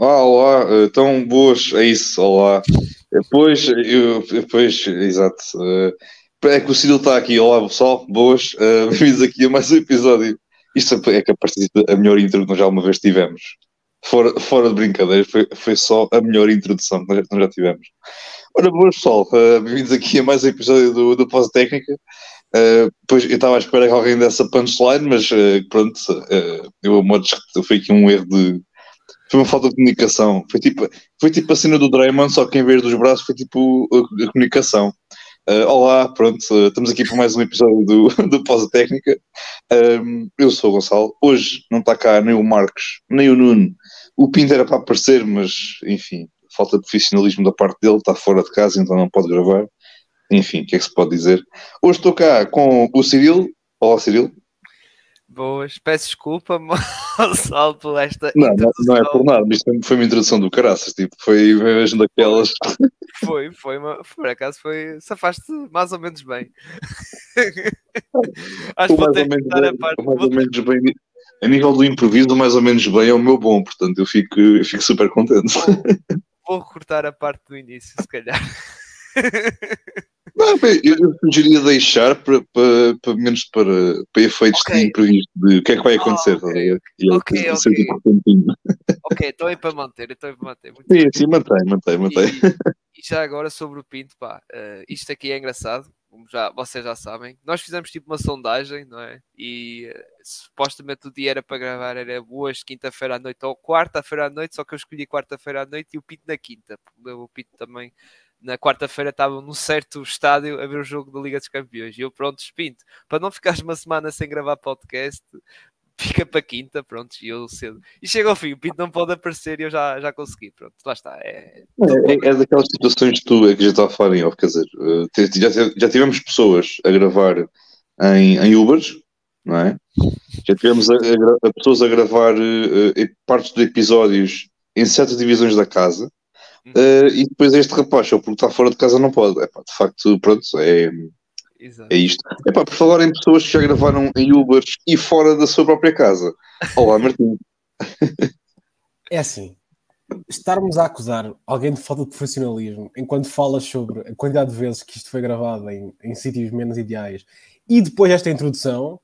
Ah, olá, então boas, é isso, olá. Depois, eu, depois, exato. É que o Ciro está aqui, olá pessoal, boas, bem-vindos aqui a mais um episódio. Isto é capaz de a melhor intro que nós já uma vez tivemos. Fora, fora de brincadeira, foi, foi só a melhor introdução que nós já tivemos. Ora, boas pessoal, bem-vindos aqui a mais um episódio do, do Pós-Técnica. Uh, pois eu estava à espera que alguém desse a punchline, mas uh, pronto, uh, eu, foi aqui um erro de. Foi uma falta de comunicação. Foi tipo, foi tipo a cena do Draymond, só que em vez dos braços foi tipo a, a comunicação. Uh, olá, pronto, uh, estamos aqui para mais um episódio do, do Pós Técnica. Um, eu sou o Gonçalo. Hoje não está cá nem o Marcos, nem o Nuno. O Pinto era para aparecer, mas enfim, falta de profissionalismo da parte dele, está fora de casa, então não pode gravar. Enfim, o que é que se pode dizer? Hoje estou cá com o Cirilo. Olá, Cirilo. Boas, peço desculpa, Gonçalo, por esta. Não, não, não, é por nada, isto foi uma introdução do caraças, tipo, foi mesmo daquelas. Foi, foi, uma, por acaso foi. Safaste mais ou menos bem. Acho que vou ter que dar a parte. Mais ou menos bem. A nível do improviso, mais ou menos bem é o meu bom, portanto eu fico, eu fico super contente. Vou, vou cortar a parte do início, se calhar. Não, bem, eu, eu sugeria deixar para, para, para menos para, para efeitos okay. de imprevisto de o que é que vai acontecer. Oh, okay. E ok, ok. Ok, estou aí para manter, estou aí para manter. Muito sim, sim, mantém, mantém, mantém. E, já agora sobre o Pinto, pá, uh, isto aqui é engraçado, como já, vocês já sabem. Nós fizemos tipo uma sondagem, não é? E uh, supostamente o dia era para gravar, era boas quinta-feira à noite ou quarta-feira à noite, só que eu escolhi quarta-feira à noite e o Pinto na quinta. O Pinto também na quarta-feira estavam num certo estádio a ver o jogo da Liga dos Campeões. E eu, pronto, espinto, para não ficares uma semana sem gravar podcast, fica para quinta, pronto, e eu cedo. E chega ao fim, o Pinto não pode aparecer e eu já, já consegui, pronto, lá está. É, é, é, é daquelas situações que tu é que já está a falar em off, quer dizer, eh, já, já tivemos pessoas a gravar em, em Ubers, não é? Já tivemos a, a, a pessoas a gravar uh, partes de episódios em certas divisões da casa, Uh, e depois este rapaz, ou porque está fora de casa, não pode. Epá, de facto, pronto, é, é isto. Epá, por falar em pessoas que já gravaram em Ubers e fora da sua própria casa. Olá, Martim. É assim, estarmos a acusar alguém de falta de profissionalismo enquanto falas sobre a quantidade de vezes que isto foi gravado em, em sítios menos ideais e depois esta introdução,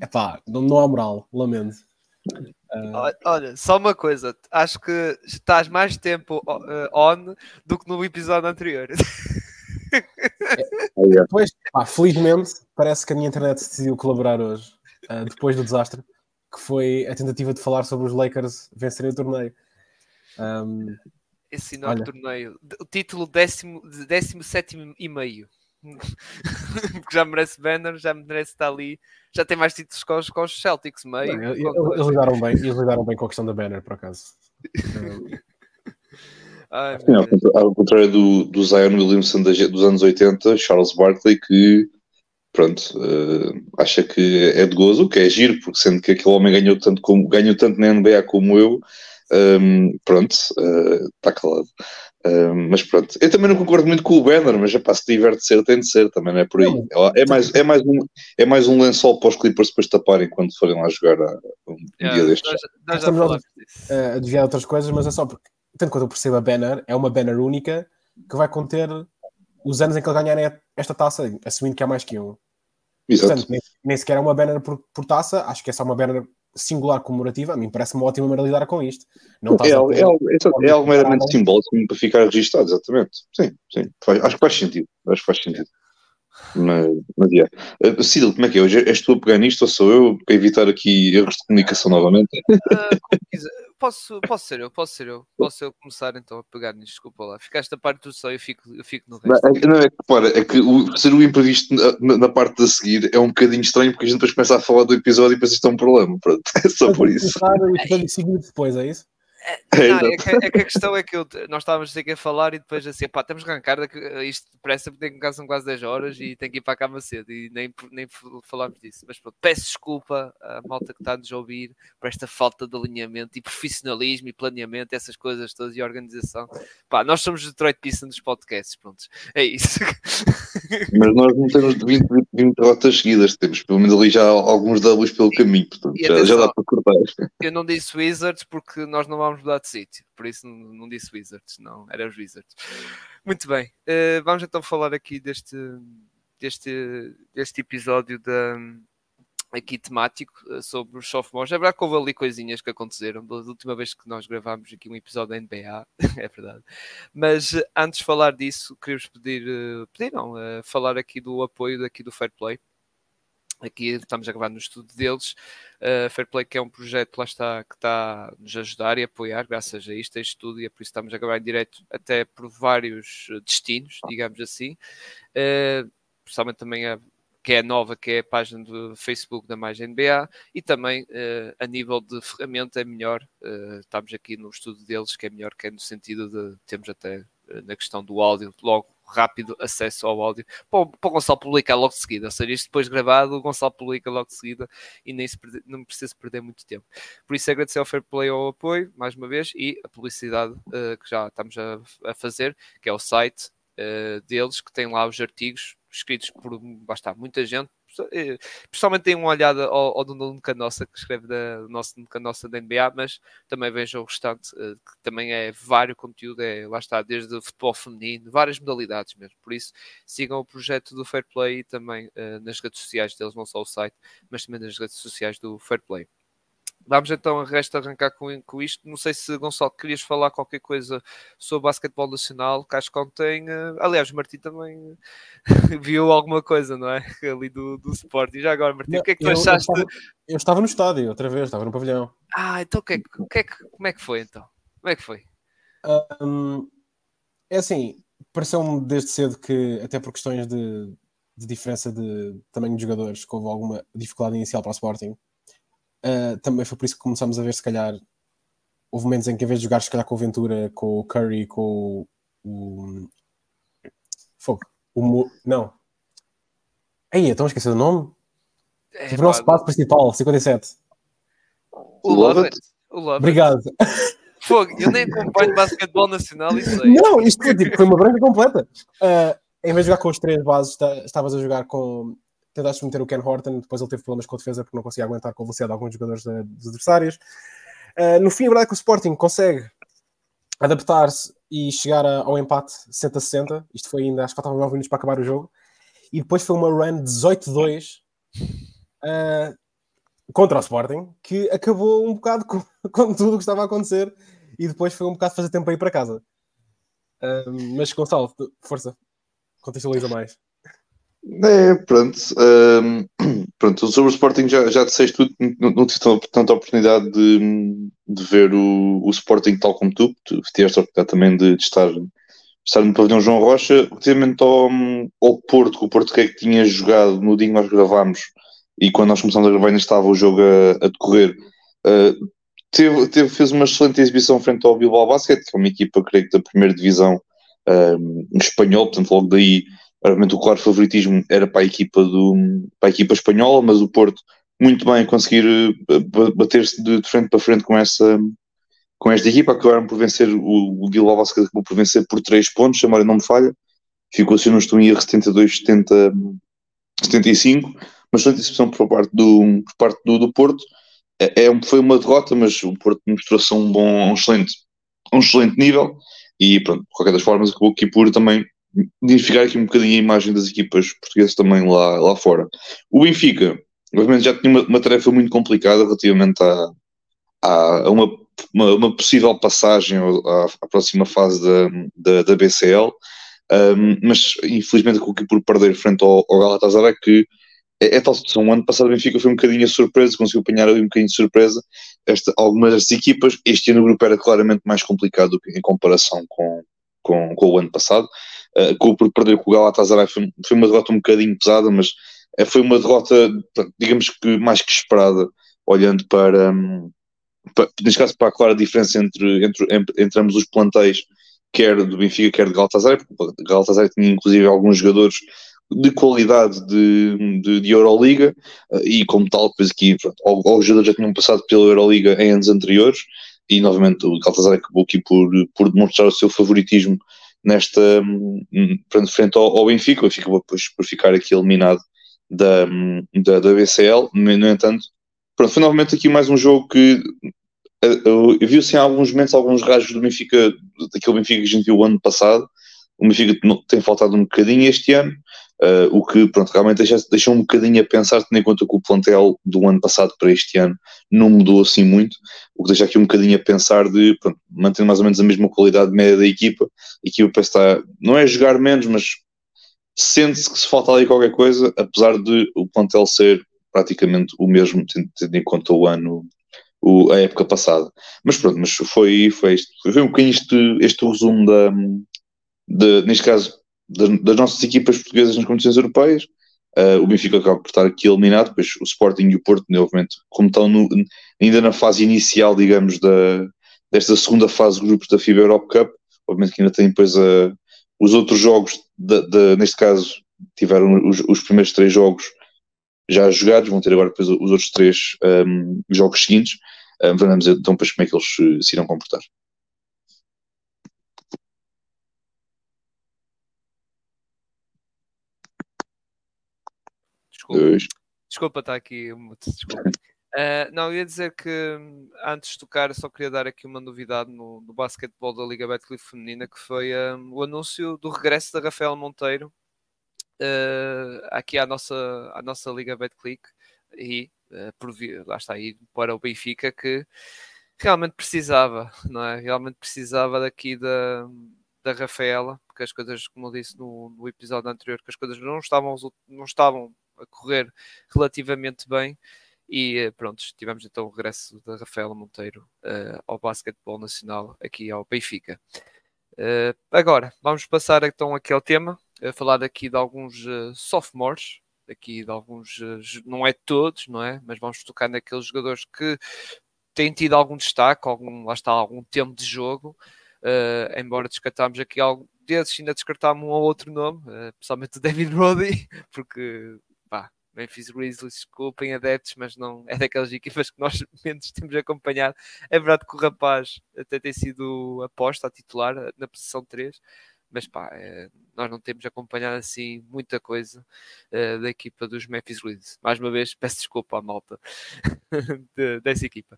epá, não, não há moral, lamento. Uh... Olha, só uma coisa, acho que estás mais tempo uh, on do que no episódio anterior. É, pois, pá, felizmente, parece que a minha internet decidiu colaborar hoje, uh, depois do desastre, que foi a tentativa de falar sobre os Lakers vencerem o torneio. Um, Esse enorme olha. torneio. O título 17 e meio. Porque já merece banner, já merece estar ali já tem mais títulos com os, com os Celtics, meio. Não, eles, lidaram bem, eles lidaram bem com a questão da banner, por acaso. Ai, Sim, ao, ao, contrário do, do Zion Williamson dos anos 80, Charles Barkley, que pronto, uh, acha que é de gozo, que é giro, porque sendo que aquele homem ganhou tanto, como, ganhou tanto na NBA como eu, um, ehm, pronto, está eh, uh, calado mas pronto, eu também não concordo muito com o Banner, mas já pá, se tiver de ser, tem de ser, também não é por aí. É mais, é mais, um, é mais um lençol para os Clippers depois taparem quando forem lá jogar um yeah, dia destes. Nós, estamos a, a desviar outras coisas, mas é só porque, tanto quanto eu percebo, a Banner é uma Banner única que vai conter os anos em que ele ganhar esta taça, assumindo que há mais que um. Exato. Portanto, nem, nem sequer é uma banner por, por taça, acho que é só uma banner singular comemorativa, a mim parece uma ótima maneira de lidar com isto. Não é, é, é, é, algo meramente simbólico para ficar registado, exatamente. Sim, sim. Faz, acho que faz sentido. Acho que faz sentido. Mas, mas yeah. Uh, Ciro, como é que é? Hoje és tu a pegar nisto ou sou eu para evitar aqui erros de comunicação novamente? Uh, posso, posso ser eu, posso ser eu. Posso eu começar então a pegar nisto, desculpa lá. Ficaste a parte do e eu fico, eu fico no resto. Não, é, não, é que, para, é que o, ser o imprevisto na, na, parte a seguir é um bocadinho estranho porque a gente depois começa a falar do episódio e depois isto é um problema. Pronto, é só por isso. Episódio seguinte depois, é isso? É, não, é, que, é, que, a questão é que eu, nós estávamos aqui a falar e depois assim, pá, temos que arrancar isto depressa porque tem que são quase 10 horas e tem que ir para a cama cedo e nem, nem falámos disso. Mas pronto, peço desculpa à malta que está a nos ouvir por esta falta de alinhamento e profissionalismo e planeamento, essas coisas todas e organização. Pá, nós somos Detroit Pistons dos podcasts, pronto, é isso. Mas nós não temos 20, 20 rotas seguidas, temos pelo menos ali já alguns Ws pelo caminho, portanto, já, já, dá para, eu não disse Wizards porque nós não vamos mudar de sítio, por isso não, não, disse Wizards, não, era os Wizards. Muito bem, uh, vamos então falar aqui deste, deste, deste episódio da aqui temático eh, sobre os sophomores. É verdade que houve ali coisinhas que aconteceram da última vez que nós gravámos aqui um episódio da NBA, é verdade. Mas eh, antes de falar disso, queríamos pedir, pedir não, falar aqui do apoio daqui do Fair Play. Aqui estamos a gravar no estudo deles. Uh, Fair Play, que é um projeto lá está, que está a nos ajudar e apoiar, graças a isto, a estudo, e é por isso estamos a gravar em direto até por vários destinos, digamos assim. Uh, principalmente também a que é nova, que é a página do Facebook da Mais NBA, e também uh, a nível de ferramenta é melhor, uh, estamos aqui no estudo deles, que é melhor, que é no sentido de temos até na questão do áudio, logo rápido acesso ao áudio, para, para o Gonçalo publicar logo de seguida, ou seja, isto depois gravado, o Gonçalo publica logo de seguida e nem se perde, não precisa perder muito tempo. Por isso agradecer ao Fair Play ao apoio, mais uma vez, e a publicidade que já estamos a, a, fazer, que é o site deles, que tem lá os artigos escritos por basta, muita gente. Eh, pessoalmente tem uma olhada ao, ao Nuno Canossa, que escreve da, Nuno Canossa da NBA, mas também vejam o restante, eh, que também é vários conteúdo, é, lá está, desde futebol feminino, várias modalidades mesmo. Por isso, sigam o projeto do Fair Play e também uh, nas redes sociais deles, não só o site, mas também nas redes sociais do Fair Play. Vamos então a resto arrancar com, com isto. Não sei se, Gonçalo, querias falar qualquer coisa sobre basquetebol nacional, que acho que ontem, uh, aliás, o Martim também viu alguma coisa, não é? Ali do, do Sport. E já agora, Martim, não, o que é que tu eu, achaste? Eu estava, eu estava, no estádio, outra vez, estava no pavilhão. Ah, então o que é, o que, é como é que foi então? Como é que foi? Um, é assim, pareceu-me desde cedo que, até por questões de, de diferença de tamanho de jogadores, que houve alguma dificuldade inicial para o Sporting Uh, também foi por isso que começamos a ver, se calhar, houve momentos em que, em vez de jogar, se calhar, com o Ventura, com o Curry, com o. Fogo. O. Não. Aí, estão a esquecer o nome? É, tipo, o nosso passo principal, 57. O Lovett. O Lovett. Obrigado. Fogo, eu nem acompanho basquetebol nacional e sei. Não, isto foi, tipo, foi uma branca completa. Uh, em vez de jogar com os três bases, estavas a jogar com tentaste meter o Ken Horton, depois ele teve problemas com a defesa porque não conseguia aguentar com a velocidade de alguns jogadores dos adversários. Uh, no fim, a verdade é que o Sporting consegue adaptar-se e chegar a, ao empate 60-60. Isto foi ainda, acho que faltavam 9 minutos para acabar o jogo. E depois foi uma run 18-2 uh, ah, contra o Sporting, que acabou um bocado com, com, tudo o que estava a acontecer. E depois foi um bocado fazer tempo ir para casa. Uh, mas Gonçalo, força, contextualiza mais. É, pronto. Um, pronto, sobre o Sporting já, já disseste tudo, não, não tive tanta oportunidade de, de ver o, o Sporting tal como tu, tu tiveste a oportunidade também de, de estar, de estar no pavilhão João Rocha, relativamente ao, ao Porto, que o Porto que é que tinha jogado no dia que nós gravámos e quando nós começamos a gravar ainda estava o jogo a, a decorrer. Uh, teve, teve, fez uma excelente exibição frente ao Bilbao Basket, que é uma equipa, creio que da primeira divisão um, espanhol, portanto logo daí Obviamente o claro favoritismo era para a equipa, do, para a equipa espanhola, mas o Porto muito bem conseguir eh, bater-se de frente para frente com essa com esta equipa, acabaram por vencer o, o Bilbao acabou por vencer por 3 pontos, a memória não me falha. Ficou se não estou em erro 72, 70 75, mas excelente exibição por parte do, por parte do, do Porto. É, é, foi uma derrota, mas o Porto mostrou-se um bom, um excelente, um excelente nível. E pronto, de qualquer das formas acabou aqui por também identificar aqui um bocadinho a imagem das equipas portuguesas também lá, lá fora. O Benfica, obviamente, já tinha uma, uma tarefa muito complicada relativamente a, a, uma, uma, uma, possível passagem à, à, próxima fase da, da, da BCL, um, mas infelizmente com que por perder frente ao, ao Galatasaray, que é, é tal situação. O ano passado o Benfica foi um bocadinho a surpresa, conseguiu apanhar ali um bocadinho de surpresa esta, algumas destas equipas. Este ano o grupo era claramente mais complicado em comparação com, com, com o ano passado. Uh, com, por perder com o Galatasaray foi, foi uma derrota um bocadinho pesada, mas uh, foi uma derrota, digamos que mais que esperada, olhando para, um, para neste caso, para a clara diferença entre, entre, entre ambos os plantéis, quer do Benfica, quer de Galatasaray, porque o Galatasaray tinha inclusive alguns jogadores de qualidade de, de, de Euroliga uh, e como tal, depois aqui alguns jogadores já tinham passado pela Euroliga em anos anteriores e novamente o Galatasaray acabou aqui por, por demonstrar o seu favoritismo nesta frente ao, ao Benfica, o Benfica depois por ficar aqui eliminado da, da, da BCL, no entanto pronto, finalmente aqui mais um jogo que uh, viu-se em alguns momentos alguns rajos do Benfica, daquele Benfica que a gente viu o ano passado. O Benfica tem faltado um bocadinho este ano, uh, o que pronto, realmente deixa, deixa um bocadinho a pensar, tendo em conta que o plantel do ano passado para este ano não mudou assim muito, o que deixa aqui um bocadinho a pensar de pronto, manter mais ou menos a mesma qualidade média da equipa. A equipa parece estar, não é jogar menos, mas sente-se que se falta ali qualquer coisa, apesar de o plantel ser praticamente o mesmo, tendo em conta o ano, o, a época passada. Mas pronto, mas foi, foi, isto, foi um bocadinho este, este resumo da, de, neste caso, das, das, nossas equipas portuguesas nas competições europeias. Uh, o Benfica acaba por estar aqui eliminado, depois o Sporting e o Porto, obviamente, como estão no, ainda na fase inicial, digamos, da, desta segunda fase de grupos da FIBA Europe Cup, obviamente que ainda tem depois a, os outros jogos, de, de, neste caso, tiveram os, os, primeiros três jogos já jogados, vão ter agora depois os outros três um, jogos seguintes. Um, vamos ver então depois como é que eles se irão comportar. Desculpa, desculpa estar aqui, desculpa. Uh, não, eu ia dizer que antes de tocar, só queria dar aqui uma novidade no, no basquetebol da Liga Betclic Feminina, que foi um, o anúncio do regresso da Rafael Monteiro uh, aqui à nossa, à nossa Liga Betclic e uh, por, lá está aí para o Benfica que realmente precisava, não é? Realmente precisava daqui da, da Rafaela, porque as coisas, como eu disse no, no episódio anterior, que as coisas não estavam, não estavam a correr relativamente bem e eh, pronto, tivemos então o regresso da Rafaela Monteiro uh, ao basquetebol nacional aqui ao Benfica. Uh, agora, vamos passar então aqui ao tema, a falar aqui de alguns uh, sophomores, aqui de alguns, não é todos, não é? Mas vamos tocar naqueles jogadores que têm tido algum destaque, algum, lá está, algum tempo de jogo, embora descartámos aqui algo desses, ainda descartámos um ou outro nome, uh, principalmente o David Roddy, porque Memphis Grizzlies, desculpem adeptos, mas não é daquelas equipas que nós menos temos acompanhado. É verdade que o rapaz até tem sido aposta a titular na posição 3, mas pá, é, nós não temos acompanhado assim muita coisa é, da equipa dos Memphis Grizzlies. Mais uma vez, peço desculpa à malta de, dessa equipa.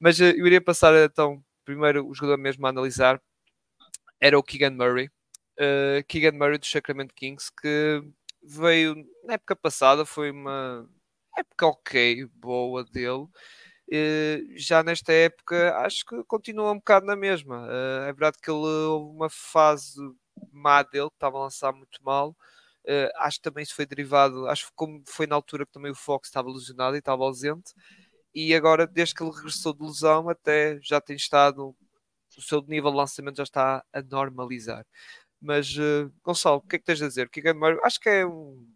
Mas eh, eu iria passar então, primeiro o jogador mesmo a analisar, era o Keegan Murray. Uh, Keegan Murray do Sacramento Kings, que veio na época passada, foi uma época ok, boa dele. Uh, já nesta época acho que continua um bocado na mesma. Uh, é verdade que ele houve uma fase má dele, que estava a lançar muito mal. Uh, acho que também isso foi derivado, acho que como foi na altura que também o Fox estava lesionado e estava ausente, e agora, desde que ele regressou de lesão, até já tem estado, o seu nível de lançamento já está a normalizar. Mas, uh, Gonçalo, o que é que tens a dizer? Que Murray, acho que é um,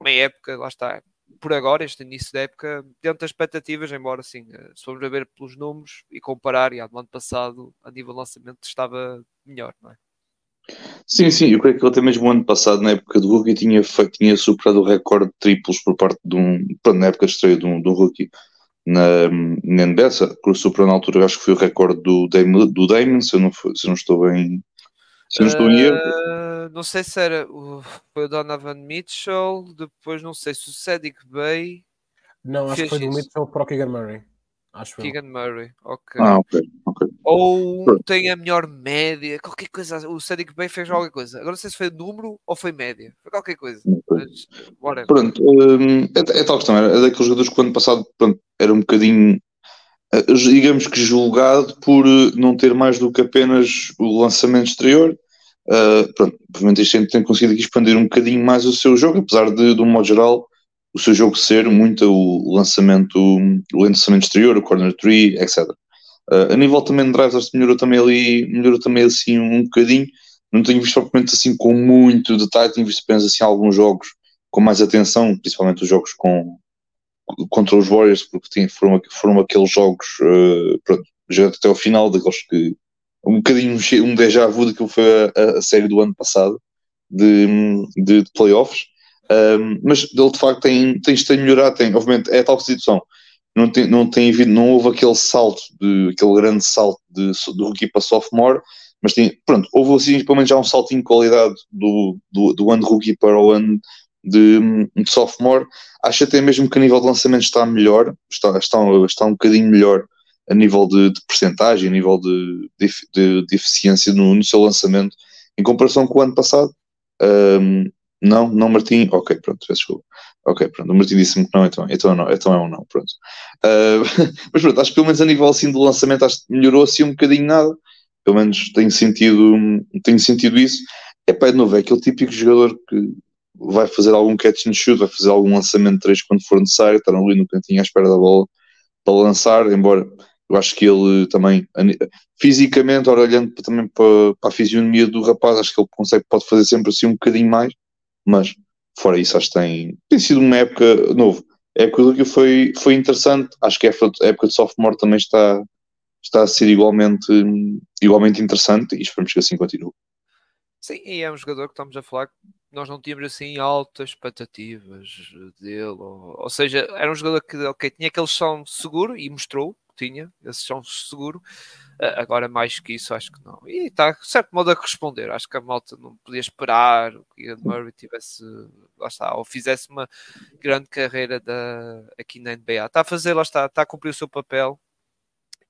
uma época, lá está, por agora, este início da época, dentro das expectativas, embora assim, se formos a ver pelos números e comparar, e do ano passado, a nível de lançamento, estava melhor, não é? Sim, sim, eu creio que até mesmo ano passado, na época do rookie, tinha, tinha superado o recorde de triplos por parte de um, na época de estreia de um, de um rookie na, na NBA, que superou na altura, acho que foi o recorde do do Damon se, eu não, se eu não estou bem se não estou em erro. Uh, não sei se era o, foi o Donovan Mitchell, depois não sei se o Cedric Bay. Não, acho que foi do Mitchell para o Keegan Murray. Acho Keegan Murray, ok. Ah, ok, ok. Ou tem a melhor média, qualquer coisa. O Cedric Bay fez qualquer coisa. Agora não sei se foi número ou foi média. Foi qualquer coisa. Mas, pronto, um, é, é tal questão. É daqueles jogadores que o ano passado pronto, era um bocadinho digamos que julgado por eh, não ter mais do que apenas o lançamento exterior Uh, pronto, provavelmente este ano tem conseguido expandir um bocadinho mais o seu jogo, apesar de, de um modo geral, o seu jogo ser muito o lançamento, o lançamento exterior, o corner tree, etc. Uh, a nível também de drivers melhorou também ali, melhorou também assim um bocadinho. Não tenho visto propriamente assim com muito detalhe, tenho visto apenas assim alguns jogos com mais atenção, principalmente os jogos com contra os Warriors, porque tinha, foram, foram aqueles jogos uh, pronto, até ao final, daqueles que um bocadinho um déjà vu daquilo foi a, a, série do ano passado de, de, de playoffs. Um, mas ele de facto tem, tem, tem melhorado, tem, obviamente, é a tal situação. Não, tem, não, tem havido, não houve aquele salto, de, aquele grande salto de, do rookie para sophomore, mas tem, pronto, houve assim pelo menos já um saltinho de qualidade do, do, do ano rookie para o ano de, de sophomore. Acho até mesmo que a nível de lançamento está melhor, está, está, está um bocadinho melhor a nível de, de percentagem, a nível de, de, de eficiência no, no, seu lançamento, em comparação com o ano passado. Um, não, não, Martim, ok, pronto, desculpa. Ok, pronto, o Martim disse-me que não, então, então, não, então é um não, pronto. Uh, mas pronto, acho que pelo menos a nível assim do lançamento acho que melhorou assim um bocadinho nada. Pelo menos tenho sentido, tenho sentido isso. É pá, de novo, é aquele típico jogador que vai fazer algum catch and shoot, vai fazer algum lançamento de 3 quando for necessário, estar ali no cantinho à espera da bola para lançar, embora eu acho que ele também, fisicamente, olhando também para, para, a fisionomia do rapaz, acho que ele consegue, pode fazer sempre assim um bocadinho mais, mas fora isso, acho que tem, tem sido uma época novo. A época do que foi, foi interessante, acho que a época de sophomore também está, está a ser igualmente, igualmente interessante e esperamos que assim continue. Sim, e é um jogador que estamos a falar nós não tínhamos assim altas expectativas dele, ou, ou seja, era um jogador que okay, tinha aquele chão seguro e mostrou que tinha esse chão seguro. Agora, mais que isso, acho que não. E está, de certo modo, a responder. Acho que a malta não podia esperar que Ian Murray tivesse, lá está, ou fizesse uma grande carreira da, aqui na NBA. Está a fazer, lá está, está a cumprir o seu papel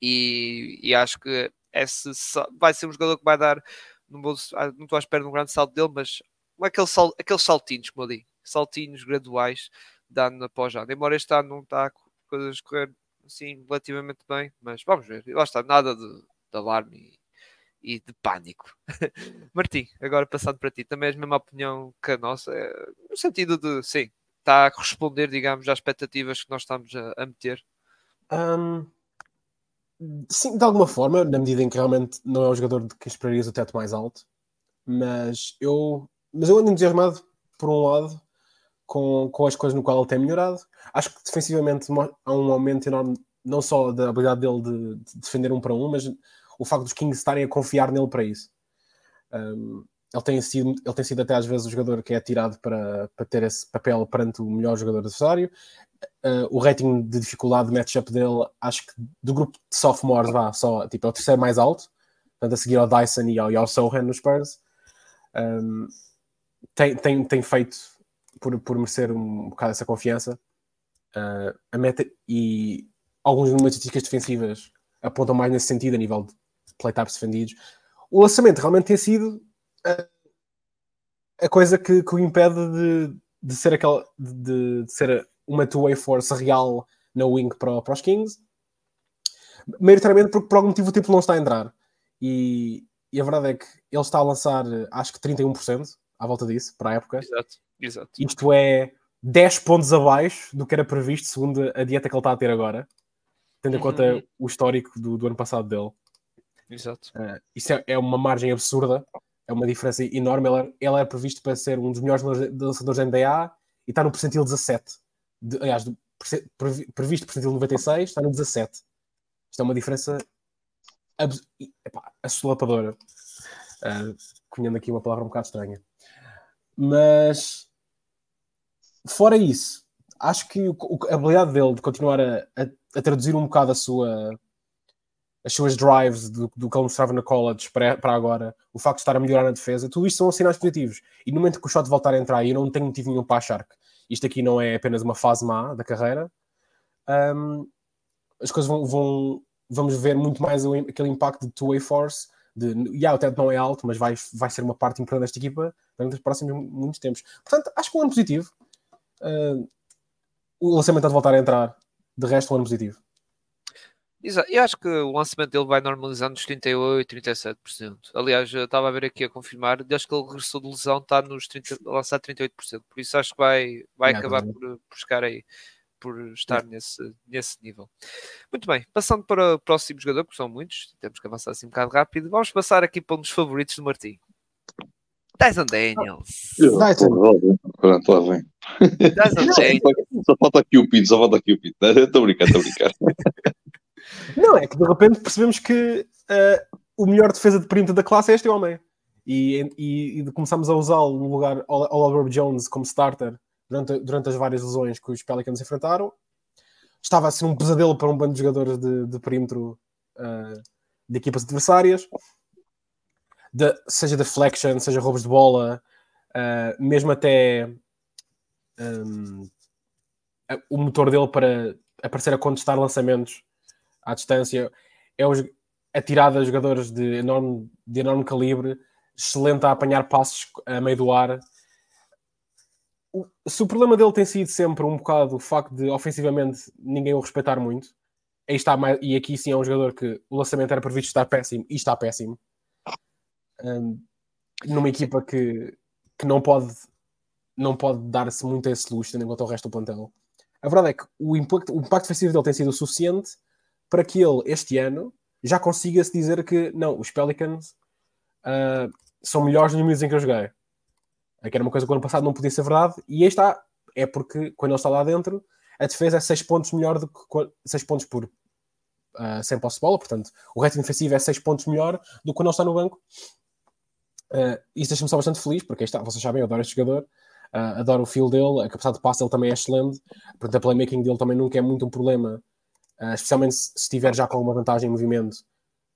e, e acho que esse vai ser um jogador que vai dar. Não, ah, não estou à espera de um grande salto dele, mas aquele sal, aqueles saltinhos, como digo, saltinhos graduais de ano após ano. Embora este ano não está coisas correr assim relativamente bem, mas vamos ver. Lá está, nada de, de alarme e, e, de pânico. Martim, agora passando para ti, também é a mesma opinião que a nossa, é, no sentido de sim, está a corresponder, digamos, às expectativas que nós estamos a, a meter. Um, sim, de alguma forma, na medida em que realmente não é o jogador de que esperarias o teto mais alto, mas eu mas eu ando entusiasmado, por um lado, com, com as coisas no qual ele tem melhorado. Acho que defensivamente há um aumento enorme, não só da habilidade dele de, de defender um para um, mas o facto dos Kings estarem a confiar nele para isso. Um, ele, tem sido, ele tem sido até às vezes o jogador que é tirado para, para ter esse papel perante o melhor jogador adversário. Uh, o rating de dificuldade de matchup dele, acho que do grupo de sophomores, vá, só, tipo, é o terceiro mais alto, portanto, a seguir ao Dyson e ao, e ao Sohan nos Spurs. Um, tem, tem, tem feito por, por merecer um bocado essa confiança. Uh, a meta e algumas estatísticas defensivas apontam mais nesse sentido, a nível de playtypes defendidos. O lançamento realmente tem sido a, a coisa que, que, o impede de, de ser aquela de, de ser uma two-way force real na wing para, para os Kings, maioritariamente porque por algum motivo o tipo não está a entrar. E, e a verdade é que ele está a lançar acho que 31%, à volta disso, para a época. Exato, exato. Isto é 10 pontos abaixo do que era previsto, segundo a dieta que ele está a ter agora, tendo em conta uhum. o histórico do, do, ano passado dele. Exato. Uh, isso é, é, uma margem absurda, é uma diferença enorme. Ele, ele é previsto para ser um dos melhores lançadores da NBA e está no percentil 17. De, aliás, do, previsto percentil 96, está no 17. Isto é uma diferença assolapadora. Uh, cunhando aqui uma palavra um bocado estranha. Mas fora isso, acho que a habilidade dele de continuar a, a, a traduzir um bocado a sua, as suas drives do, do que ele mostrava na college para, para agora, o facto de estar a melhorar na defesa, tudo isto são sinais positivos. E no momento que o shot voltar a entrar, eu não tenho motivo nenhum para achar que isto aqui não é apenas uma fase má da carreira, um, as coisas vão, vão, vamos ver muito mais aquele impacto de two-way force de, yeah, o teto não é alto, mas vai, vai ser uma parte importante desta equipa durante os próximos muitos tempos. Portanto, acho que um ano positivo. Uh, o lançamento de voltar a entrar. De resto, um ano positivo. Exato. Eu acho que o lançamento dele vai normalizando nos 38, 37%. Aliás, eu estava a ver aqui a confirmar, desde que ele regressou de lesão, está nos 30, a lançar 38%. Por isso acho que vai, vai é, acabar por, por chegar aí por estar nesse, nesse nível. Muito bem, passando para o próximo jogador, porque são muitos, temos que avançar assim um bocado rápido. Vamos passar aqui para um dos favoritos do Martim. Dyson Daniels. Dyson. Pronto, lá vem. Dyson Daniels. Só falta aqui o Pito, só falta aqui o Pito. Estou a brincar, estou a brincar. Não, é que de repente percebemos que uh, o melhor defesa de perímetro da classe é este homem. E, e, e começamos a usá-lo no lugar Oliver Jones como starter durante, durante as várias lesões que os Pelicans enfrentaram. Estava a ser um pesadelo para um bando de jogadores de, de perímetro uh, de equipas adversárias, de, seja deflection, seja roubos de bola, uh, mesmo até um, o motor dele para aparecer a contestar lançamentos à distância. É os, a tirada de jogadores de enorme, de enorme calibre, excelente a apanhar passos a meio do ar. Se o problema dele tem sido sempre um bocado o facto de ofensivamente ninguém o respeitar muito, aí está mais, e aqui sim é um jogador que o lançamento era previsto estar péssimo e está péssimo. Um, numa equipa que, que não pode não pode dar-se muito a esse luxo, tendo em o resto do plantel. A verdade é que o impacto, o impacto defensivo dele tem sido suficiente para que ele, este ano, já consiga se dizer que não, os Pelicans uh, são melhores nos minutos em que eu joguei. Que era uma coisa que o ano passado não podia ser verdade, e aí está, é porque quando ele está lá dentro, a defesa é 6 pontos melhor do que 6 pontos por uh, sem posse de bola, portanto, o rating defensivo é 6 pontos melhor do que quando ele está no banco. Uh, isso deixa-me só bastante feliz, porque aí está, vocês sabem, eu adoro este jogador, uh, adoro o feel dele, a capacidade de passe dele também é excelente, portanto, a playmaking dele também nunca é muito um problema, uh, especialmente se estiver já com alguma vantagem em movimento,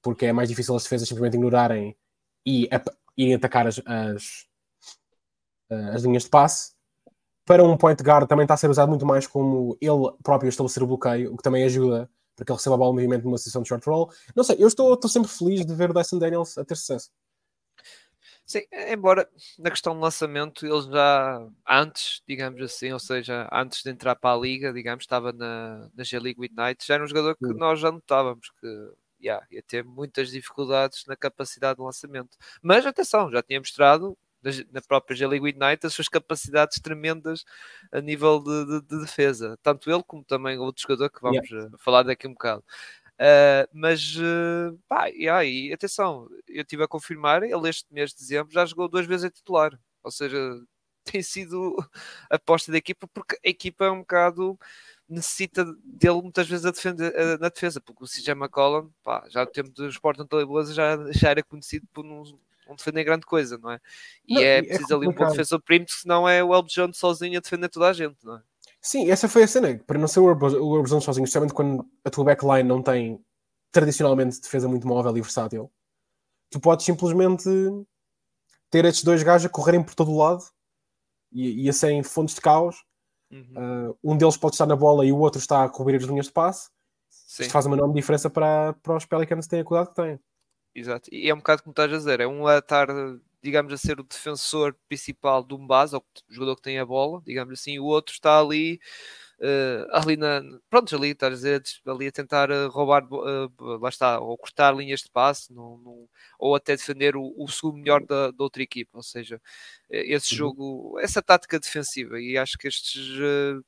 porque é mais difícil as defesas simplesmente ignorarem e irem atacar as, as, as linhas de passe para um point guard também está a ser usado muito mais como ele próprio estabelecer o bloqueio, o que também ajuda para que ele receba a bola movimento numa sessão de short roll. Não sei, eu estou, estou sempre feliz de ver o Dyson Daniels a ter sucesso. Sim, embora na questão de lançamento ele já antes, digamos assim, ou seja, antes de entrar para a liga, digamos, estava na, na G-League Midnight, já era um jogador que Sim. nós já notávamos que yeah, ia ter muitas dificuldades na capacidade de lançamento. Mas atenção, já tinha mostrado na própria G-League Ignite as suas capacidades tremendas a nível de, de, de, defesa, tanto ele como também outro jogador que vamos yeah. Eh, falar daqui um bocado. Uh, mas, uh, pá, e atenção, eu estive a confirmar, ele este mês de dezembro já jogou duas vezes a titular, ou seja, tem sido a aposta da equipa, porque a equipa é um bocado necessita dele muitas vezes a defender, a, na defesa, porque o CJ McCollum, pá, já no tempo dos Portland Trail já, já era conhecido por não, não defender grande coisa, não é? E não, é, é preciso ali um bom defensor perímetro, senão é o Elb Jones sozinho a defender toda a gente, não é? Sim, essa foi a cena, para não ser o Herb Jones sozinho, especialmente quando a tua backline não tem tradicionalmente defesa muito móvel e versátil, tu podes simplesmente ter estes dois gajos a correrem por todo o lado e, e a serem fontes de caos. Uhum. Uh, um deles pode estar na bola e o outro está a cobrir as linhas de passe. Sim. Isto faz uma enorme diferença para, para os Pelicans terem a cuidado que têm. Exato, e é um bocado como estás a dizer, é um a estar, digamos, a ser o defensor principal de um base, ou o jogador que tem a bola, digamos assim, o outro está ali uh, ali na. Pronto, ali, estás a dizer, ali a tentar uh, roubar, uh, lá está, ou cortar linhas de passe, no, no, ou até defender o, o segundo melhor da, da, outra equipa. Ou seja, esse uhum. jogo, essa tática defensiva, e acho que estes,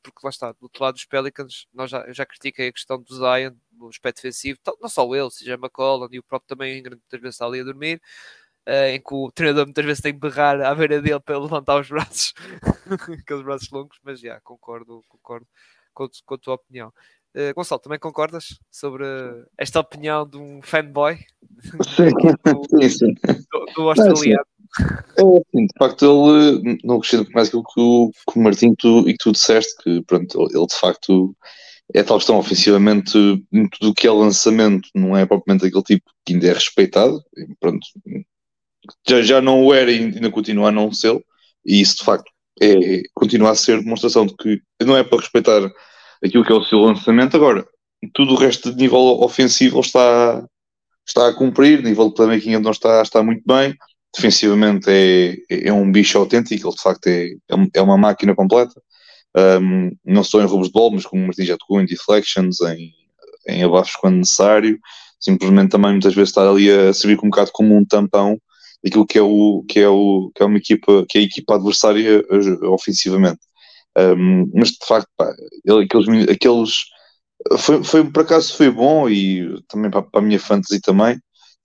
porque lá está, do outro lado dos Pelicans, nós já, eu já critiquei a questão do Zion, o aspecto defensivo, não só ele, seja McCollum e o próprio também, muitas vezes está ali a dormir. Uh, em que o treinador muitas vezes tem que berrar à beira dele para levantar os braços, aqueles braços longos, mas já, concordo, concordo com, com a tua opinião. Uh, Gonçalo, também concordas sobre esta opinião de um fanboy sim, do, sim, do, do australiano? É, assim, de facto, ele não gostei mais aquilo que o, que o Martim tu, e que tu disseste, que pronto, ele de facto é tal questão ofensivamente, tudo o que é lançamento não é propriamente aquele tipo que ainda é respeitado, pronto, já, já não o era e ainda continua a não ser, e isso de facto é, continua a ser demonstração de que não é para respeitar aquilo que é o seu lançamento. Agora, tudo o resto de nível ofensivo está, está a cumprir, nível de playmaking não está, está muito bem. Defensivamente é, é um bicho autêntico, ele de facto é, é, é uma máquina completa. Um, não só em roubos de bola, mas como o Martins já tocou em deflections, em, em abafos quando necessário. Simplesmente também muitas vezes estar ali a servir um bocado como um tampão daquilo que é, o, que, é o, que é uma equipa, que é a equipa adversária eh, ofensivamente. Um, mas de facto, pá, ele, aqueles, aqueles foi, foi, por acaso foi bom e também para, para a minha fantasy também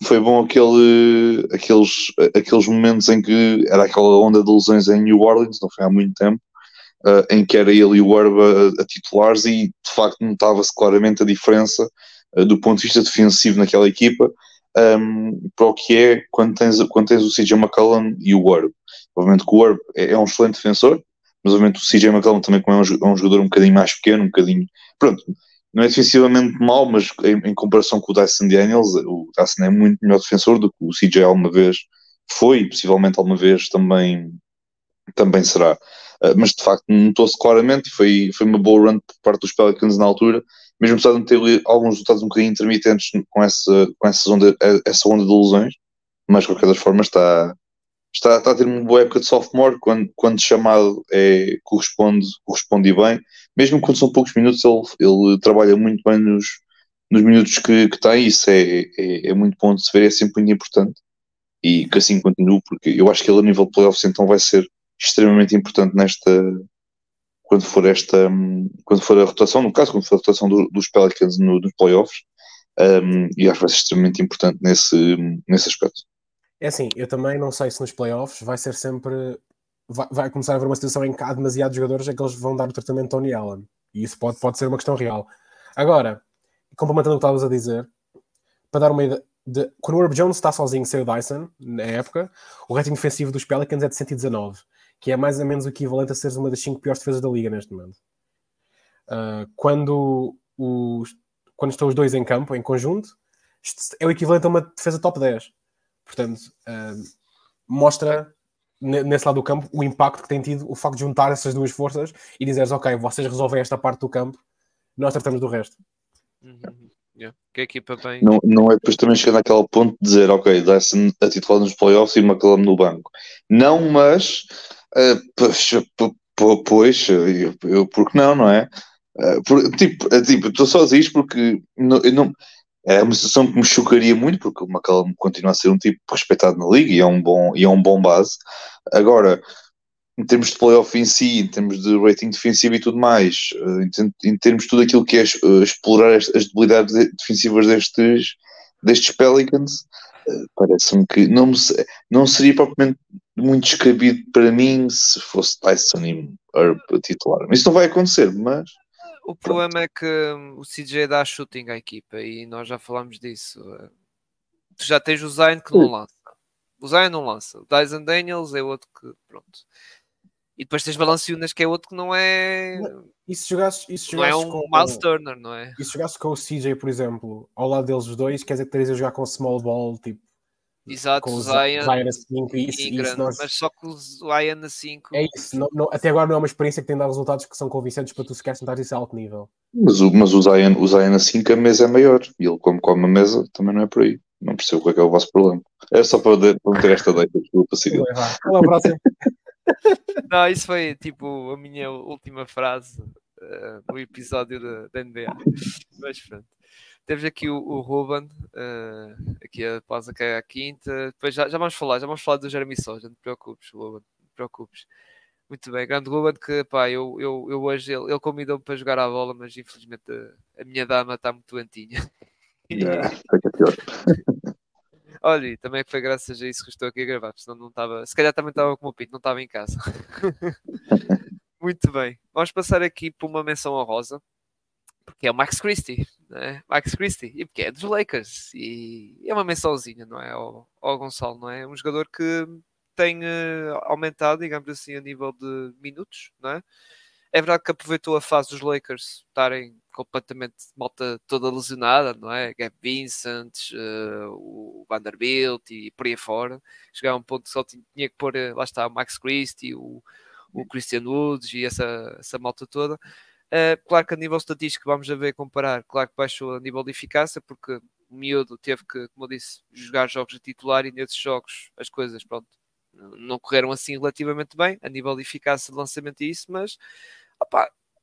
foi bom aquele, aqueles, aqueles momentos em que era aquela onda de lesões em New Orleans, não foi há muito tempo, uh, em que era ele e o Herb a, a titulares e de facto notava-se claramente a diferença uh, do ponto de vista defensivo naquela equipa um, para o que é quando tens, quando tens o CJ McCollum e o Herb. Obviamente que o Herb é, é um excelente defensor, mas obviamente o CJ McCollum também como é um, é um, jogador um bocadinho mais pequeno, um bocadinho, pronto, não é defensivamente mau, mas em, em, comparação com o Dyson Daniels, o Dyson é muito melhor defensor do que o CJ alguma vez foi e possivelmente alguma vez também, também será. uh, mas de facto notou-se claramente e foi, foi uma boa run por parte dos Pelicans na altura, mesmo apesar de ter alguns resultados um bocadinho intermitentes com essa, com essa, onda, essa onda de lesões, mas de qualquer das formas está, está, está a ter uma boa época de sophomore, quando, quando chamado é, corresponde, corresponde bem, mesmo quando são poucos minutos, ele, ele trabalha muito bem nos, nos minutos que, que tem, isso é, é, é, muito bom de se ver, é sempre muito importante. E que assim continue, porque eu acho que ele a nível de playoffs então vai ser extremamente importante nesta quando for esta quando for a rotação, no caso, quando for a rotação do, dos Pelicans no, nos playoffs, um, e acho que vai ser extremamente importante nesse, nesse aspecto. É assim, eu também não sei se nos playoffs vai ser sempre. Vai, vai começar a haver uma situação em que há demasiados jogadores a que eles vão dar o tratamento a Tony Allen. E isso pode, pode ser uma questão real. Agora, complementando o que estavas a dizer, para dar uma ideia. De, quando o Herb Jones está sozinho sem o Dyson, na época, o rating defensivo dos Pelicans é de 119, que é mais ou menos o equivalente a seres uma das 5 piores defesas da liga neste momento. Uh, quando, os, quando estão os dois em campo, em conjunto, é o equivalente a uma defesa top 10. Portanto, uh, mostra nesse lado do campo o impacto que tem tido o facto de juntar essas duas forças e dizeres, ok, vocês resolvem esta parte do campo, nós tratamos do resto. Uhum. Yeah. Que a equipa bem. Não, não é depois também chegar naquele ponto de dizer, ok, dá-se a titular nos playoffs e uma McCallum no banco. Não, mas uh, pois, eu, eu, porque não, não é? Uh, por, tipo, uh, tipo, estou só a dizer isto porque não, não, é uma situação que me chocaria muito, porque o McCallum continua a ser um tipo respeitado na liga e é um bom, e é um bom base. Agora, em termos de playoff em si, em termos de rating defensivo e tudo mais, em, termos de tudo aquilo que é explorar as, debilidades defensivas destes, destes Pelicans, parece-me que não, me, não seria propriamente muito descabido para mim se fosse Tyson e Herb titular. Isso não vai acontecer, mas o problema é que hum, o CJ dá shooting à equipa e nós já falámos disso. Tu já tens o Zion que não lança. O Zion não lança. O Dyson Daniels é outro que, pronto. E depois tens Balanciunas que é outro que não é. E se jogasses, e se não é um com, Miles Turner, não é? E se jogasses com o CJ, por exemplo, ao lado deles os dois, quer dizer que terias a jogar com o small ball, tipo Exato, com o Zion, Zion a 5 e isso, isso nós... mas só com o Zion a 5. É isso, não, não, até agora não é uma experiência que tem dado resultados que são convincentes para tu sequer tentar isso a alto nível. Mas o, mas o, Zion, o Zion a 5 a mesa é maior e ele, como come a mesa, também não é por aí. Não percebo qual é, é o vosso problema. É só para, para meter esta deita, desculpa. Até próxima. não, isso foi tipo a minha última frase uh, no episódio da NBA. Mas pronto. Temos aqui o, o Ruben, uh, aqui a que é a quinta. Depois já, já vamos falar, já vamos falar do Jeremy Soja, não te preocupes, Ruben, não te preocupes. Muito bem, grande Ruben, que pá, eu, eu, eu hoje ele, ele convidou-me para jogar a bola, mas infelizmente a, a minha dama está muito doentinha. Olha, também foi graças a isso que estou aqui a gravar, senão não estava. Se calhar também estava com o Pinto, não estava em casa. Muito bem, vamos passar aqui por uma menção honrosa porque é o Max Christie, né? Max Christie, e porque é dos Lakers, e é uma mençãozinha, não é? Ao, ao Gonçalo, não é? Um jogador que tem uh, aumentado, digamos assim, a nível de minutos, não é? É verdade que aproveitou a fase dos Lakers estarem completamente malta toda lesionada, não é? Gab Vincent, uh, o Vanderbilt e por aí fora. Chegar a um ponto que só tinha, que pôr, uh, lá está, o Max Christie, o, o Christian Woods e essa, essa malta toda. Uh, claro que a nível estatístico vamos a ver comparar, claro que baixou a nível de eficácia, porque o miúdo teve que, como eu disse, jogar jogos de titular e nesses jogos as coisas, pronto, não correram assim relativamente bem, a nível de eficácia de lançamento e isso, mas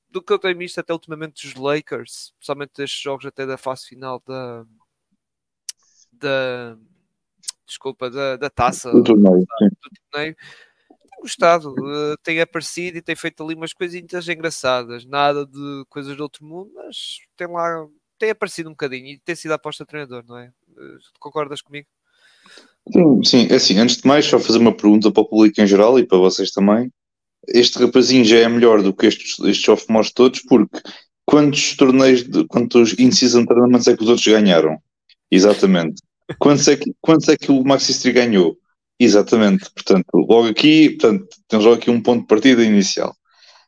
do que eu tenho visto até ultimamente dos Lakers, principalmente destes jogos até da fase final da, da desculpa, da, da taça do torneio, do torneio gostado, uh, tem aparecido e tem feito ali umas coisinhas engraçadas, nada de coisas do outro mundo, mas tem lá, tem aparecido um bocadinho e tem sido a aposta treinador, não é? Uh, concordas comigo? Sim, sim, é assim, antes de mais, só fazer uma pergunta para o público em geral e para vocês também. Este rapazinho já é melhor do que estes, estes sophomores todos, porque quantos torneios, de, quantos in-season tournaments é que os outros ganharam? Exatamente. Quantos é que, quantos é que o Maxi ganhou? Exatamente, portanto, logo aqui, portanto, temos logo aqui um ponto de partida inicial.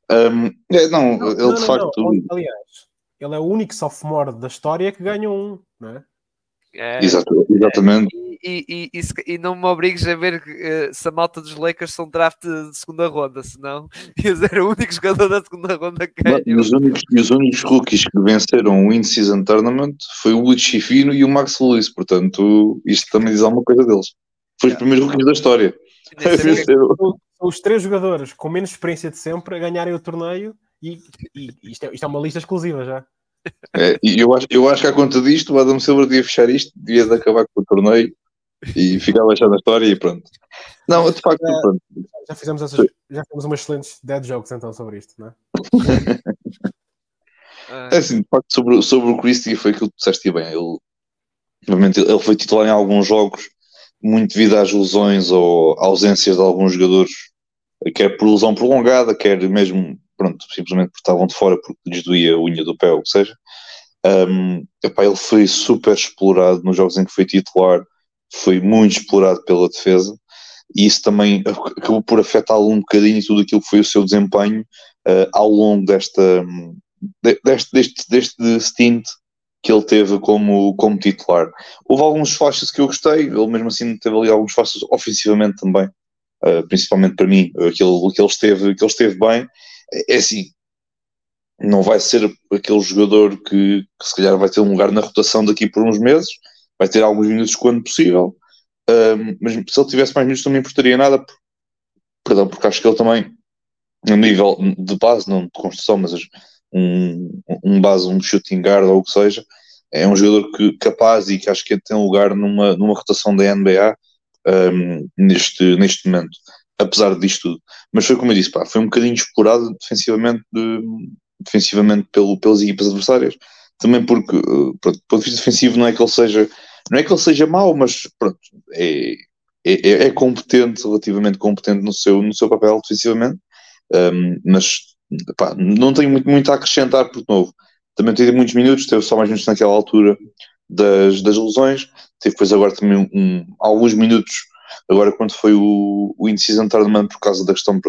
Um, é, não, não, ele não, de não, facto. Aliás, ele é o único sophomore da história que ganhou um, não é? é Exato, exatamente. É, e, e, e, não me obrigues a ver uh, se a malta dos Lakers são draft de segunda ronda, senão eles eram o único jogador da segunda ronda que ganhou. E os únicos, e os únicos rookies que venceram o In-Season Tournament foi o Wood Chifino e o Max Lewis, portanto, isto também diz alguma coisa deles. Foi os primeiros rookies da história. São os três jogadores com menos experiência de sempre a ganharem o torneio e, e isto, é, isto é uma lista exclusiva já. É, eu, acho, eu acho que à conta disto, o Adam Silver devia fechar isto, devia de acabar com o torneio e ficar baixado na história e pronto. Não, de facto, já, pronto. Já fizemos, essas, já fizemos umas excelentes dead jokes então sobre isto, não é? é assim, de facto, sobre, sobre o Christie foi aquilo que tu disseste bem. Ele, obviamente, ele foi titular em alguns jogos, muito devido às lesões ou ausências de alguns jogadores, quer por lesão prolongada, quer mesmo pronto, simplesmente porque estavam de fora porque lhes doía a unha do pé, ou o que seja. Um, epá, ele foi super explorado nos jogos em que foi titular, foi muito explorado pela defesa, e isso também acabou por afetá-lo um bocadinho tudo aquilo que foi o seu desempenho uh, ao longo desta, deste, deste, deste stint que ele teve como, como titular. Houve alguns flashes que eu gostei, ele mesmo assim teve ali alguns flashes ofensivamente também, uh, principalmente para mim, aquele que ele esteve, que ele esteve bem, é, assim, não vai ser aquele jogador que, que, se calhar vai ter um lugar na rotação daqui por uns meses, vai ter alguns minutos quando possível, um, mas se ele tivesse mais minutos não me importaria nada, por, perdão, porque acho que ele também, no nível de base, não de construção, mas um, um base, um shooting guard ou o que seja, é um jogador que, capaz e que acho que tem lugar numa, numa rotação da NBA um, neste, neste momento apesar disto tudo. Mas foi como eu disse, pá, foi um bocadinho explorado defensivamente, de, defensivamente pelo, pelas equipas adversárias. Também porque, eh, pronto, do ponto de vista defensivo, não é que ele seja, não é que ele seja mau, mas pronto, é, é, é competente, relativamente competente no seu, no seu papel defensivamente. Um, mas não tenho muito, muito a acrescentar por novo. Também teve muitos minutos, teve só mais minutos naquela altura das, das lesões, teve depois agora também um, alguns minutos Agora, quando foi o, o in-season tournament, por causa da questão,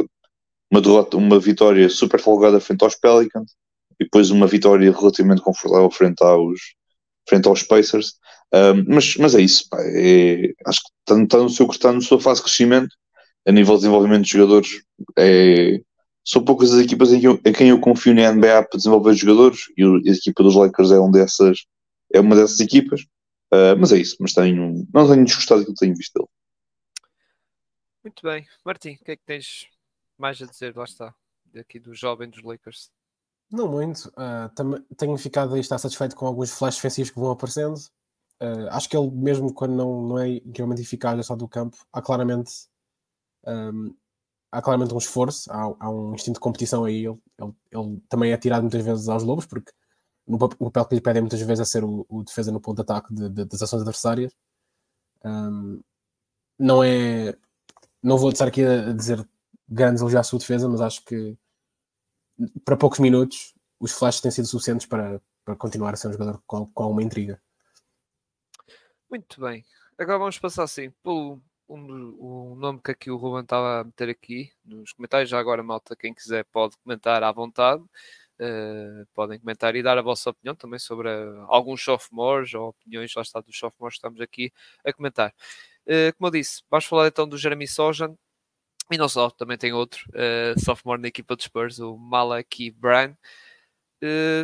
uma derrota, uma vitória super folgada frente aos Pelicans e depois uma vitória relativamente confortável frente aos, frente aos Pacers. Um, mas, mas é isso, pá, é, acho que está, está, no seu, está na sua fase de crescimento a nível de desenvolvimento de jogadores. É, são poucas as equipas em, eu, em quem eu confio na NBA para desenvolver jogadores e a equipa dos Lakers é, um dessas, é uma dessas equipas. Uh, mas é isso, mas tenho, não tenho desgostado do que tenho visto dele. Muito bem. Martim, o que é que tens mais a dizer? Lá está, daqui do jovem dos Lakers. Não muito. Uh, tenho ficado aí estar satisfeito com alguns flash defensivos que vão aparecendo. Uh, acho que ele, mesmo quando não, não é incrivelmente eficaz só do campo, há claramente, um, há claramente um esforço, há, há, um instinto de competição aí. Ele, ele, ele, também é tirado muitas vezes aos lobos, porque no, o papel que lhe pedem muitas vezes é ser o, o defesa no ponto de ataque de, de, das ações adversárias. Um, não é não vou estar aqui a dizer grandes elogios à sua defesa, mas acho que para poucos minutos os flashes têm sido suficientes para, para continuar a ser um jogador com, com alguma intriga. Muito bem. Agora vamos passar assim pelo um, um nome que aqui o Ruben estava a meter aqui nos comentários. Já agora, malta, quem quiser pode comentar à vontade. Uh, podem comentar e dar a vossa opinião também sobre uh, alguns sophomores ou opiniões lá está dos sophomores que estamos aqui a comentar. Uh, como eu disse, vamos falar então do Jeremy Sojan e não só, também tem outro uh, sophomore na equipa dos Spurs, o Malaki Brand. Uh,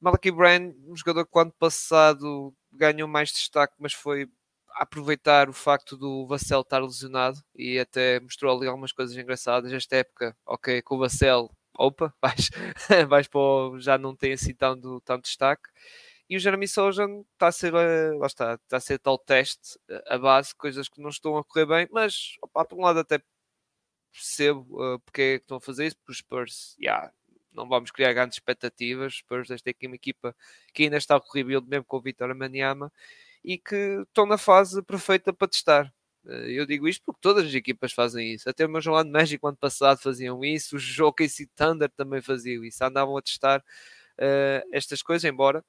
Malaki Brand, um jogador que ano passado ganhou mais destaque, mas foi aproveitar o facto do Vassell estar lesionado e até mostrou ali algumas coisas engraçadas. Esta época, ok, com o Vassell, opa, vais, vais para o, já não tem assim tanto, tanto destaque. E o Jeremy Sojan está a ser, eh, lá está, está a ser tal teste, eh, a base, coisas que não estão a correr bem, mas opa, por um lado até percebo uh, porque é que estão a fazer isso, porque os Spurs, yeah, não vamos criar grandes expectativas, os Spurs esta é uma equipa que ainda está a correr mesmo com o Vitor Maniama e que estão na fase perfeita para testar. Eu digo isto porque todas as equipas fazem isso. Até o meu João México ano passado faziam isso, o Jogo Thunder também faziam isso. Andavam a testar uh, estas coisas, embora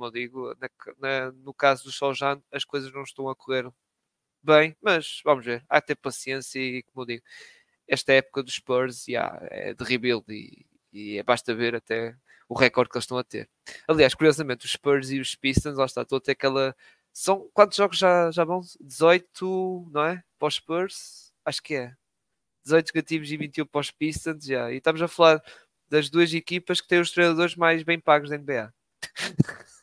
como eu digo, na, na, no caso do Soljan, as coisas não estão a correr bem, mas vamos ver, há que ter paciência e, como eu digo, esta época dos Spurs yeah, é de rebuild e, e é, basta ver até o recorde que eles estão a ter. Aliás, curiosamente, os Spurs e os Pistons, lá está, estão a ter aquela São quantos jogos já, já vão? 18, não é? Para os Spurs? Acho que é. 18 negativos e 21 para os Pistons, já. E estamos a falar das duas equipas que têm os treinadores mais bem pagos da NBA.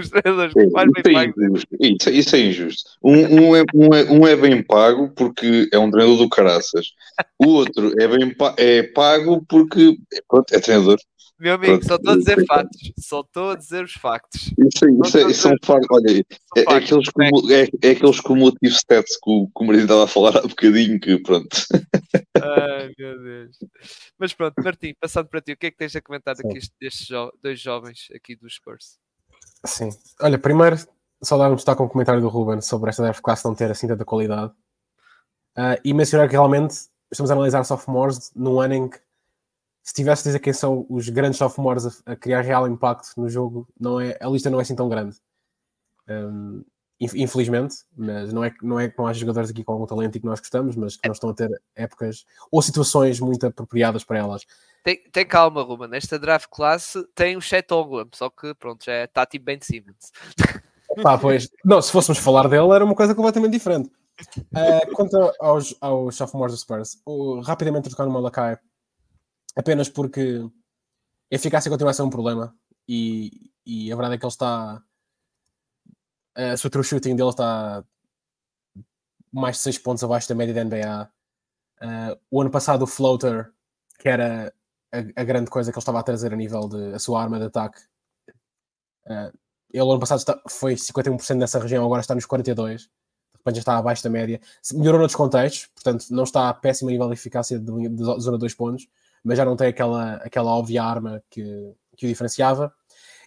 os treinadores mais bem pagos. Isso, isso, é injusto. Um, um, é, um, é, um é bem pago porque é um treinador do caraças. O outro é, bem pa é pago porque pronto, é treinador. Meu amigo, só estou a dizer factos. Só estou a dizer os factos. Isso, isso, é, isso é um facto. Olha, é, é, aqueles como, é, é aqueles cumulative stats que o, que o marido estava a falar há bocadinho que pronto. Ai, meu Deus. Mas pronto, Martim, passando para ti, o que é que tens a comentar aqui destes jo dois jovens aqui dos Spurs? Sim. Olha, primeiro, só dar um destaque ao comentário do Ruben sobre esta draft class não ter assim tanta qualidade. Uh, e mencionar que realmente estamos a analisar sophomores num ano em que se tivesse a dizer quem são os grandes sophomores a, a, criar real impacto no jogo, não é, a lista não é assim tão grande. Um, infelizmente, mas não é, não é que não haja jogadores aqui com algum talento e que nós gostamos, mas que não estão a ter épocas ou situações muito apropriadas para elas. Tem, tem calma, Ruben. Esta draft classe tem o Chet Oglam, só que pronto, já está tipo de Simmons. Pá, pois, não, se fôssemos falar dele, era uma coisa completamente diferente. Uh, quanto aos, aos sophomores do Spurs, uh, rapidamente trocar no Malakai apenas porque a eficácia continua a ser um problema e, e a verdade é que ele está a sua true shooting dele está mais de 6 pontos abaixo da média da NBA. Uh, o ano passado o floater, que era a, a, grande coisa que ele estava a trazer a nível de a sua arma de ataque, uh, ele ano passado está, foi 51% nessa região, agora está nos 42%. De repente já está abaixo da média. Melhorou noutros contextos, portanto não está a péssimo nível de eficácia de, de zona 2 pontos, mas já não tem aquela, aquela óbvia arma que, que o diferenciava.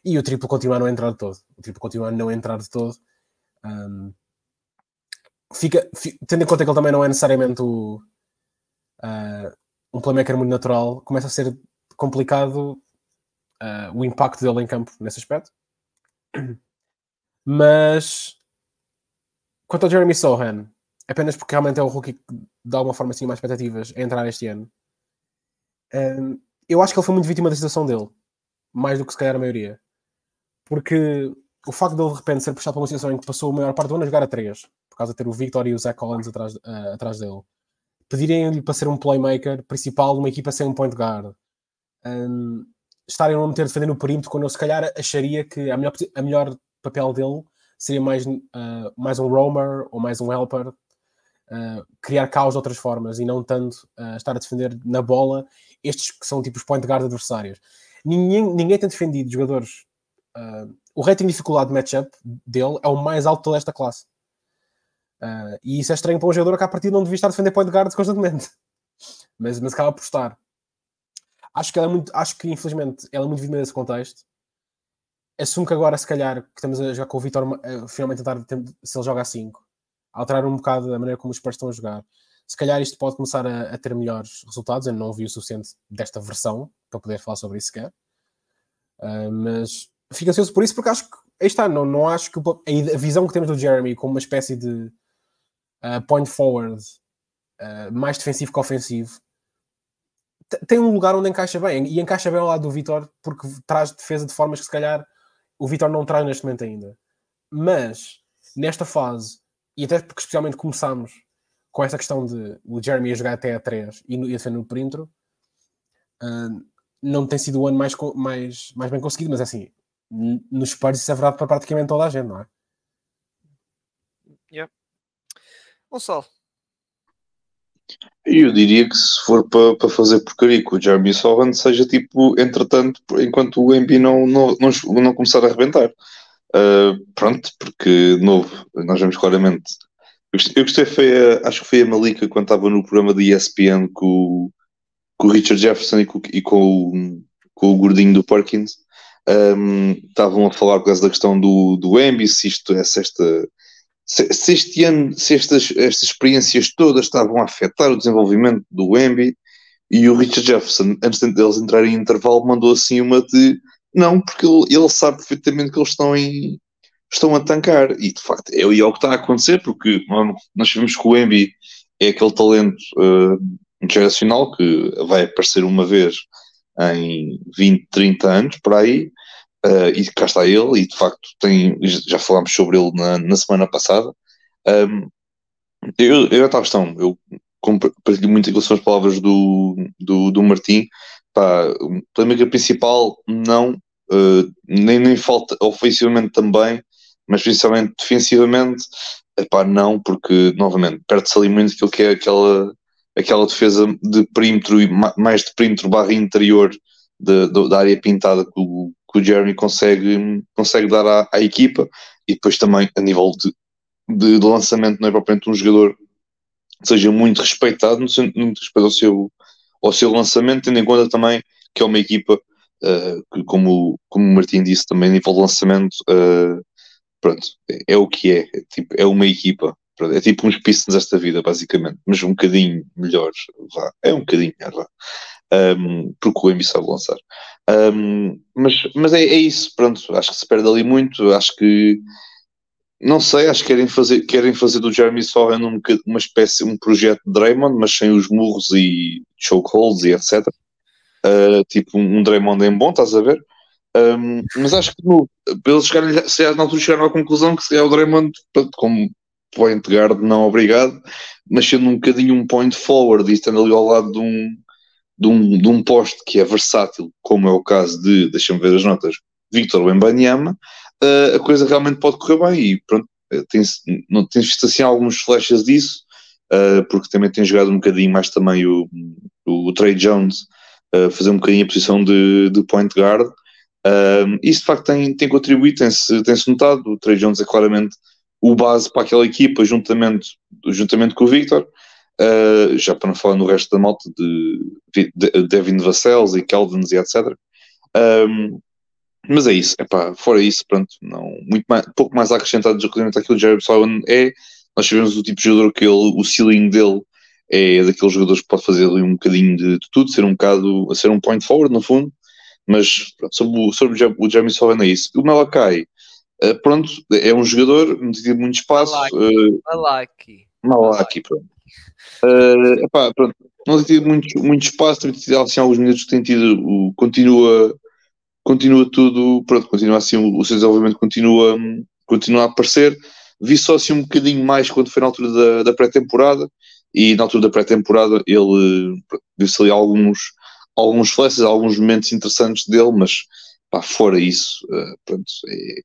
E o triplo continua a não entrar de todo. O triplo continua a não entrar de todo. Um, fica, fica, tendo em conta que ele também não é necessariamente o, uh, um playmaker muito natural, começa a ser complicado uh, o impacto dele em campo nesse aspecto. Mas quanto ao Jeremy Sohan, apenas porque realmente é o rookie que dá alguma forma assim mais expectativas a entrar este ano um, eu acho que ele foi muito vítima da situação dele, mais do que se calhar a maioria. Porque o facto de ele de repente ser puxado para uma situação em que passou a maior parte do ano a jogar a 3, por causa de ter o Victor e o Zach Collins atrás, uh, atrás dele, pedirem-lhe para ser um playmaker principal de uma equipa sem um point guard, um, estarem a não meter defender no perímetro, quando eu se calhar acharia que a melhor, a melhor papel dele seria mais, uh, mais um roamer ou mais um helper uh, criar caos de outras formas e não tanto uh, estar a defender na bola estes que são tipo os point guard adversários. Ninguém, ninguém tem defendido jogadores. Uh, o rating de dificuldade de matchup dele é o mais alto desta classe. Uh, e isso é estranho para um jogador que a partir não devia estar a defender point guard constantemente. mas, mas acaba por estar. Acho que ela é muito, acho que infelizmente ela é muito vítima desse contexto. Assumo que agora, se calhar, que estamos a jogar com o Vitor, uh, finalmente tentar se ele joga a 5, alterar um bocado a maneira como os Spurs estão a jogar. Se calhar isto pode começar a, a, ter melhores resultados. Eu não vi o suficiente desta versão para poder falar sobre isso sequer. Uh, mas fico ansioso por isso porque acho que aí está, não, não acho que a, visão que temos do Jeremy como uma espécie de uh, point forward uh, mais defensivo que ofensivo tem um lugar onde encaixa bem e encaixa bem ao lado do Vitor porque traz defesa de formas que se calhar o Vitor não traz neste momento ainda. Mas nesta fase e até porque especialmente começamos com essa questão de o Jeremy a jogar até a 3 e, e a defender no perímetro, uh, não tem sido o ano mais, mais, mais bem conseguido, mas é assim, nos Spurs isso é verdade para praticamente toda a gente, não é? Yeah. Gonçalo. Eu diria que se for para, para fazer porcaria com o Jeremy Sohan, seja tipo, entretanto, enquanto o MB não, não, não, não começar a arrebentar. Uh, pronto, porque novo, nós vemos claramente. Eu gostei, foi a, acho que foi a Malika quando estava no programa da ESPN com, com o Richard Jefferson e com, e com, com o gordinho do Perkins. Um, estavam a falar por causa da questão do, do Embi, se isto é, se esta, se, se, este ano, se estas, estas experiências todas estavam a afetar o desenvolvimento do Embi, e o Richard Jefferson, antes deles entrarem em intervalo, mandou assim uma de não, porque ele, ele sabe perfeitamente que eles estão em estão a tancar. E de facto é, é o que está a acontecer porque nós sabemos que o Embi é aquele talento uh, geracional que vai aparecer uma vez em 20, 30 anos por aí uh, e cá está ele, e de facto tem, já falámos sobre ele na, na semana passada. Um, eu, eu a questão, eu partilho muito que são as palavras do, do, do Martim. Pá, polémica principal, não, uh, nem, nem falta ofensivamente também, mas principalmente defensivamente, epá, não, porque novamente perde-se ali muito aquilo que é aquela, aquela defesa de perímetro mais de perímetro barra interior de, de, da área pintada que o, que o Jeremy consegue, consegue dar à, à equipa. E depois também a nível de, de, de lançamento não é propriamente um jogador que seja muito respeitado no, no respeito ao seu, ao seu lançamento, tendo em conta também que é uma equipa uh, que, como, como o Martim disse também, a nível de lançamento, uh, pronto, é, é, o que é, é, tipo, é uma equipa, é tipo uns Pistons desta vida, basicamente, mas um bocadinho melhor, vá, é um bocadinho melhor, vá. Um, porque o Embi sabe lançar. Um, mas mas é, é, isso, pronto, acho que se perde ali muito, acho que não sei, acho que querem fazer, querem fazer do Jeremy Sohan um, uma espécie, um projeto de Draymond, mas sem os murros e chokeholds e etc. Uh, tipo um, um Draymond em bom, estás a ver? Um, mas acho que no, eles chegarem, se na altura chegaram à conclusão que se é o Draymond, como point guard, não obrigado, mas sendo um bocadinho um point forward e estando ali ao lado de um, de um, de um poste que é versátil, como é o caso de, deixa-me ver as notas, Victor Wembanyama, uh, a coisa realmente pode correr bem e pronto, eh, tem-se tem visto assim alguns flashes disso, uh, porque também tem jogado um bocadinho mais também o, o, o Trey Jones uh, fazer um bocadinho a posição de, de point guard. Uh, isso de facto tem, tem contribuído, tem-se tem -se notado. O Trey Jones é claramente o base para aquela equipa, juntamente, juntamente com o Victor. Uh, já para não falar no resto da malta de, de, de Devin Vassels e Keldens e etc. Um, mas é isso, epá, fora isso, pronto, não, muito mais, pouco mais a acrescentar relativamente àquilo que Jared Sullivan é. Nós sabemos o tipo de jogador que ele, o ceiling dele é daqueles jogadores que pode fazer ali um bocadinho de, de tudo, ser um bocado, ser um point forward no fundo, mas pronto, sobre, o, sobre o Jeremy Sullivan é isso. O Malakai, uh, pronto, é um jogador, não tem muito espaço. Malaki. Uh, Malaki, pronto. Uh, epá, pronto. Não tem tido muito, muito espaço, tem tido assim, alguns minutos que tem tido, o, continua continua tudo, pronto, continua assim, o, o seu desenvolvimento continua, continua a aparecer. Vi só assim um bocadinho mais quando foi na altura da, da pré-temporada, e na altura da pré-temporada ele disse ali alguns, alguns flashes, alguns momentos interessantes dele, mas pá, fora isso, pronto, é,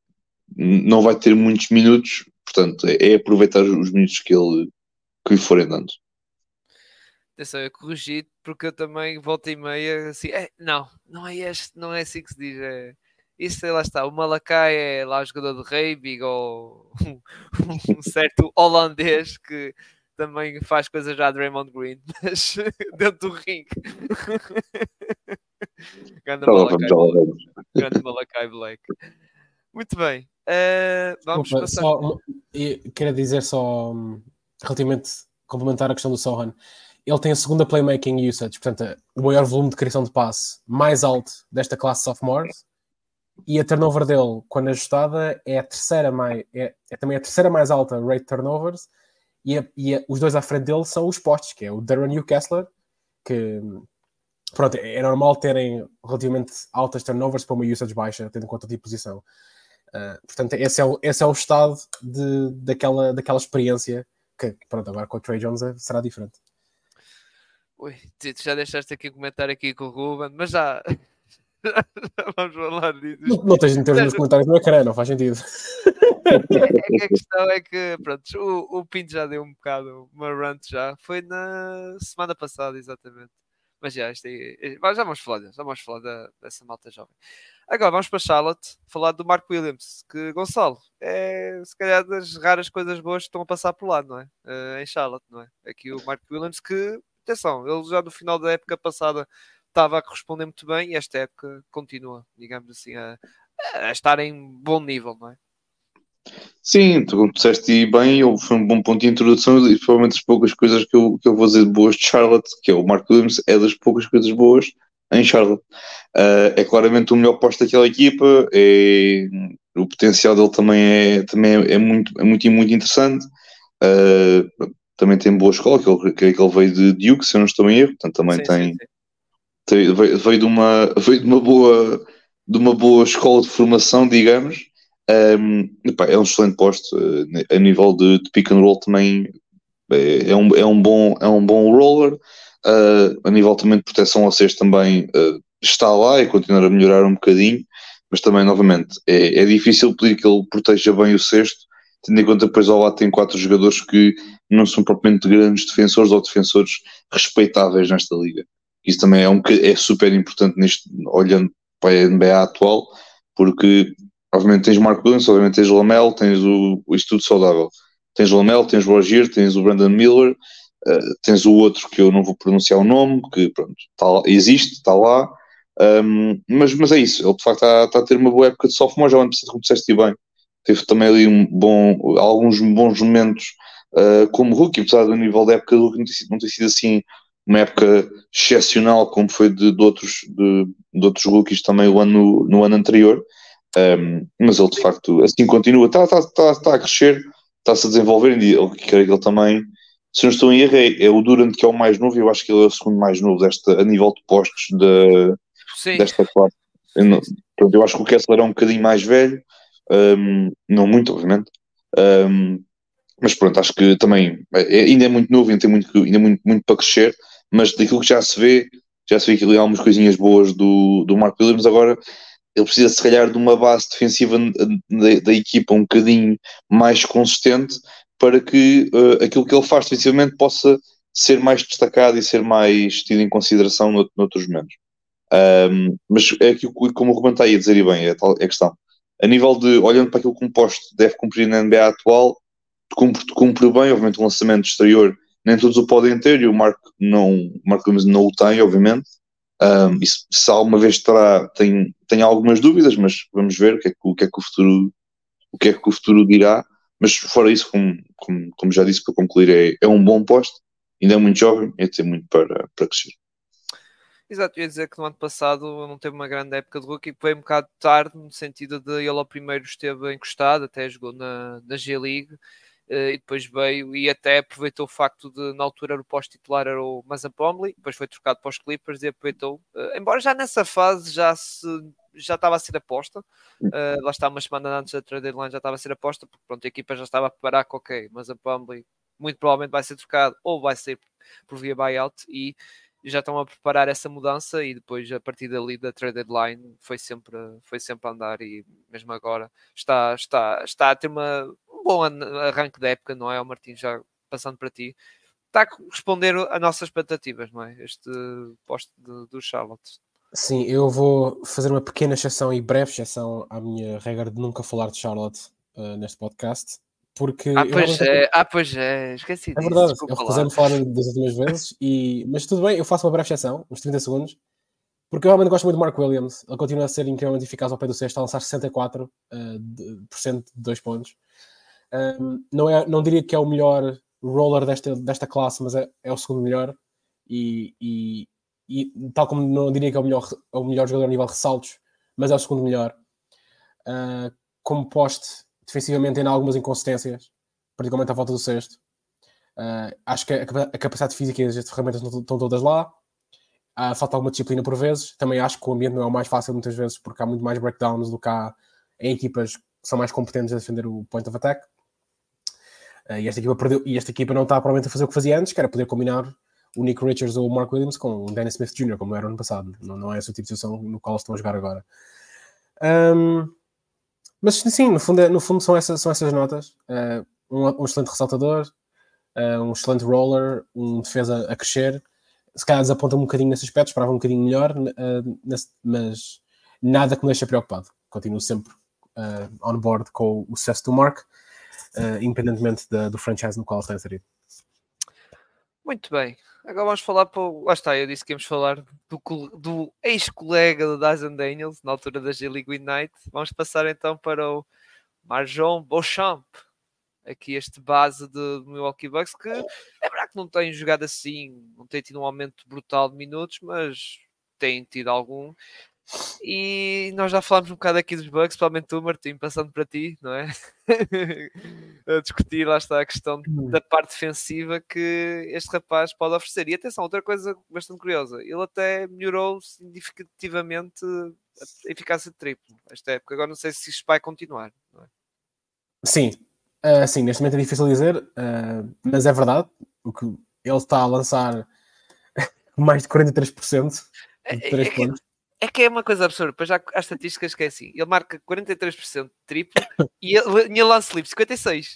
não vai ter muitos minutos, portanto, é, é aproveitar os minutos que ele que lhe forem dando. Atenção, eu corrigi porque eu também volta e meia assim, é, não, não é este, não é assim que se diz. É, isso lá está, o Malakai é lá o jogador de Reibig ou um, certo holandês que também faz coisas já Draymond Green, mas dentro do ringue. Malakai, Grande Malakai Black. Muito bem. Uh, vamos passar. Só, quero dizer só relativamente complementar a questão do Sohan ele tem a segunda playmaking usage, portanto, o maior volume de criação de passe mais alto desta classe sophomores. E a turnover dele, quando ajustada, é a terceira mais, é, é também a terceira mais alta rate turnovers. E, a, e a, os dois à frente dele são os postes, que é o Darren Newcastle, que pronto, é normal terem relativamente altas turnovers para uma usage baixa, tendo em conta a tipo de posição. Uh, portanto, esse é, o, esse é o estado de, daquela, daquela experiência que, pronto, agora com o Trey Jones será diferente. Ui, tu já deixaste aqui um comentário aqui com o Ruben, mas já, vamos falar disso. Não, não tens de meter nos comentários no ecrã, não faz sentido. É, a questão é que, pronto, o, o Pinto já deu um bocado uma rant já. Foi na semana passada, exatamente. Mas já, isto aí, já vamos falar, já vamos falar da, dessa malta jovem. Agora vamos para Charlotte, falar do Mark Williams, que Gonçalo é se calhar das raras coisas boas que estão a passar por lá, não é? Uh, em Charlotte, não é? Aqui o Mark Williams que atenção, ele já no final da época passada estava a corresponder muito bem e esta época continua, digamos assim, a, a estar em bom nível, não é? Sim, tu disseste bem, foi um bom ponto de introdução e provavelmente das poucas coisas que eu, que eu vou dizer de boas de Charlotte, que é o Mark Williams, é das poucas coisas boas em Charlotte. Uh, é claramente o melhor posto daquela equipa, é, o potencial dele também é, também é, é muito, é muito, muito interessante. Uh, também tem boa escola, que ele, que ele veio de Duke, se eu não estou em erro, portanto também sim, tem, sim, sim. tem veio, veio, de uma, veio de uma boa de uma boa escola de formação, digamos. Um, epá, é um excelente posto a nível de, de, pick and roll também é, é, um, é, um, bom, é um bom roller uh, a nível também de proteção ao sexto também uh, está lá e continuar a melhorar um bocadinho mas também novamente é, é difícil pedir que ele proteja bem o sexto tendo em conta depois ao lado tem quatro jogadores que não são propriamente grandes defensores ou defensores respeitáveis nesta liga. Isso também é, um, é super importante neste, olhando para a NBA atual porque obviamente tens Mark Williams, obviamente tens Lamel, tens o, o Instituto Saudável, tens Lamel, tens o Rogier, tens o Brandon Miller, uh, tens o outro que eu não vou pronunciar o nome, que pronto, tá, existe, está lá, um, mas, mas é isso, ele de facto está, está a ter uma boa época de sophomore, já o ano passado, como disseste bem, teve também ali um bom, alguns bons momentos uh, como rookie, apesar do nível da época do rookie não ter sido, assim uma época excepcional como foi de, de outros, de, de, outros rookies também o ano, no ano anterior, um, mas ele de facto assim continua, está tá, tá, tá a crescer, está-se a desenvolver. E eu creio que ele também, se não estou em erro, é, é, o Durant que é o mais novo. Eu acho que ele é o segundo mais novo desta, a nível de postos de, desta classe. Eu, não, eu acho que o Kessler é um bocadinho mais velho, um, não muito, obviamente. Um, mas pronto, acho que também é, ainda é muito novo, ainda tem muito, ainda muito, muito para crescer. Mas daquilo que já se vê, já se vê que ali há algumas coisinhas boas do, do Mark Williams. Agora ele precisa se calhar de uma base defensiva da, da equipa um bocadinho mais consistente para que uh, aquilo que ele faz defensivamente possa ser mais destacado e ser mais tido em consideração no, noutros momentos. Um, mas é aquilo como o Ruben está aí a dizer, e bem, é, é a questão. A nível de, olhando para aquilo que um posto deve cumprir na NBA atual, cumpre, cumpre bem, obviamente, o lançamento exterior, nem todos o podem ter, e o Mark não, o Mark não o tem, obviamente, um, e se, se alguma vez terá, tem, tem algumas dúvidas, mas vamos ver o que é que o, que é que o futuro o que é que o futuro dirá. Mas fora isso, como, como, como já disse para concluir, é, é um bom posto, ainda é muito jovem e tem muito para, para crescer. Exato, eu ia dizer que no ano passado não teve uma grande época de rookie, foi um bocado tarde, no sentido de ele ao primeiro esteve encostado, até jogou na, na G-League, Uh, e depois veio e até aproveitou o facto de na altura o pós-titular era o Mazan Plumlee, depois foi trocado para os Clippers e aproveitou, uh, embora já nessa fase já se já estava a ser aposta, uh, lá está uma semana antes da trade deadline já estava a ser aposta, porque pronto, a equipa já estava a preparar que ok, Mazan Plumlee muito provavelmente vai ser trocado ou vai ser por via buyout e já estão a preparar essa mudança e depois a partir dali da trade deadline foi sempre foi sempre a andar e mesmo agora está está está a ter uma bom arranque da época, não é? O Martim, já passando para ti, está a responder a nossas expectativas, não é? Este posto do Charlotte. Sim, eu vou fazer uma pequena exceção e breve exceção à minha regra de nunca falar de Charlotte uh, neste podcast. Porque ah, pois é, ah, pois é, esqueci É verdade, eu recusei-me falar das últimas vezes, e... mas tudo bem, eu faço uma breve exceção, uns 30 segundos, porque eu realmente gosto muito de Mark Williams, ele continua a ser incrivelmente eficaz ao pé do sexto, a lançar 64% uh, de, de dois pontos. Um, não, é, não diria que é o melhor roller desta, desta classe, mas é, é o segundo melhor. E, e, e, tal como não diria que é o melhor, o melhor jogador a nível de ressaltos, mas é o segundo melhor. Uh, como poste, defensivamente tem algumas inconsistências, particularmente à volta do sexto. Uh, acho que a, a, capacidade física e as ferramentas não estão todas lá. Uh, falta alguma disciplina por vezes. Também acho que o ambiente não é o mais fácil muitas vezes, porque há muito mais breakdowns do que há em equipas que são mais competentes a defender o point of attack. Uh, e, esta equipa perdeu, e esta equipa não está provavelmente a fazer o que fazia antes, que era poder combinar o Nick Richards ou o Mark Williams com o Dennis Smith Jr., como era ano passado. Não, não é essa situação no qual estão a jogar agora. Um, mas sim, no fundo, é, no fundo são, essas, são essas notas. Uh, um, um, excelente ressaltador, uh, um excelente roller, um defesa a crescer. Se calhar desaponta um bocadinho nesse aspecto, esperava um bocadinho melhor, nesse, mas nada que me deixe preocupado. Continuo sempre on board com o sucesso do Mark uh, independentemente da, do franchise no qual está inserido. Muito bem. Agora vamos falar para. Lá está, eu disse que íamos falar do, do ex-colega da Dyson Daniels, na altura da G-League Ignite. Vamos passar então para o Marjon Beauchamp, aqui este base de, de Milwaukee Bucks, que é verdade que não tem jogado assim, não tem tido um aumento brutal de minutos, mas tem tido algum. E nós já falámos um bocado aqui dos bugs, principalmente tu, Martim, passando para ti, não é? a discutir, lá está a questão hum. da parte defensiva que este rapaz pode oferecer. E atenção, outra coisa bastante curiosa, ele até melhorou significativamente a eficácia de triplo esta época. Agora não sei se isto vai continuar. É? Sim, uh, sim, neste momento é difícil dizer, uh, mas é verdade. O que ele está a lançar mais de 43% de é, 3 é, pontos. É que é uma coisa absurda, pois já há estatísticas que é assim: ele marca 43% de triplo e ele, ele lance livre 56%.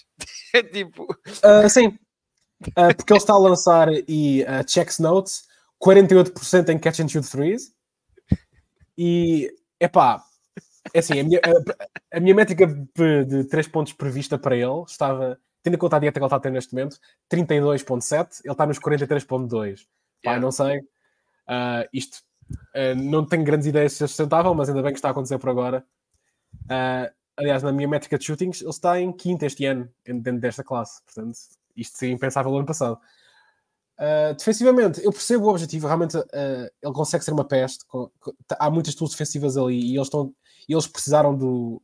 é tipo. Uh, sim, uh, porque ele está a lançar e uh, checks notes 48% em catch and shoot threes e epá, é assim, a minha, a, a minha métrica de, de 3 pontos prevista para ele estava, tendo em conta a dieta que ele está a ter neste momento, 32.7, ele está nos 43.2. Pá, yeah. não sei. Uh, isto uh, não tenho grandes ideias se é sustentável, mas ainda bem que está a acontecer por agora. Uh, aliás, na minha métrica de shootings, ele está em quinto este ano, dentro desta classe. Portanto, isto seria impensável no ano passado. Uh, defensivamente, eu percebo o objetivo, realmente ele consegue ser uma peste. Com, com, há muitas tools defensivas ali e eles, estão, eles precisaram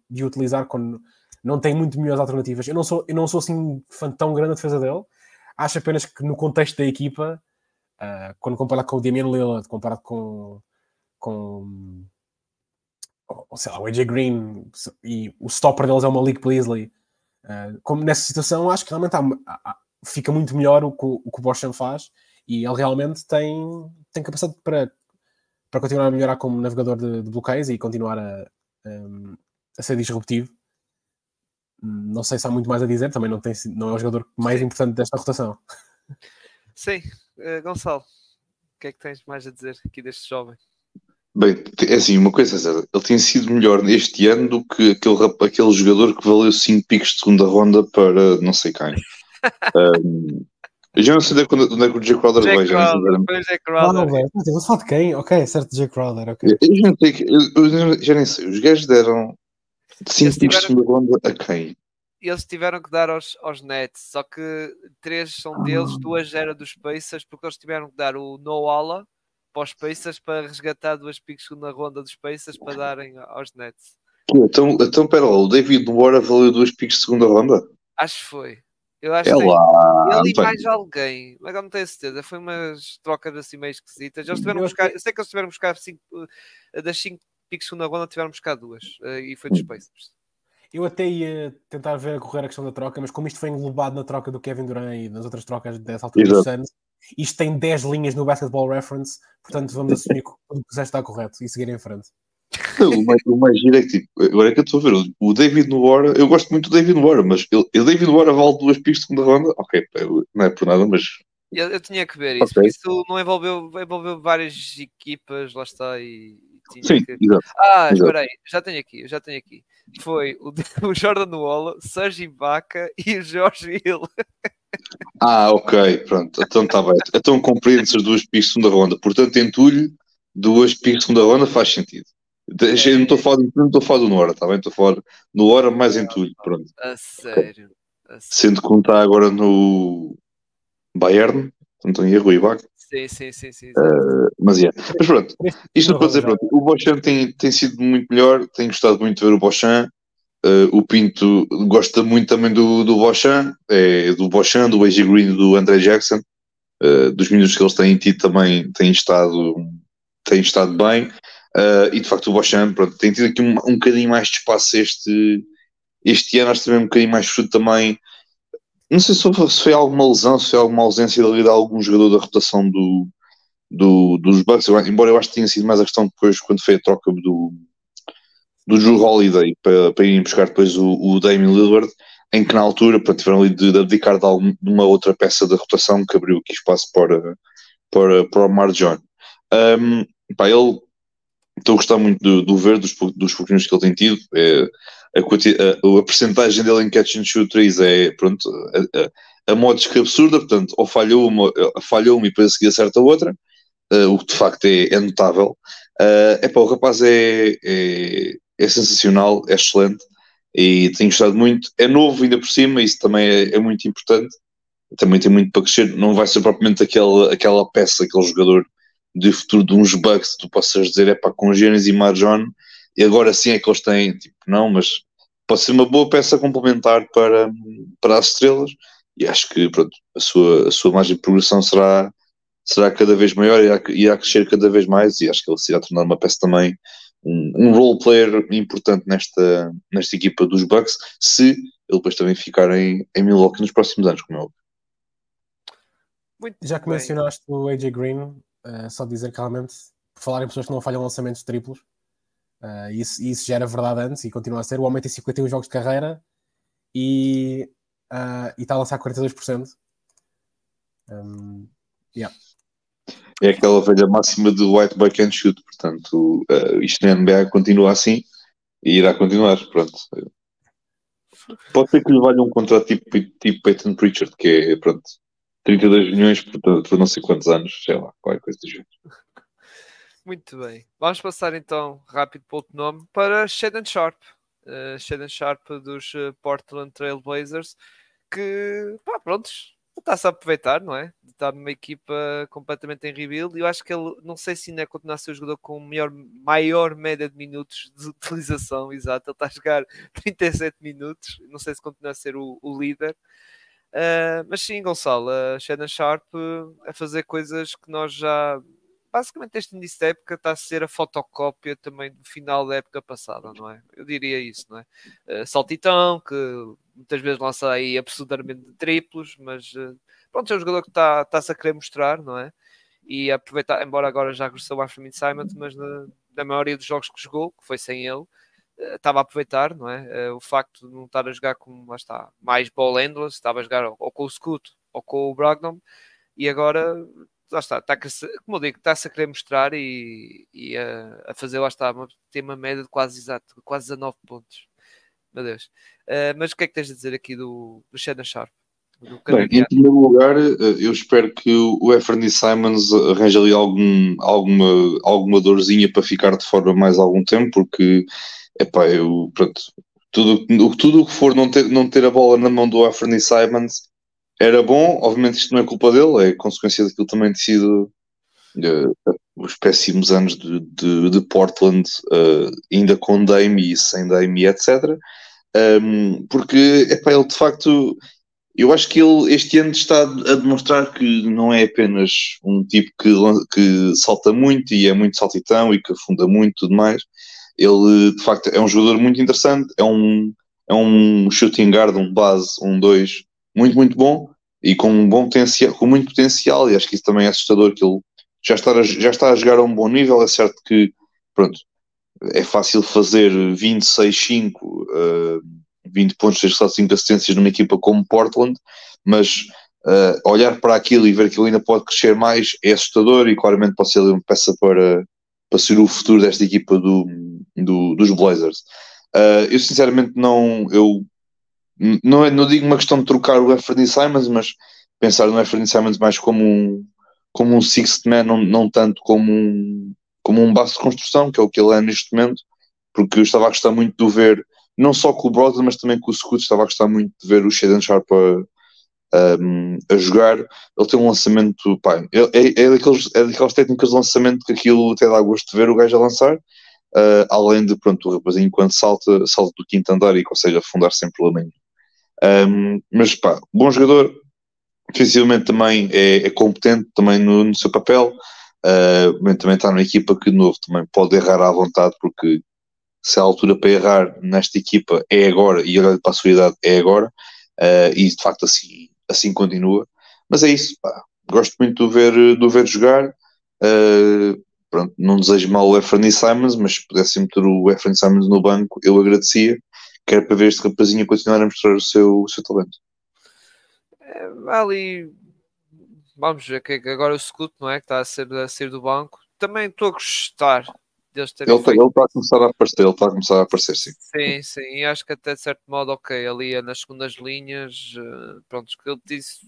de utilizar quando não tem muito melhores alternativas. Eu não sou, eu não sou assim fã tão grande da defesa dele. Acho apenas que no contexto da equipa, uh, quando comparado com o Damian Lillard, comparado com, com sei lá, o AJ Green e o stopper deles é o Malik Beasley. como nessa situação, acho que realmente há, há fica muito melhor o que o, o, que o Boschan faz e ele realmente tem, tem capacidade para, para continuar a melhorar como navegador de, de bloqueios e continuar a, a, a, ser disruptivo. Não sei se há muito mais a dizer, também não, tem, não é o jogador mais importante desta rotação. Sim, uh, Gonçalo, o que é que tens mais a dizer aqui deste jovem? Bem, é assim, uma coisa é ele tem sido melhor este ano do que aquele, aquele jogador que valeu 5 picos de segunda ronda para não sei quem um, eu já não sei onde é, onde é que o Jay Crowder vai. Já não sei. Jay Crowder. Vou falar de quem? Ok, certo, Jay Crowder. Okay. Eu, já sei, eu, eu já nem sei. Os gajos deram 5 tipos de ronda a quem? Eles tiveram que dar aos, aos Nets, só que três são deles, ah. duas eram dos Pacers, porque eles tiveram que dar o Noala para os Pacers para resgatar duas picks na ronda dos Pacers para darem aos Nets. Então, então pera lá, o David Moore valeu duas picks de segunda ronda? Acho que foi. Eu acho é que lá, ele e mais alguém, mas eu não tenho certeza. Foi umas trocas assim meio esquisitas. Eles tiveram buscar, eu sei que eles tiveram buscar cinco, eh, das 5 picks na ronda, tiveram buscar duas eh, e foi dos Pacers. Eu até ia tentar ver a correr a questão da troca, mas como isto foi englobado na troca do Kevin Durant e nas outras trocas dessa altura dos Suns, isto tem 10 linhas no Basketball Reference, portanto vamos assumir que o que está correto e seguir em frente. o, mais, o mais giro é que, tipo, agora é que eu estou a ver, o David Noora, eu gosto muito do David Noora, mas ele, o David Noora vale duas pistas de segunda ronda, ok, não é por nada, mas. Eu, eu tinha que ver isso, okay. isso não envolveu, envolveu várias equipas, lá está, e. Sim, exato. Ah, espera aí, já tenho aqui, já tenho aqui. Foi o, o Jordan Wall, Serge Ibaka e o Jorge Hill. Ah, ok, pronto, então está bem. Então compreende-se as duas pistas de segunda ronda, portanto, entulho, duas pistas de segunda ronda faz sentido. É... Não estou a falar, estou a falar do Nora, está bem? Estou a falar no Hora mais entulho, pronto. A sério. A Sendo que está agora no Bayern, em erro, Ibaka. Sim, sim, sim. sim, uh, mas, yeah. mas pronto, isto para dizer, pronto, o Bochan tem, tem sido muito melhor, tenho gostado muito de ver o Bochan. Uh, o Pinto gosta muito também do, do Bochan, é, do Bochan, do AJ Green do André Jackson. Uh, dos minutos que eles têm tido também têm estado, têm estado bem. Uh, e de facto o Boschan pronto, tem tido aqui um, um bocadinho mais de espaço este, este ano, acho que também um bocadinho mais fruto também. Não sei se foi, alguma lesão, se foi alguma ausência de, de algum jogador da rotação do, do, dos Bucks, embora eu acho que tenha sido mais a questão depois quando foi a troca do, do Drew Holiday para, para irem buscar depois o, o Damien Lillard, em que na altura pronto, tiveram ali de, de abdicar de, algum, de, uma outra peça da rotação que abriu aqui espaço para, para, para o Mar John. Um, pá, ele estou a gostar muito do, do ver, dos, dos pouquinhos que ele tem tido. É, a, a, a percentagem dele em catch and shoot 3 é, pronto, a, a, modos que absurda, portanto, ou falhou uma, falhou uma e depois a seguir acerta outra, uh, o que de facto é, é notável. Uh, epá, o rapaz é, é, é, sensacional, é excelente e tenho gostado muito. É novo ainda por cima, isso também é, é muito importante. Também tem muito para crescer. Não vai ser propriamente aquela, aquela peça, aquele jogador de futuro de uns bugs, tu possas dizer, é para com Gênesis e Marjon, e agora sim é que eles têm, tipo, não, mas pode ser uma boa peça complementar para, para as estrelas, e acho que pronto, a, sua, a sua margem de progressão será, será cada vez maior, e irá, irá crescer cada vez mais, e acho que ele se irá tornar uma peça também um, um role player importante nesta, nesta equipa dos Bucks, se ele depois também ficar em, em Milwaukee nos próximos anos, como é óbvio. Muito Já que bem. mencionaste o AJ Green, uh, só dizer que realmente, por falar em pessoas que não falham lançamentos triplos, uh, isso, isso já era verdade antes e continua a ser. O homem tem 51 jogos de carreira e, uh, está a lançar 42%. Um, yeah. É aquela velha máxima do white boy can shoot, portanto, uh, isto na NBA continua assim e irá continuar. Pronto. Pode ser que lhe valha um contrato tipo, tipo Peyton Pritchard, que é pronto, 32 milhões por, por não sei quantos anos, sei lá, qualquer coisa do jeito. Muito bem. Vamos passar então rápido para outro nome para Shaden Sharp. Uh, Shaden Sharp dos uh, Portland Trail Blazers, que, pá, prontos, está-se a aproveitar, não é? Está numa equipa completamente em rebuild eu acho que ele, não sei se ainda é continuar a ser o jogador com maior, maior média de minutos de utilização, exato, ele está a jogar 37 minutos, não sei se continua a ser o, o líder. Uh, mas sim, Gonçalo, Shannon Sharp a fazer coisas que nós já basicamente este início da época está a ser a fotocópia também do final da época passada, não é? Eu diria isso, não é? Uh, Saltitão, que muitas vezes lança aí absurdamente triplos, mas uh, pronto, é um jogador que está, está-se a querer mostrar, não é? E aproveitar, embora agora já regressou a Simon Simon, mas na, na maioria dos jogos que jogou, que foi sem ele, uh, estava a aproveitar, não é? o facto de não estar a jogar com, lá está, mais ball handlers, estava a jogar ou com o Scoot ou com o Brogdon, e agora lá está, está a, como eu digo, está-se a querer mostrar e, e a, a, fazer, lá está, tem uma média de quase exato, quase 19 pontos. Meu Deus. Uh, mas o que é que tens a dizer aqui do, do Shannon Sharp? Bem, em primeiro lugar, eh, eu espero que o Efferny Simons arranje ali algum, alguma, alguma dorzinha para ficar de fora mais algum tempo, porque epá, eu, pronto, tudo, tudo o que for não ter, não ter a bola na mão do Efferny Simons era bom, obviamente isto não é culpa dele, é consequência daquilo também ter sido uh, os péssimos anos de, de, de Portland, uh, ainda com Dame e sem Dame, etc. Um, porque, epá, ele de facto, eu acho que ele este ano está a demonstrar que não é apenas um tipo que, que salta muito e é muito saltitão e que afunda muito e tudo mais. Ele, de facto, é um jogador muito interessante, é um, é um shooting guard, um base, um 2 muito, muito bom e com um bom potencial, com muito potencial, e acho que isso também é assustador que ele já está a, já está a jogar a um bom nível, é certo que pronto, é fácil fazer 26-5, uh, 20 pontos, 6 5 assistências numa equipa como Portland, mas uh, olhar para aquilo e ver que ele ainda pode crescer mais é assustador e claramente pode ser uma peça para, para ser o futuro desta equipa do, do dos Blazers. Uh, eu sinceramente não, eu não, é, não digo uma questão de trocar o Anthony Simons, mas pensar no Anthony Simons mais como um, como um sixth man, não, não tanto como um, como um base de construção, que é o que ele é neste momento, porque eu estava a gostar muito de ver, não só com o Brother, mas também com o Scoot, estava a gostar muito de ver o Shaden Sharp a, a, a, jogar. Ele tem um lançamento, pá, é, é, é, daqueles, é daquelas técnicas de lançamento que aquilo até dá gosto de ver o gajo a lançar. Uh, além de, pronto, o rapazinho quando salta, salta do quinto andar e consegue afundar sem problema nenhum. Um, mas pá, bom jogador, defensivamente também é, é competente também no, no seu papel. Uh, também está numa equipa que de novo também pode errar à vontade, porque se a altura para errar nesta equipa é agora e olhando para a sua idade é agora, uh, e de facto assim, assim continua. Mas é isso, pá. gosto muito de ver, de ver jogar. Uh, pronto, não desejo mal o Efrain Simons, mas se pudesse meter o Efrain Simons no banco, eu agradecia que era para ver este rapazinho continuar a mostrar o seu, o seu talento. É, ali, vamos ver que agora o Scoot, não é? Que está a ser, a ser do banco. Também estou a gostar deles terem ele, feito... ele está a começar a aparecer, ele está a começar a aparecer, sim. Sim, sim, e acho que até de certo modo, ok, ali nas segundas linhas, uh, pronto, ele disse,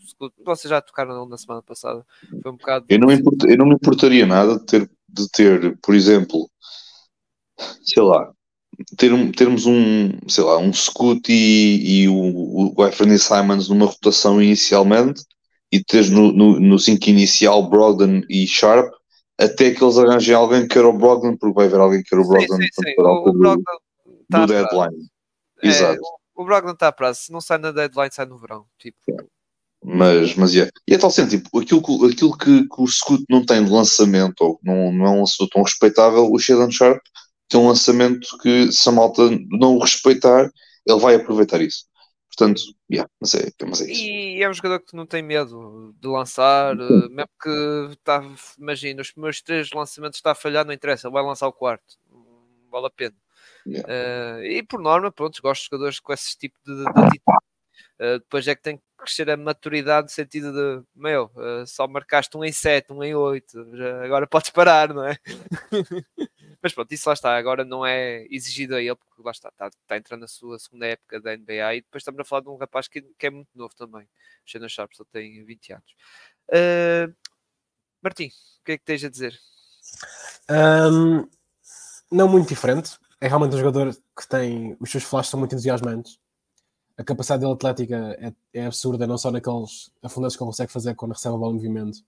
vocês já tocaram na semana passada, foi um bocado... Eu não, eu não me importaria nada de ter, de ter, por exemplo, sei lá, ter, termos um, sei lá, um Scoot e, e o, o Anthony Simons numa rotação inicialmente e teres no, no, no 5 inicial Brogdon e Sharp até que eles arranjem alguém que era o Brogdon, porque vai haver alguém que era o Brogdon sim, sim, sim. para o, o do, tá do deadline. É, Exato. O, o Brogdon está a prazo, se não sai na deadline, sai no verão. Tipo. É. Mas, mas yeah. e é tal sendo, tipo, aquilo, aquilo que, que o Scoot não tem de lançamento, ou não, não é um lançador tão respeitável, o Shadon Sharp tem um lançamento que se a malta não o respeitar, ele vai aproveitar isso. Portanto, yeah, mas, é, mas é isso. E é um jogador que não tem medo de lançar, uh, mesmo que está, imagina, os primeiros três lançamentos está a falhar, não interessa, vai lançar o quarto, vale a pena. Yeah. Uh, e por norma, pronto, gosto de jogadores com esse tipo de, de atitude. Uh, depois é que tem que crescer a maturidade no sentido de, meu, uh, só marcaste um em 7, um em 8, agora podes parar, não é? Mas pronto, isso lá está, agora não é exigido a ele, porque lá está, está, está entrando na sua segunda época da NBA e depois estamos a falar de um rapaz que, que é muito novo também. O Shannon Sharp só tem 20 anos. Uh, Martim, o que é que tens a dizer? Um, não muito diferente. É realmente um jogador que tem. Os seus flashes são muito entusiasmantes. A capacidade dele atlética é, é absurda, não só naqueles afundantes que ele consegue fazer quando recebe bola em movimento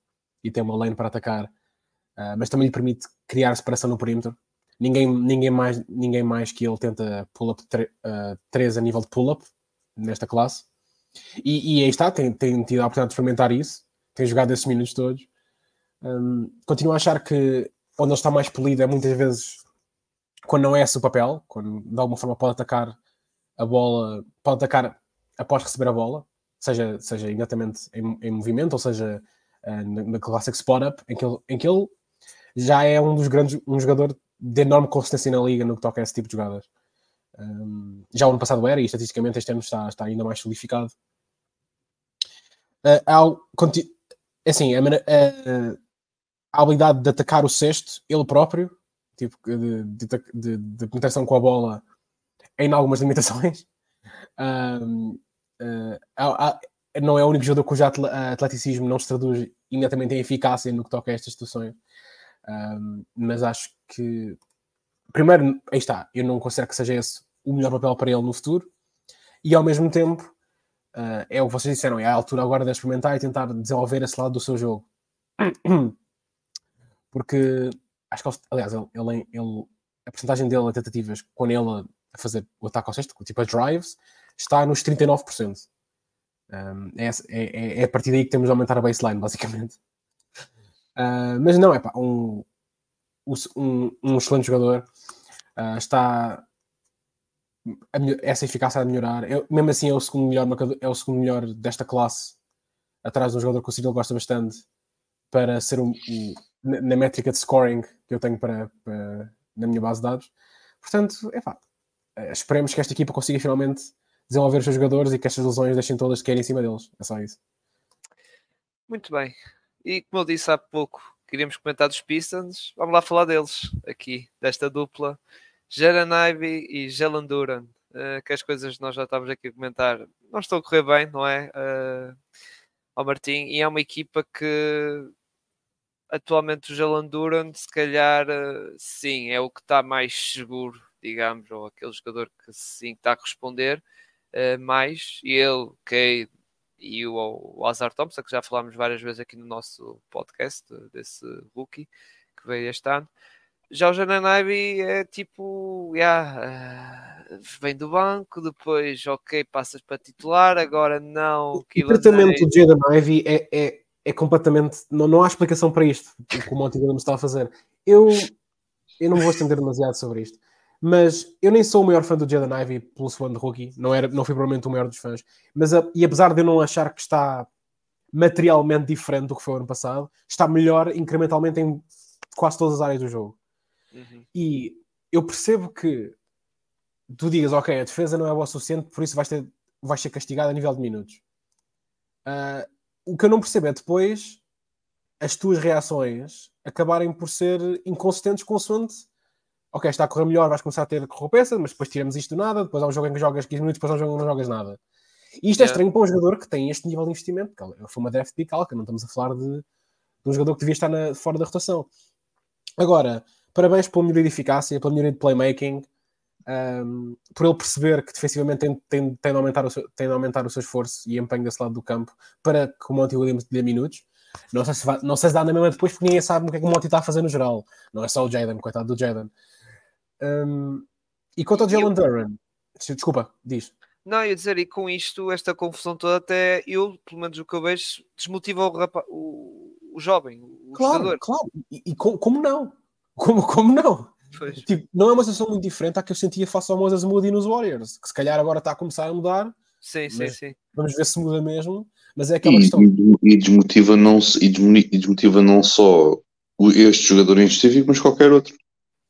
e tem uma lane para atacar, uh, mas também lhe permite criar separação no perímetro. Ninguém, ninguém, mais, ninguém mais que ele tenta pull-up 3 uh, a nível de pull-up nesta classe. E, e aí está, tem, tem tido a oportunidade de experimentar isso, tem jogado esses minutos todos. Um, continuo a achar que onde ele está mais polido é muitas vezes quando não é esse o papel, quando de alguma forma pode atacar a bola, pode atacar após receber a bola, seja, seja imediatamente em, em movimento, ou seja, uh, na, na classic spot-up, em, em que ele já é um dos grandes, um jogador de enorme consistência na liga no que toca a esse tipo de jogadas. Um, já o ano passado era, e estatisticamente este ano está, está ainda mais solidificado. Uh, ao, assim, a, a, a, habilidade de atacar o sexto, ele próprio, tipo de, de, de, de penetração com a bola, em algumas limitações. Um, uh, há, não é o único jogador cujo atleticismo não se traduz imediatamente em eficácia no que toca a estas situações. Um, mas acho que, primeiro, aí está, eu não considero que seja esse o melhor papel para ele no futuro, e ao mesmo tempo, uh, é o que vocês disseram, é a altura agora de experimentar e tentar desenvolver esse lado do seu jogo. Porque acho que, aliás, ele, ele, ele a porcentagem dele a tentativas, quando ele a fazer o ataque ao sexto, tipo a drives, está nos 39%. Um, é, é, é, a partir daí que temos de aumentar a baseline, basicamente. Uh, mas não, é pá, um, um, um excelente jogador. Uh, está essa eficácia a melhorar. Eu, mesmo assim, é o segundo melhor é o segundo melhor desta classe, atrás de um jogador que o Cyril gosta bastante, para ser um, um na, na, métrica de scoring que eu tenho para, para, na minha base de dados. Portanto, é pá, eh, esperemos que esta equipa consiga finalmente desenvolver os seus jogadores e que estas lesões deixem todas de cair em cima deles. É só isso. Muito bem. E como eu disse há pouco, queríamos comentar dos Pistons. Vamos lá falar deles aqui, desta dupla. Jaran Ivy e Jalen Duran. Uh, que as coisas nós já estávamos aqui a comentar não estão a correr bem, não é? Uh, ao Martim. E é uma equipa que atualmente o Jalen Duran, se calhar, uh, sim, é o que está mais seguro digamos, ou aquele jogador que sim está a responder mais, e ele, Cade e o, o Azar Thompson, que já falámos várias vezes aqui no nosso podcast, desse rookie que veio este ano. Já o Janan Ivy é tipo, yeah, vem do banco, depois, ok, passas para titular, agora não. O tratamento do Ivy é, é, é completamente. Não, não há explicação para isto, como o Monte está a fazer. Eu, eu não vou estender demasiado sobre isto. Mas eu nem sou o maior fã do Jaden Ivey pelo segundo rookie, não, era, não fui provavelmente o maior dos fãs. Mas, e apesar de eu não achar que está materialmente diferente do que foi o ano passado, está melhor incrementalmente em quase todas as áreas do jogo. Uhum. E eu percebo que tu digas, ok, a defesa não é boa o suficiente, por isso vais, ter, vais ser castigado a nível de minutos. Uh, o que eu não percebo é depois as tuas reações acabarem por ser inconsistentes consoante ok, está a correr melhor, vais começar a ter recompensa, mas depois tiramos isto do nada, depois há um jogo em que jogas 15 minutos, depois há um jogo em que não jogas nada. E isto é estranho para um jogador que tem este nível de investimento, que foi uma draft pick alta, não estamos a falar de, de um jogador que devia estar na, fora da rotação. Agora, parabéns pela melhoria de eficácia, pela melhoria de playmaking, um, por ele perceber que defensivamente tem, tem, tem, de aumentar o seu, tem de aumentar o seu esforço e empenho desse lado do campo para que o Monty Williams dê minutos. Não sei, se vai, não sei se dá na mesma depois, porque ninguém sabe o que é que o Monty está a fazer no geral. Não é só o Jaden, coitado do Jaden. Um, e quanto ao Jalen Duran, desculpa, diz. Não, ia dizer, e com isto, esta confusão toda, até eu, pelo menos o que eu vejo, desmotiva o, rapaz, o, o jovem, o claro, jogador. Claro, e, e como, como, não? Como, como não? tipo, não é uma sensação muito diferente à que eu sentia face ao Moses Moody nos Warriors, que se calhar agora está a começar a mudar. Sim, sim, sim. Vamos ver se muda mesmo, mas é aquela e, questão. E desmotiva não, e desmotiva não só este jogador em específico, mas qualquer outro.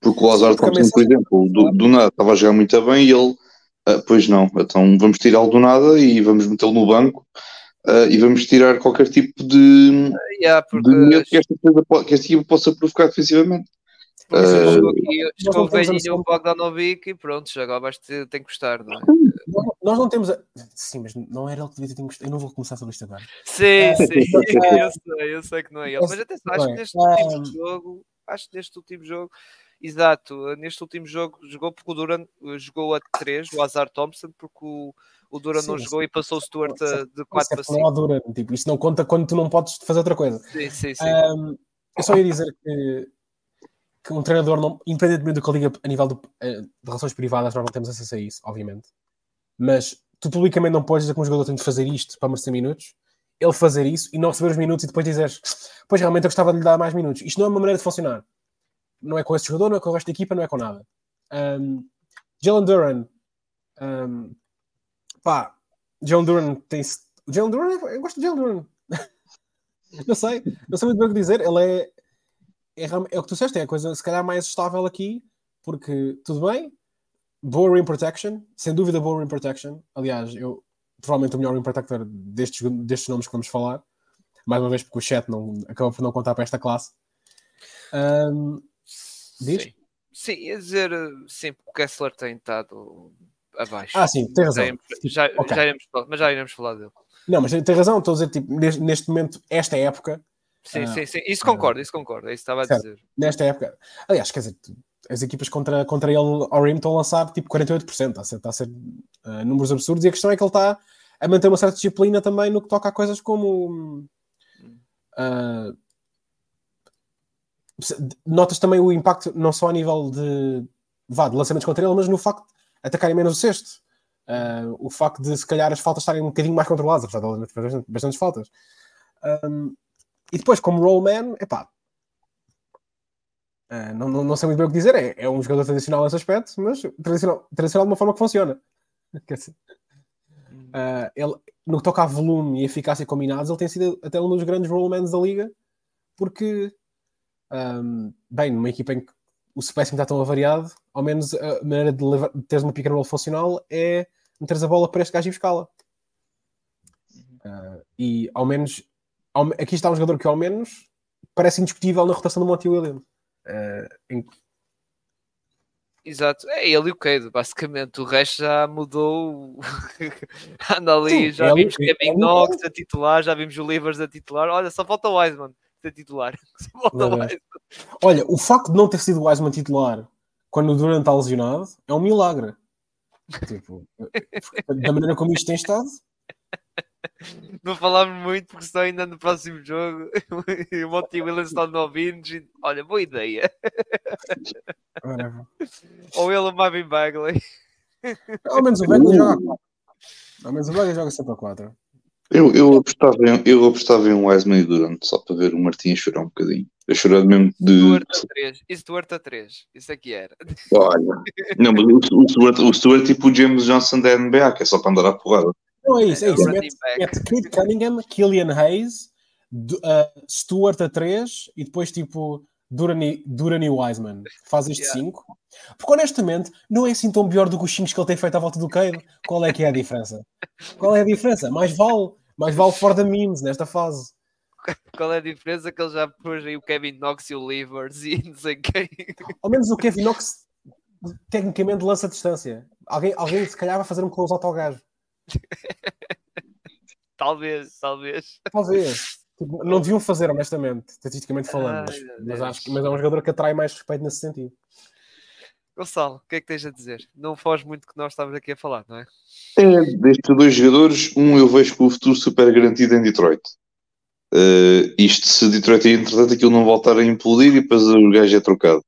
Porque o Lazar Thompson, por exemplo, do, do, nada estava a jogar muito bem e ele, uh, pois não, então vamos tirá-lo do nada e vamos metê-lo no banco uh, e vamos tirar qualquer tipo de, uh, yeah, porque... de medo que esta, coisa, que esta equipa possa provocar defensivamente. Uh, chegou o Bogdanovic e pronto, agora vais ter, tem que gostar, não é? Nós não temos. A... Sim, mas não era ele que devia ter gostado. Eu não vou começar sobre isto agora. Sim, sim, eu sei, eu sei que não é ele. Mas até acho que neste último jogo, acho que neste último jogo, exato, neste último jogo jogou porque o Duran jogou a 3, o Azar Thompson, porque o, o Duran não jogou e passou o Stuart de 4 para 5. Não há Duran, tipo, isso não conta quando tu não podes fazer outra coisa. Sim, sim, sim. Um, eu só ia dizer que que um treinador, não, independentemente do que ele diga a nível de, eh, de, relações privadas, nós não temos acesso a isso, obviamente. Mas tu publicamente não podes dizer que um jogador tem de fazer isto para merecer minutos, ele fazer isso e não receber os minutos e depois dizeres, pois realmente eu gostava de lhe dar mais minutos. Isto não é uma maneira de funcionar. Não é com esse jogador, não é com o resto da equipa, não é com nada. Um, Jalen Duran, um, pá, Jalen Duran tem. Jalen Duran, eu gosto de Jalen Duran. não sei, não sei muito bem o que dizer. Ele é é, é o que tu disseste, é a coisa se calhar mais estável aqui, porque tudo bem, boa rim protection, sem dúvida boa rim protection. Aliás, eu provavelmente o melhor rim protector destes, destes nomes que vamos falar, mais uma vez porque o chat não, acaba por não contar para esta classe. Um, diz? Sim. Sim, ia dizer, sim, o Kessler tem estado abaixo. Ah, sim, tem razão. Já, já, okay. já iremos, mas já iremos falar dele. Não, mas tem razão, estou a dizer, tipo, neste, momento, esta época, Sim, ah, sim, sim. Isso concordo, isso concordo. É isso estava a certo. dizer. Nesta época, aliás, quer dizer, as equipas contra, contra ele ao Rim estão a lançar tipo 48%, está a ser, está a ser uh, números absurdos, e a questão é que ele está a manter uma certa disciplina também no que toca a coisas como. Uh, notas também o impacto, não só a nível de, vá, de lançamentos contra ele, mas no facto de atacarem menos o sexto. Uh, o facto de se calhar as faltas estarem um bocadinho mais controladas, apesar de bastantes, bastantes faltas. Um, e depois, como rollman, epá, uh, não, não, não sei muito bem o que dizer. É, é um jogador tradicional nesse aspecto, mas tradicional, tradicional de uma forma que funciona. Uh, ele, no que toca a volume e eficácia combinados, ele tem sido até um dos grandes rollmans da liga, porque, um, bem, numa equipa em que o spacing está tão avariado, ao menos a maneira de, levar, de teres uma pick and funcional é meteres a bola para este gajo e buscá-la. Uh, e ao menos aqui está um jogador que ao menos parece indiscutível na rotação do Monty Williams. Uh, em... Exato, é ele e o Cade, basicamente. O resto já mudou. Anda ali, Sim, já é vimos é Kevin Knox a titular, já vimos o Livers a titular. Olha, só falta o Wiseman a titular. Wiseman. Olha, o facto de não ter sido o Wiseman titular quando o Durant está lesionado é um milagre. Tipo, da maneira como isto tem estado, não falámos muito porque senão ainda no próximo jogo o Monty Williams está no ouvindo olha, boa ideia. Ou ele o Marvin Bagley. Ao menos o Bagley joga a 4 ao menos o Bagley joga sempre a 4 eu, eu, apostava em, eu apostava em um Wesley e Durant só para ver o Martins chorar um bocadinho eu chorar mesmo de Stuart a 3 e Stuart a 3 isso aqui era olha não, mas o, o, Stuart, o Stuart tipo o James Johnson da NBA que é só para andar à porrada não é isso, é, é isso. Mete, mete Kate Cunningham, Killian Hayes, uh, Stuart a 3 e depois tipo Durani, Durani Wiseman. Faz este 5. Yeah. Porque honestamente, não é assim tão pior do que os 5 que ele tem feito à volta do Cade. Qual é que é a diferença? Qual é a diferença? Mais vale, mais vale for the memes nesta fase. Qual é a diferença que ele já pôs aí o Kevin Knox e o Livers e não sei quem? Ao menos o Kevin Knox tecnicamente lança a distância. Alguém, alguém se calhar vai fazer um close-out ao gajo. talvez, talvez. Talvez. Tipo, não deviam fazer, honestamente, estatisticamente falando. Ai, mas, mas, acho mas é um jogador que atrai mais respeito nesse sentido. Gonçalo, o que é que tens a dizer? Não foge muito que nós estávamos aqui a falar, não é? É, destes dois jogadores, um eu vejo com o futuro super garantido em Detroit. Uh, isto se Detroit, entretanto, aquilo não voltar a implodir e depois o gajo é trocado.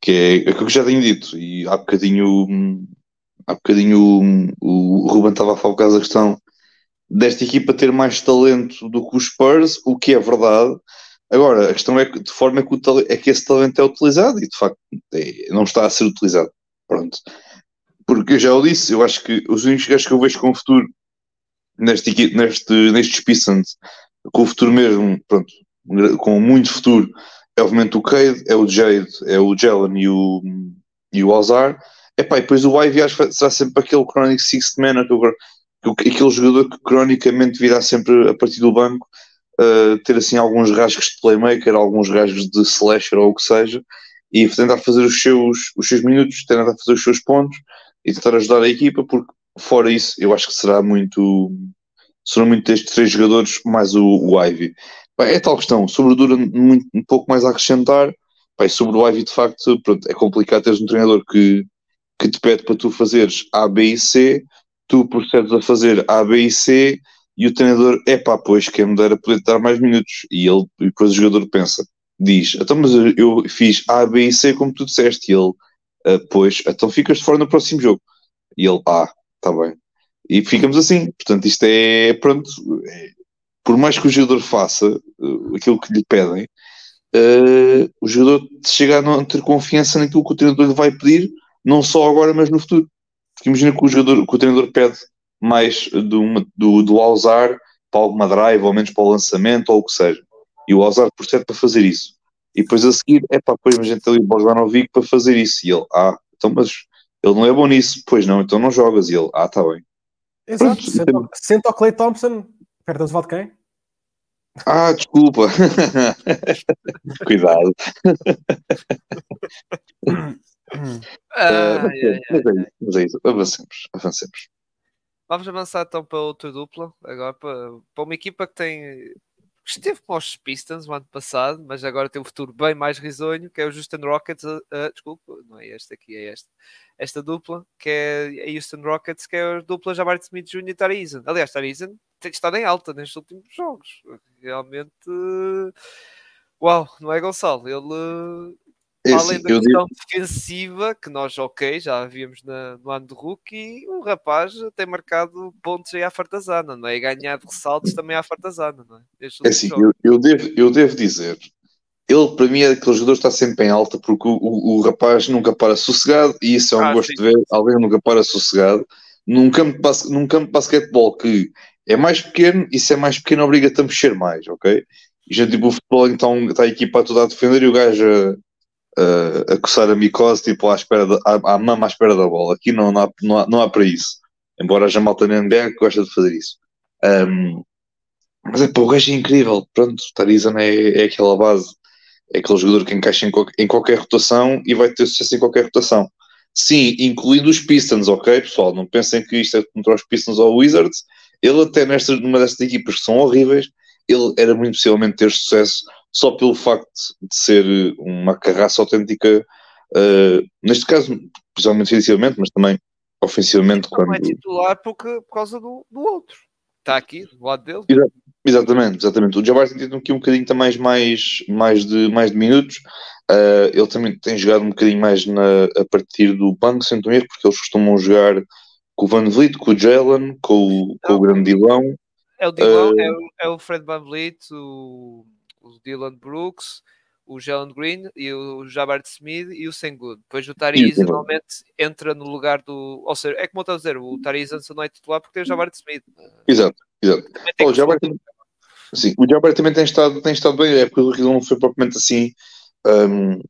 Que é, é aquilo que já tenho dito. E há bocadinho há bocadinho o, o Ruben estava a falar por causa da questão desta equipa ter mais talento do que os Spurs, o que é verdade, Agora, a questão é que, de forma que, é que esse talento é utilizado e de facto é, não está a ser utilizado. Pronto. Porque eu já o disse, eu acho que os únicos gajos que eu vejo com o futuro neste, neste, nestes Pistons, com o futuro mesmo, pronto, com muito futuro, é obviamente o Cade, é o Jade, é o Jalen e o, e o Alzar. Epá, e depois o Ivy será sempre aquele Chronic Sixth Man, aquele jogador que cronicamente virá sempre a partir do banco uh, ter assim alguns rasgos de playmaker, alguns rasgos de slasher ou o que seja, e tentar fazer os seus, os seus minutos, tentar fazer os seus pontos e tentar ajudar a equipa, porque fora isso eu acho que será muito serão muito destes três jogadores mais o, o Ivy. Bem, é tal questão, sobre o Dura muito, um pouco mais a acrescentar, bem, sobre o Ivy de facto pronto, é complicado teres um treinador que, que te pede para tu fazeres A, B e C, tu procedes a fazer A, B e C e o treinador, é pá, pois, quem me dera poder dar mais minutos. E ele, e depois o jogador pensa, diz, então, mas eu fiz A, B e C como tu disseste. E ele, ah, pois, então ficas de fora no próximo jogo. E ele, ah, está bem. E ficamos assim. Portanto, isto é, pronto, é, por mais que o jogador faça uh, aquilo que lhe pedem, uh, o jogador chega a não ter confiança naquilo que o treinador lhe vai pedir, não só agora, mas no futuro. Porque imagina que o, jogador, que o treinador pede mais do, do, do Alzar para alguma drive, ou menos para o lançamento, ou o que seja. E o Alzar procede para fazer isso. E depois a seguir, é pá, pois a gente ali o Bogdanovic para fazer isso. E ele, ah, então, mas ele não é bom nisso. Pois não, então não jogas. E ele, ah, está bem. Exato, senta, senta o Clay Thompson perto do Oswaldo quem? Ah, desculpa. Cuidado. ah, é, mas, é, mas é isso, avancemos, avancemos. Vamos avançar então para outra dupla, agora para, para uma equipa que tem esteve com os Pistons o ano passado, mas agora tem um futuro bem mais risonho, que é o Houston Rockets. Uh, uh, desculpa, não é este aqui, é este. Esta dupla, que é a Houston Rockets, que é a dupla Jabari Smith Jr. e Tarizan. Aliás, Tarizan tem estado em alta nestes últimos jogos. Realmente, uau, não é Gonçalo? Ele é Além assim, da questão digo... defensiva, que nós, ok, já víamos na, no ano do rookie, o rapaz tem marcado pontos aí à fartazana, não é? E ganhado ressaltos também à fartazana, não é? é assim, eu, eu, devo, eu devo dizer, ele para mim é aquele jogador que está sempre em alta, porque o, o, o rapaz nunca para sossegado, e isso é um ah, gosto sim. de ver, alguém nunca para sossegado, num campo, de, num campo de basquetebol que é mais pequeno, e se é mais pequeno obriga-te a mexer mais, ok? E já tipo o futebol então está a equipa toda a defender e o gajo uh, a coçar a micose, tipo, à espera de, à, à mama à espera da bola. Aqui não, não, há, não, há, não há para isso. Embora haja malta que gosta de fazer isso. Um, mas é, pô, o gajo é incrível. Pronto, Tarizan é, é aquela base. É aquele jogador que encaixa em, qualquer, em qualquer rotação e vai ter sucesso em qualquer rotação. Sim, incluindo os Pistons, ok, pessoal? Não pensem que isto é contra os Pistons ou Wizards. Ele até nestas, numa destas equipas que são horríveis, ele era muito possivelmente ter sucesso só pelo facto de ser uma carraça autêntica, uh, neste caso, principalmente defensivamente, mas também ofensivamente. Não quando... é titular porque, por causa do, do outro. Está aqui, do lado dele. Exatamente, exatamente. O Jabbar tem aqui um bocadinho também mais, mais, de, mais de minutos. Uh, ele também tem jogado um bocadinho mais na, a partir do banco, sem erro, porque eles costumam jogar com o Van Vliet, com o Jalen, com, com o grande Dilão. É o Dilão, uh, é, o, é o Fred Van Vliet, o o Dylan Brooks, o Jalen Green e o Jabari Smith e o Sengun. Depois o Tariz normalmente entra no lugar do. Ou seja, é como eu estou a dizer, o Tariz não é titular porque tem o Jabari Smith. Exato, exato. Oh, o, Jabari, sim, o Jabari também tem estado, tem estado bem, é porque o não foi propriamente assim. Um,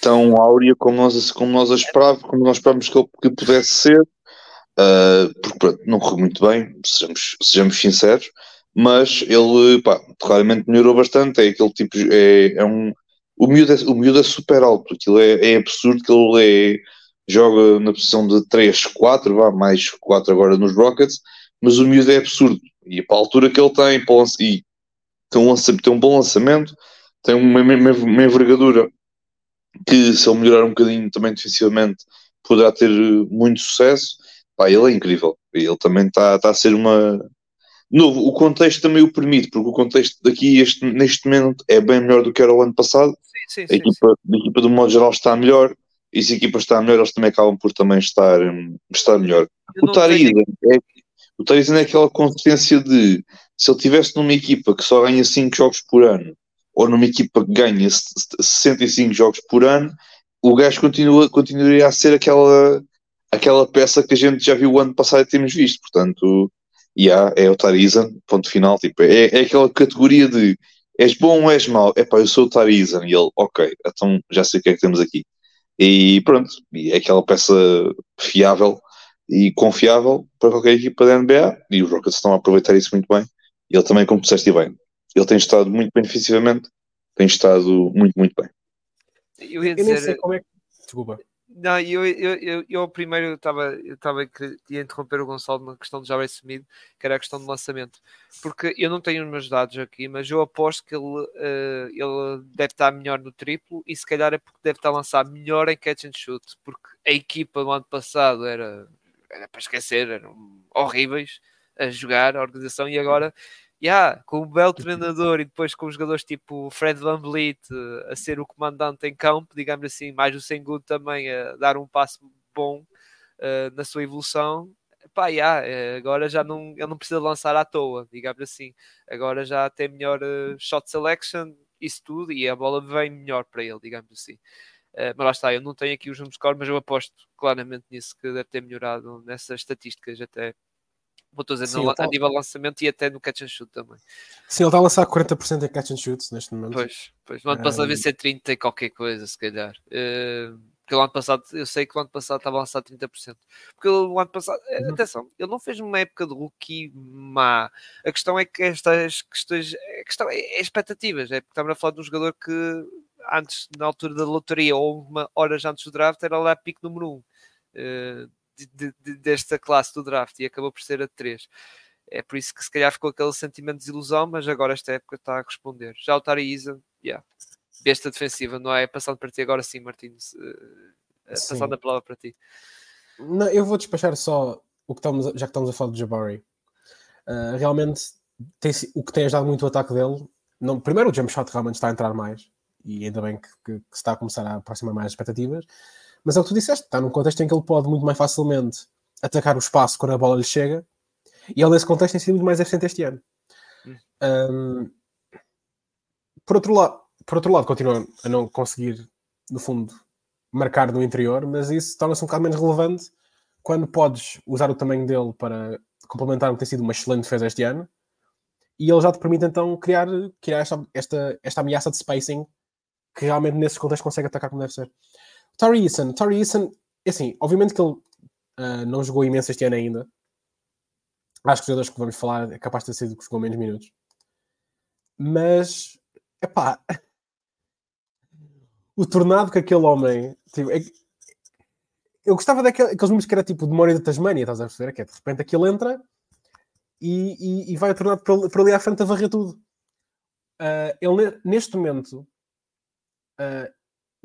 tão áurea como nós, como nós esperávamos, como nós esperávamos que ele que pudesse ser, uh, porque pronto, não correu muito bem, sejamos, sejamos sinceros, mas ele pá, claramente melhorou bastante. É aquele tipo, é, é um. O miúdo é, o miúdo é super alto, aquilo é, é absurdo que ele é, joga na posição de 3, 4, vá, mais 4 agora nos Rockets, mas o miúdo é absurdo. E para a altura que ele tem, e tem um, tem um bom lançamento, tem uma, uma, uma envergadura que, se ele melhorar um bocadinho também defensivamente, poderá ter muito sucesso. Pá, ele é incrível. Ele também está tá a ser uma, novo, o contexto também o permite, porque o contexto daqui este, neste momento é bem melhor do que era o ano passado. Sim, sim, a, equipa, a equipa, do modo geral, está melhor, e se a equipa está melhor, eles também acabam por também estar, hum, estar melhor. o Tariza é, o é aquela consistência de se ele tivesse numa equipa que só ganha 5 jogos por ano ou numa equipa que ganha 65 jogos por ano, o gajo continua, continuaria a ser aquela, aquela peça que a gente já viu o ano passado e temos visto. Portanto, yeah, é o Tarizan, ponto final. Tipo, é, é aquela categoria de és bom ou és mau? É pá, eu sou o Tarizan. E ele, ok, então já sei o que é que temos aqui. E pronto, e é aquela peça fiável e confiável para qualquer equipa da NBA. E os Rockets estão a aproveitar isso muito bem. E ele também, como disseste bem, ele tem estado muito beneficiosamente, tem estado muito, muito bem. Eu ia dizer. Eu nem sei como é que. Desculpa. Não, eu, eu, eu, eu primeiro estava eu estava a interromper o Gonçalo na questão de Jarvis Smith, que era a questão do lançamento, porque eu não tenho os meus dados aqui, mas eu aposto que ele, uh, ele deve estar melhor no triplo e se calhar é porque deve estar a lançar melhor em catch and shoot, porque a equipa do ano passado era, era para esquecer, eram horríveis a jogar a organização e agora yeah, com um belo treinador e depois com jogadores tipo Fred Van Vliet uh, a ser o comandante em campo, digamos assim, mais o Sengun também a dar um passo bom uh, na sua evolução. Pá, yeah, uh, agora já não, ele não precisa lançar à toa, digamos assim. Agora já tem melhor shot selection, isso tudo, e a bola vem melhor para ele, digamos assim. Uh, mas lá está, eu não tenho aqui os números de cor, mas eu aposto claramente nisso que deve ter melhorado nessas estatísticas até Vou dizer, Sim, no, tá... a nível de lançamento e até no catch and shoot também. Sim, ele está a lançar 40% em catch and shoots neste momento. Pois, pois. No ano passado devia ser 30 e qualquer coisa, se calhar. Uh, porque o ano passado, eu sei que o ano passado estava a lançar 30%. Porque o ano passado, eh, uhum. atenção, ele não fez uma época de rookie má. A questão é que estas questões, a questão é, é expectativas. É porque estamos a falar de um jogador que antes, na altura da lotaria, ou uma horas antes do draft, era lá pico número 1. Um. Uh, de, de, desta classe do draft e acabou por ser a 3. É por isso que se calhar ficou aquele sentimento de desilusão, mas agora esta época está a responder. Já o Tari Isa, yeah. besta defensiva, não é? Passando para ti agora sim, Martins. Uh, passando a palavra para ti. Não, eu vou despachar só o que estamos, já que estamos a falar de Jabari. Uh, realmente tem, o que tem ajudado muito o ataque dele. Não, primeiro, o jump shot realmente está a entrar mais e ainda bem que, que, que está a começar a aproximar mais as expectativas. Mas é o que tu disseste, está num contexto em que ele pode muito mais facilmente atacar o espaço quando a bola lhe chega, e ele nesse contexto tem sido muito mais eficiente este ano. Hum. Um, por, outro lado, por outro lado, continua a não conseguir, no fundo, marcar no interior, mas isso torna-se um bocado menos relevante quando podes usar o tamanho dele para complementar o que tem sido uma excelente defesa este ano, e ele já te permite então criar, criar esta, esta, esta ameaça de spacing que realmente nesse contexto consegue atacar como deve ser. Tari Eason, Tari Eason, é assim, obviamente que ele uh, não jogou imenso este ano ainda. Acho que os jogadores que vamos falar é capaz de ter sido que jogou menos minutos. Mas, epá, o tornado que aquele homem. Tipo, é, eu gostava daqueles números que era tipo demónio da Tasmania, estás a perceber? Que é de repente aquilo entra e, e, e vai o tornado por, ali à frente a varrer tudo. Uh, ele, neste momento, uh,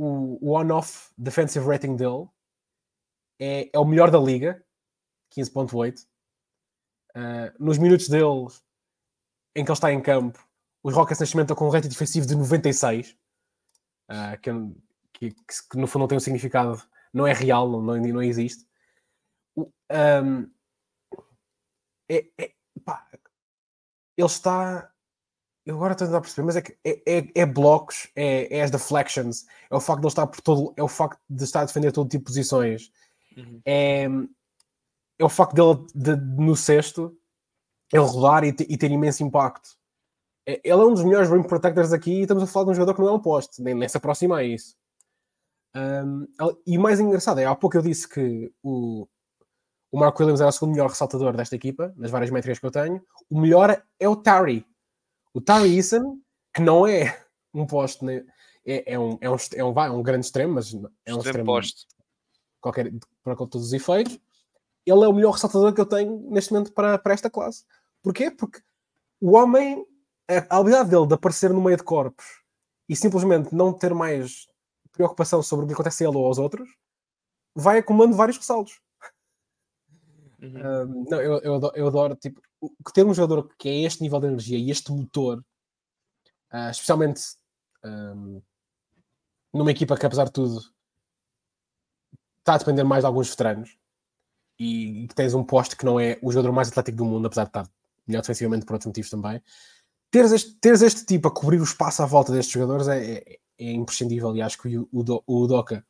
o, on-off defensive rating dele é, é o melhor da liga, 15.8. Uh, ah, nos minutos dele em que ele está em campo, os Rockets neste momento estão com um rating defensivo de 96, uh, que, que, que, no fundo não tem um significado, não é real, não, não, existe. Um, é, é, pá, ele está eu agora estou a tentar perceber, mas é que é, é, é, blocos, é, é as deflections, é o facto de ele estar por todo, é o facto de estar a defender todo tipo de posições, uhum. é, é o facto dele de, de, no sexto ele rodar e, e ter imenso impacto. É, ele é um dos melhores rim protectors aqui e estamos a falar de um jogador que não é um poste, nem, nem se aproxima a isso. Um, e o mais engraçado é, há pouco eu disse que o, o Mark Williams era o segundo melhor ressaltador desta equipa, nas várias métricas que eu tenho. O melhor é o Terry o Eason, que não é um poste, né? é, é, um, é, um, é, um, vai, é um grande extremo, mas é um extremo poste. Qualquer, para todos os efeitos. Ele é o melhor ressaltador que eu tenho neste momento para, para esta classe. Porquê? Porque o homem, a habilidade dele de aparecer no meio de corpos e simplesmente não ter mais preocupação sobre o que acontece a ele ou aos outros, vai acumulando vários ressaltos. Uhum. Um, não, eu, eu, adoro, eu adoro tipo, ter um jogador que é este nível de energia e este motor, uh, especialmente um, numa equipa que, apesar de tudo, está a depender mais de alguns veteranos e, que tens um poste que não é o jogador mais atlético do mundo, apesar de estar melhor defensivamente por outros motivos também. teres este, teres este tipo a cobrir o espaço à volta destes jogadores é, é, é imprescindível. E acho que o, o, o Doca,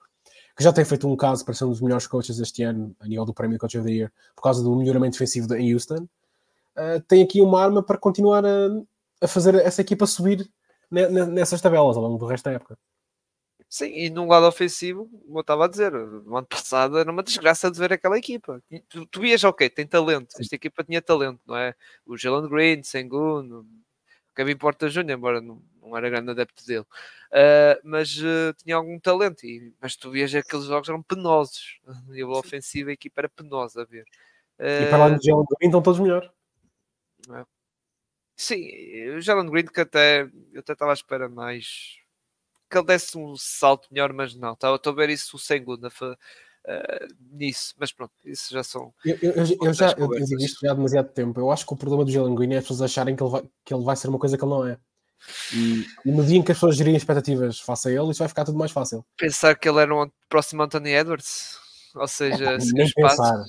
que já tem feito um caso para ser um dos melhores coaches este ano, a nível do prémio Coach of the Year, por causa do melhoramento defensivo em Houston, uh, tem aqui uma arma para continuar a, a fazer essa equipa subir nessas tabelas ao longo do resto da época. Sim, e num lado ofensivo, como eu estava a dizer, no ano passado era uma desgraça de ver aquela equipa. Tu, tu vias, ok, tem talento, esta equipa tinha talento, não é? O Jalen Green, Sengun, Kevin Porta Jr., embora não, não era grande adepto dele, uh, mas uh, tinha algum talento. E, mas tu vias aqueles jogos eram penosos, a nível ofensivo, a equipa era penosa a ver. Uh, e para lá do Jalen Green estão todos melhor. É. Sim, o Jalen Green que até eu até estava à espera mais que ele desse um salto melhor, mas não, estou a ver isso o segundo uh, nisso, mas pronto, isso já são. Eu, eu, eu já eu, eu digo isto já há demasiado tempo. Eu acho que o problema do Jalen Green é as pessoas acharem que ele vai, que ele vai ser uma coisa que ele não é. E, e no dia em que as pessoas gerem expectativas face a ele, isso vai ficar tudo mais fácil. Pensar que ele era um próximo Anthony Edwards, ou seja, é, nem pensar.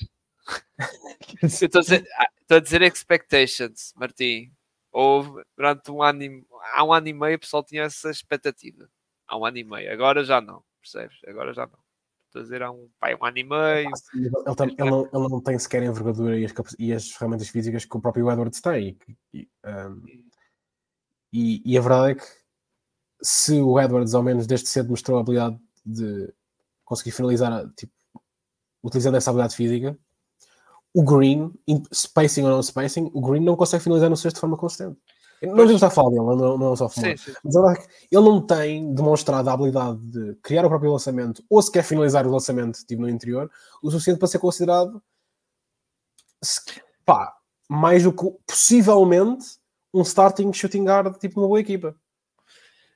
Estou a, dizer, ah, a dizer expectations, Martim. Houve durante um ano, há um ano e meio, o pessoal tinha essa expectativa há um ano e meio. Agora já não, percebes? Agora já não. Estou a dizer há um, pai, um ano e meio. Ele, ele, ele, não, ele não tem sequer a envergadura e as, e as ferramentas físicas que o próprio Edwards tem. E, um, e, e, a verdade é que se o Edwards, ao menos desde cedo, mostrou a habilidade de conseguir finalizar, tipo, utilizando essa habilidade física, o Green, spacing ou não spacing, o Green não consegue finalizar no sexto de forma consistente. Não devemos estar a falar dele, não, não é só. Sim, sim. Mas a verdade é que ele não tem demonstrado a habilidade de criar o próprio lançamento ou sequer finalizar o lançamento tipo, no interior o suficiente para ser considerado pá, mais do que possivelmente um starting shooting guard tipo numa boa equipa.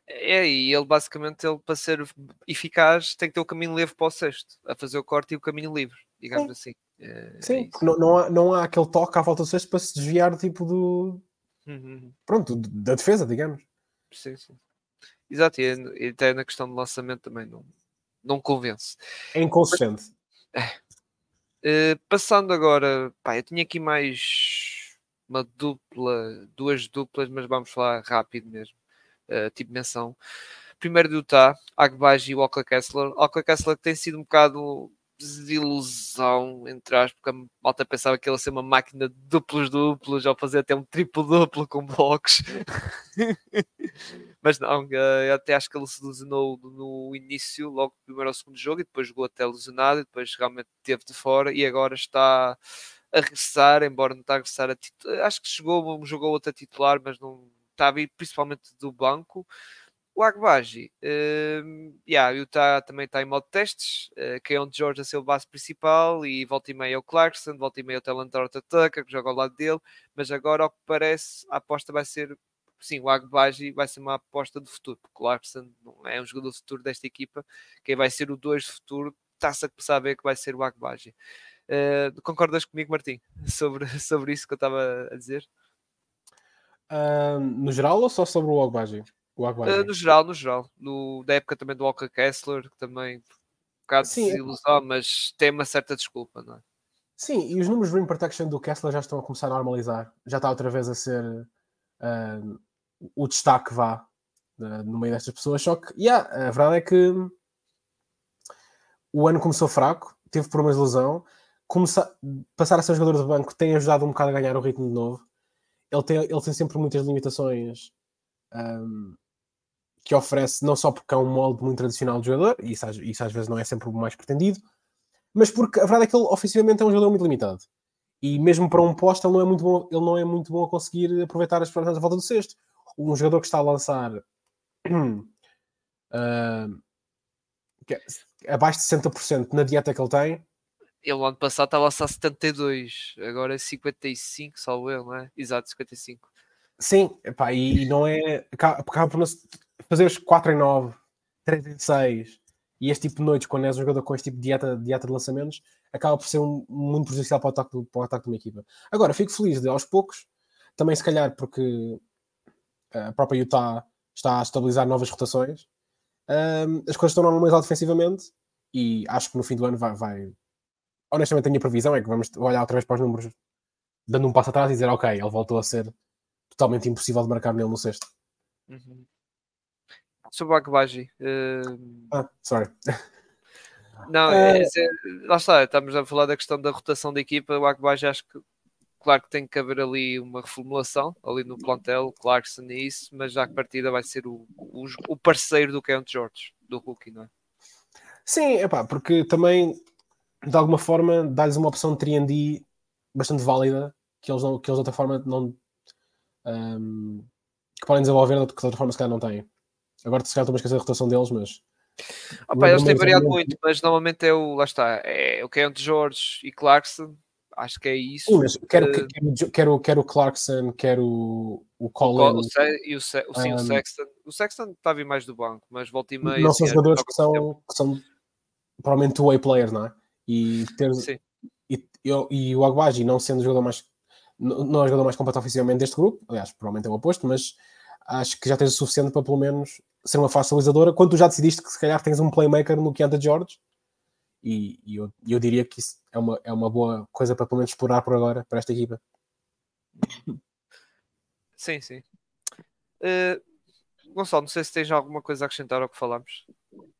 É, e ele basicamente ele, para ser eficaz tem que ter o caminho livre para o sexto, a fazer o corte e o caminho livre, digamos Sim. assim. É, Sim, é não, não, há, não há aquele toque à volta do sexto para se desviar tipo do, Uhum. Pronto, da defesa, digamos. Sim, sim. Exato, e, e até na questão do lançamento também não, não convence. É inconsistente. Uh, passando agora, pá, eu tinha aqui mais uma dupla, duas duplas, mas vamos falar rápido mesmo, uh, tipo menção. Primeiro do Utah, Agbaji e Walker Kessler. Walker Kessler que tem sido um bocado desilusão, entre aspas, porque a malta pensava que ele ia ser uma máquina de duplos duplos, ou fazer até um triplo duplo com blocos. Mas não, eu até acho que ele se lesionou no início, logo primeiro ou segundo jogo, e depois jogou até lesionado, e depois realmente teve de fora, e agora está a regressar, embora não está a regressar a titular. Acho que chegou, jogou outra titular, mas não estava principalmente do banco. O Agbaji, uh, yeah, o Utah também está em modo de testes, uh, é onde George a ser o base principal e volta e meia o Clarkson, volta e meia o Talentor Tucker, que joga ao lado dele, mas agora, ao que parece, a aposta vai ser, sim, o Agbaji vai ser uma aposta de futuro, porque o Clarkson não é um jogador de futuro desta equipa, quem vai ser o 2 de futuro, está-se a começar a ver que vai ser o Agbaji. Uh, concordas comigo, Martim, sobre, sobre isso que eu estava a dizer? Uh, no geral ou só sobre o Agbaji? Uh, no geral, no geral. No, da época também do Walker Kessler, que também um bocado Sim, de é desilusão, mas tem uma certa desculpa, não é? Sim, e os números de rim protection do Kessler já estão a começar a normalizar. Já está outra vez a ser uh, o destaque vá uh, no meio destas pessoas. Só que, yeah, a verdade é que o ano começou fraco, teve de lesão. Começar, passar a ser jogador de banco tem ajudado um bocado a ganhar o ritmo de novo. Ele tem, ele tem sempre muitas limitações um, que oferece não só porque é um molde muito tradicional de jogador, e isso, isso às vezes não é sempre o mais pretendido, mas porque a verdade é que ele ofensivamente é um jogador muito limitado. E mesmo para um posto ele não é muito bom, ele não é muito bom a conseguir aproveitar as pernas à volta do sexto. Um jogador que está a lançar uh, abaixo de 60% na dieta que ele tem. Ele ano passado estava a lançar 72, agora é 55, salvo eu, não é? Exato, 55. Sim, epá, e não é. Acaba por fazer os 4 em 9, 3 em 6 e este tipo de noites, quando és um jogador com este tipo de dieta, dieta de lançamentos, acaba por ser um, muito prejudicial para o, ataque, para o ataque de uma equipa. Agora, fico feliz de aos poucos, também se calhar porque a própria Utah está a estabilizar novas rotações, um, as coisas estão normalizadas defensivamente e acho que no fim do ano vai, vai. Honestamente, a minha previsão é que vamos olhar outra vez para os números, dando um passo atrás e dizer, ok, ele voltou a ser totalmente impossível de marcar nele no sexto. Uhum. Sobre o Akbaji. Uh... Ah, sorry. Não, é, é, lá está, estamos a falar da questão da rotação da equipa. O Akbaji acho que claro que tem que haver ali uma reformulação ali no plantel, Clarkson e isso, mas já que partida vai ser o, o, o parceiro do Count George, do Rookie, não é? Sim, epá, porque também de alguma forma dá-lhes uma opção de 3D bastante válida que eles, não, que eles de outra forma não um, que podem desenvolver que de outra forma se calhar não têm. Agora se calhar estou a esquecer a rotação deles, mas Opa, eles têm variado muito, mas normalmente é o lá está, é o Count George e Clarkson acho que é isso. Sim, mas quero, uh, quero, quero, quero o Clarkson, quero o, o Colin. O, e o, Se, sim, um, o Sexton. O Sexton está a vir mais do banco, mas volta e meia. Não são jogadores que são, que são provavelmente two-way players, não é? E, ter, sim. e, eu, e o Aguagi não sendo o jogador mais não é o jogador mais completo oficialmente deste grupo, aliás, provavelmente é o oposto, mas acho que já tens o suficiente para pelo menos ser uma facilitadora quando tu já decidiste que se calhar tens um playmaker no Keanta George e, e eu, eu, diria que isso é uma, é uma boa coisa para pelo menos explorar por agora para esta equipa. Sim, sim. Uh, Gonçalo, não sei se tens alguma coisa a acrescentar ao que falamos.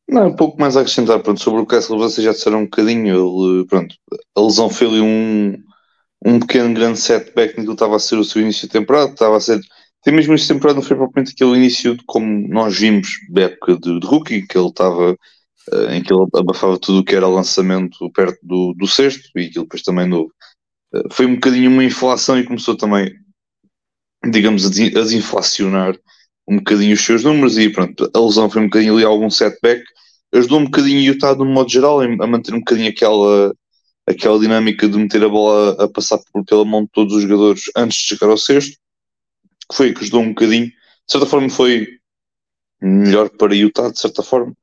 Não, um pouco mais a acrescentar pronto, sobre o Kessler, vocês já disseram um bocadinho. Ele, pronto, a lesão fez-lhe um, um pequeno grande setback naquilo que estava a ser o seu início de temporada. Estava a ser, até mesmo esse temporada não foi propriamente aquele início de como nós vimos da época de, de rookie, que ele estava uh, em que ele abafava tudo o que era lançamento perto do, do sexto e aquilo depois também novo. Uh, foi um bocadinho uma inflação e começou também, digamos, a desinflacionar um bocadinho os seus números e pronto, a lesão foi um bocadinho ali algum setback, ajudou um bocadinho Utah de um modo geral a manter um bocadinho aquela aquela dinâmica de meter a bola a passar por, pela mão de todos os jogadores antes de chegar ao sexto, que foi que ajudou um bocadinho. De certa forma foi melhor para Utah, de certa forma,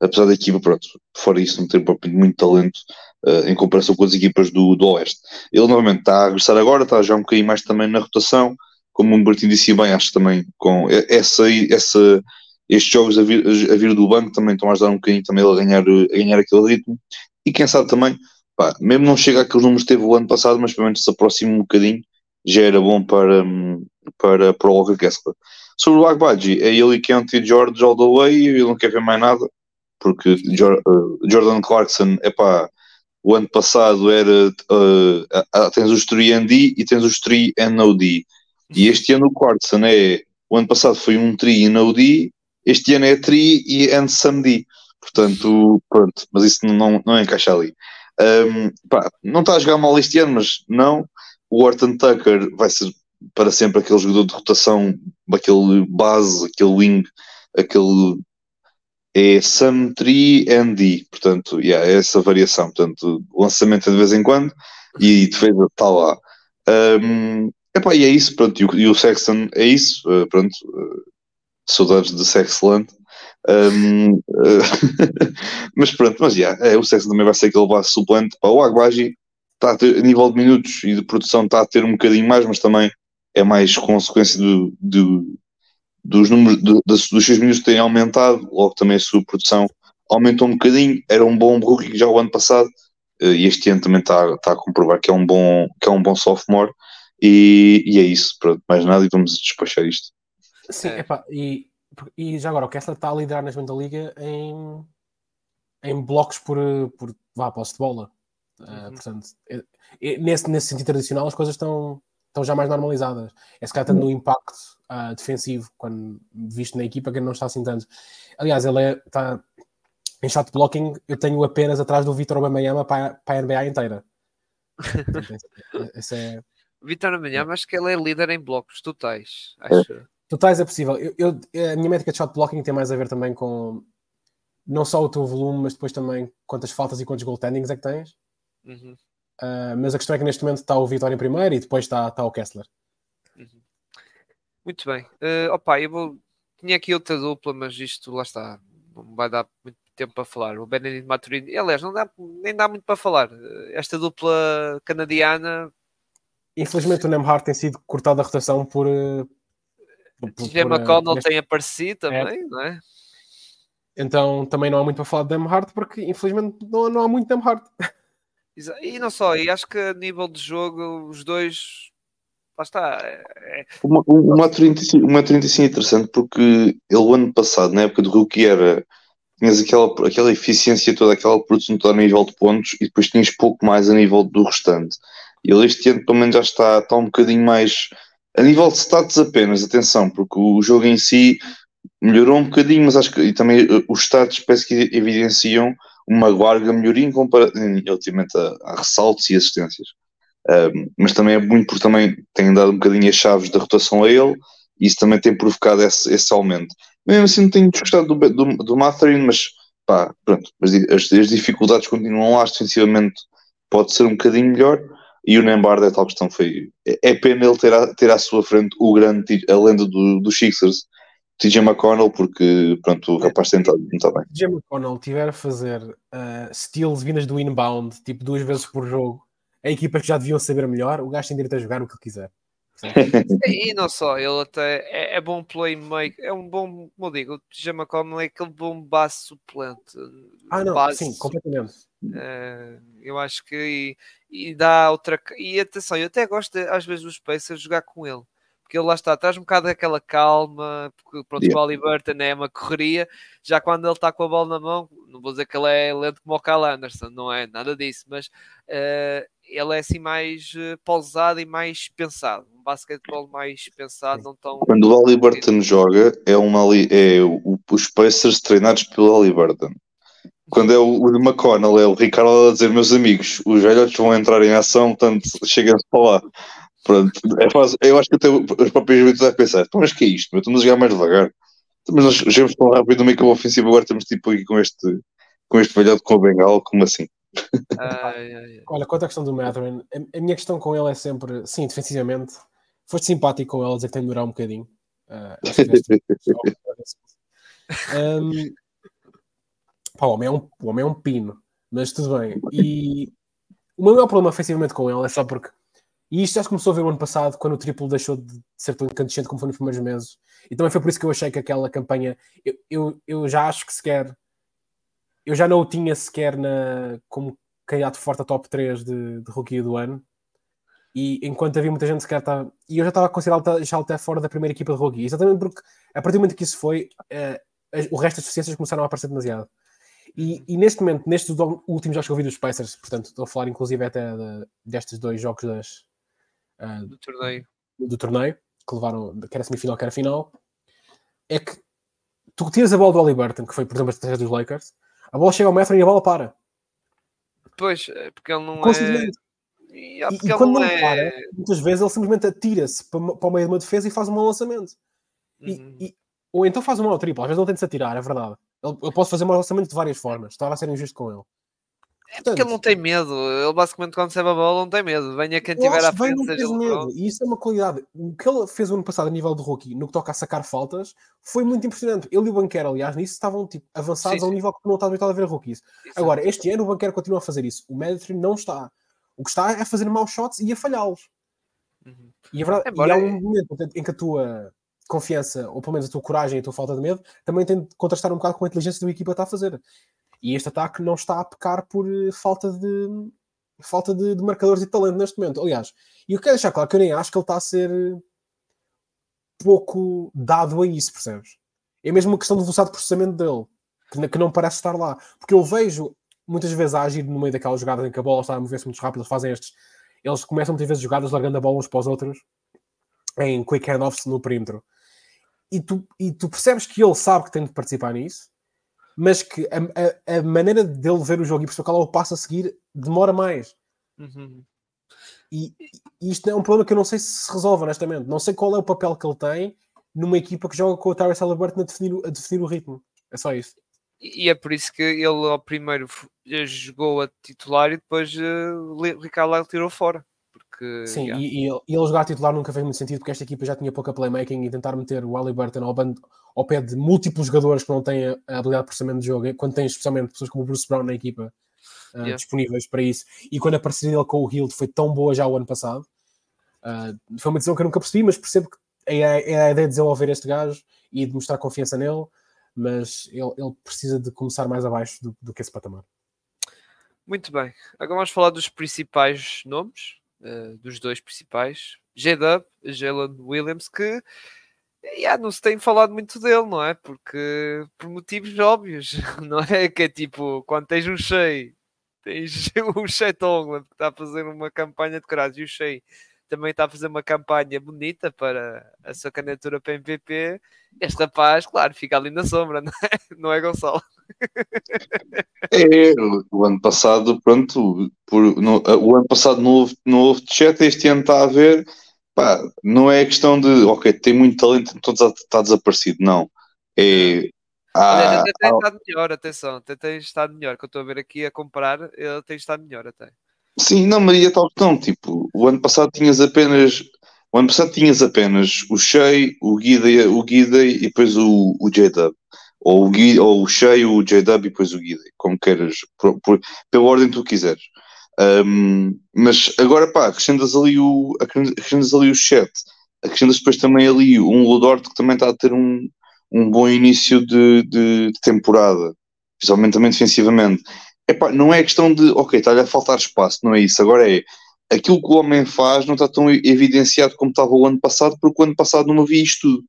apesar da equipa, pronto, fora isso, não ter muito talento uh, em comparação com as equipas do, do Oeste. Ele novamente está a regressar agora, está já um bocadinho mais também na rotação, como o Bertin disse bem, acho também com essa, essa, estes jogos a vir, a vir do banco também estão a ajudar um bocadinho também a ganhar, a ganhar aquele ritmo. E quem sabe também, pá, mesmo não chega àqueles números que teve o ano passado, mas pelo menos se aproxima um bocadinho, já era bom para, para, para o Walker Kessler. Sobre o Agbaji, é ele que é anti-George all the way, ele não quer ver mais nada porque eh, Jordan Clarkson, é pá, o ano passado era uh, tens os 3ND e tens os 3NOD. E este ano o Clarkson é o ano passado foi um 3 NOD, este ano é 3 e NSMD. Portanto, pronto, mas isso não, não encaixa ali. Um, pá, não está a jogar mal este ano, mas não. O Orton Tucker vai ser para sempre aquele jogador de rotação, aquele base, aquele wing, aquele é Sum 3 ND, portanto, yeah, é essa variação. Portanto, lançamento é de vez em quando e defesa está lá. Um, epá, e é isso, pronto, e o, e o Sexton é isso, uh, pronto, uh, saudades de Sexland. Um, uh, mas pronto, mas já, yeah, é, o Sexton também vai ser aquele base suplente. O Agbaji está a, ter, a nível de minutos e de produção está a ter um bocadinho mais, mas também é mais consequência do, do, dos números de, dos seus minutos terem aumentado, logo também a sua produção aumentou um bocadinho, era um bom rookie já o ano passado, eh, e este ano também está, está a comprovar que é um bom, que é um bom sophomore, e, e é isso, pronto, mais nada, e vamos despachar isto. Sim, é. epá, e, e já agora o Kessler está a liderar na da Liga em, em blocos por, por vá, posse de bola. Eh, uhum. Uh, portanto, nesse, nesse sentido tradicional as coisas estão, estão já mais normalizadas. É se calhar tendo um impacto uh, defensivo, quando visto na equipa, que não está assim tanto. Aliás, ele é, está em shot blocking, eu tenho apenas atrás do Vitor Aubameyang para, para a NBA inteira. Esse é... Vitor Aubameyang, acho que ele é líder em blocos totais. Acho. Totais é possível. Eu, eu, a minha métrica de shot blocking tem mais a ver também com não só o teu volume, mas depois também quantas faltas e quantos goaltendings é que tens. Uhum. Uh, mas a questão é que neste momento está o Vitória em primeiro e depois está, está o Kessler. Uhum. Muito bem. Uh, opa, eu vou... tinha aqui outra dupla, mas isto lá está. Não vai dar muito tempo para falar. O Benedict Maturini, aliás, não dá, nem dá muito para falar. Eh, esta dupla canadiana. Infelizmente o Nemhard tem sido cortado da rotação por. TJ McConnell neste... tem aparecido também, é. não é? Então também não há muito para falar de Nemhard porque infelizmente não, não há muito Nemhard. E não só, e acho que a nível de jogo os dois lá está. É... é uma, uma, 35, uma 35 interessante porque ele, o ano passado, na época do rookie, era tinhas aquela, aquela eficiência toda, aquela produção toda a nível de pontos e depois tinhas pouco mais a nível do restante. Ele este ano, pelo menos, já está, está um bocadinho mais a nível de status apenas, atenção, porque o jogo em si melhorou um bocadinho, mas acho que e também eh, os status parece que evidenciam uma larga melhoria em comparação a, a ressaltos e assistências. Um, mas também é muito porque também tem dado um bocadinho as chaves da rotação a ele e isso também tem provocado esse, esse aumento. Mesmo assim, não tenho desgostado do, do, do Matherin, mas pá, pronto, as, as, dificuldades continuam lá, defensivamente pode ser um bocadinho melhor. E o Nembard é tal questão, foi. É, é pena ele ter, a, ter à sua frente o grande, a lenda do, dos Sixers, TJ McConnell, porque pronto, o rapaz tem estado muito bem. TJ McConnell tiver a fazer uh, steals vindas do inbound, tipo duas vezes por jogo, a equipa que já deviam saber melhor, o gajo tem direito a jogar o que quiser. e não só, ele até é, é bom playmaker, é um bom, como eu digo, o TJ McConnell é aquele bom base suplente. Ah, não, base, sim, completamente. Uh, eu acho que e, e, dá outra. E atenção, eu até gosto de, às vezes dos Pacers jogar com ele porque ele lá está, traz um bocado aquela calma, porque pronto, yeah. o Halliburton é uma correria, já quando ele está com a bola na mão, não vou dizer que ele é lento como o Cal Anderson, não é nada disso, mas uh, ele é assim mais uh, pausado e mais pensado, um basquetebol mais pensado, não tão... Quando o Halliburton joga, é, uma, é o, os Pacers treinados pelo Halliburton. Quando é o, o McConnell, é o Ricardo a dizer, meus amigos, os velhotes vão entrar em ação, portanto, cheguem-se para lá. Pronto, é fácil. Eu acho que até os próprios juventudes devem pensar, então, mas que é isto? Estamos a jogar mais devagar. Mas nós jogamos tão rápido no meio que ofensivo, agora estamos tipo aqui com este, com este velhote com o Bengal, como assim? Ai, ai, ai. Olha, quanto à questão do Matherin, a, a, minha questão com ele é sempre, sim, defensivamente, foste simpático com ele, dizer que tem de melhorar um bocadinho. Uh, um, pá, o, homem é um, o homem é um pino, mas tudo bem. E o meu maior problema ofensivamente com ele é só porque e isto já se começou a ver o ano passado, quando o triplo deixou de ser tão incandescente como foi nos primeiros meses. E também foi por isso que eu achei que aquela campanha. Eu, eu, eu já acho que sequer. Eu já não o tinha sequer na, como candidato forte a top 3 de, de rookie do ano. E enquanto havia muita gente sequer estava. E eu já estava a considerar até fora da primeira equipa de rookie. Exatamente porque a partir do momento que isso foi, uh, o resto das deficiências começaram a aparecer demasiado. E, e, neste momento, nestes últimos jogos que eu vi dos Pacers, portanto, estou a falar inclusive até de, destes dois jogos das, uh, do torneio. do torneio, que levaram, quer a semifinal, quer a final, é que tu tiras a bola do Halliburton, que foi, por exemplo, a estratégia dos Lakers, a bola chega ao metro e a bola para. Pois, é porque ele não é... E, e, e quando não é... para, muitas vezes ele simplesmente atira-se para, para o meio de uma defesa e faz um lançamento. Uhum. E, ou então faz um mau triplo, às vezes não tem de se atirar, é verdade. Ele, ele pode fazer um lançamento de várias formas. Estava a ser injusto com ele. É porque ele não tem medo. Ele basicamente quando recebe a bola não tem medo. Venha quem tiver à frente, seja medo. E isso é uma qualidade. O que ele fez o ano passado a nível do rookie, no que toca a sacar faltas, foi muito impressionante. Ele e o Banquero, aliás, nisso estavam tipo, avançados sim, sim. a um nível que não está habituado a ver rookies. Exato. Agora, este ano o Banquero continua a fazer isso. O Meditrin não está. O que está é a fazer maus shots e a falhá-los. Uhum. E, é verdade, é, e há um momento em que a tua confiança, ou pelo menos a tua coragem e a tua falta de medo, também tem de contrastar um bocado com a inteligência da equipa está a fazer. E este ataque não está a pecar por eh, falta de falta de, de marcadores e talento neste momento. Aliás, e eu quero deixar claro que eu nem acho que ele está a ser pouco dado a isso, percebes? É mesmo uma questão de velocidade de processamento dele, que, que não parece estar lá. Porque eu vejo muitas vezes a agir no meio daquelas jogadas em que a bola está a mover-se muito rápido, eles fazem estes. Eles começam muitas vezes jogadas largando a bola uns para os outros em quick handoffs no perímetro. E tu, e tu percebes que ele sabe que tem de participar nisso, mas que a, a, a, maneira dele ver o jogo e perceber qual é o passo a seguir demora mais. Uhum. E, e, isto é um problema que eu não sei se se resolve, honestamente. Não sei qual é o papel que ele tem numa equipa que joga com o Tyrese Halliburton a definir, a definir o ritmo. É só isso. E é por isso que ele ao primeiro jogou a titular e depois uh, Ricardo Lyle tirou fora. Porque, Sim, yeah. e, e, ele, jogar titular nunca fez muito sentido porque esta equipa já tinha pouca playmaking e tentar meter o Halliburton ao, bando, ao pé de múltiplos jogadores que não têm a habilidade de processamento de jogo, quando tens especialmente pessoas como o Bruce Brown na equipa uh, yeah. disponíveis para isso, e quando a parceria dele com o Hill foi tão boa já o ano passado, uh, foi uma decisão que eu nunca percebi, mas percebo que é, é a ideia de desenvolver este gajo e de mostrar confiança nele, mas ele, ele precisa de começar mais abaixo do, do, que esse patamar. Muito bem, agora vamos falar dos principais nomes uh, dos dois principais, J-Dub, Jalen Williams, que yeah, não se tem falado muito dele, não é? Porque por motivos óbvios, não é? Que é tipo, quando tens um Shea, tens o Shea Tongland que está a fazer uma campanha de coragem e o Shea também está a fazer uma campanha bonita para a sua candidatura para MVP. Este rapaz, claro, fica ali na sombra, não é, não é Gonçalo? É, o ano passado, pronto, por, no, o ano passado não houve, não houve chat, este ano está a ver pá, não é questão de, ok, tem muito talento, então está desaparecido, não. É. Há, até tem há... estado melhor, atenção, até tem estado melhor, que eu estou a ver aqui a comparar, ele tem estado melhor até. Sim, não, Maria, tal questão, tipo, o ano passado tinhas apenas, o ano passado tinhas apenas o Shea, o Guida, o Guida e depois o, o J-Dub. Ou o, Guida, ou o Shea, o J-Dub e depois o Guida, como queiras, por, por, pela ordem que tu quiseres. Um, mas agora pá, acrescentas ali o acrescentas ali o chat, acrescentas depois também ali um Ludort que também está a ter um, um bom início de, de, de temporada, principalmente também defensivamente. Epá, não é questão de ok, está-lhe a faltar espaço, não é isso. Agora é aquilo que o homem faz não está tão evidenciado como estava o ano passado, porque o ano passado não havia isto tudo.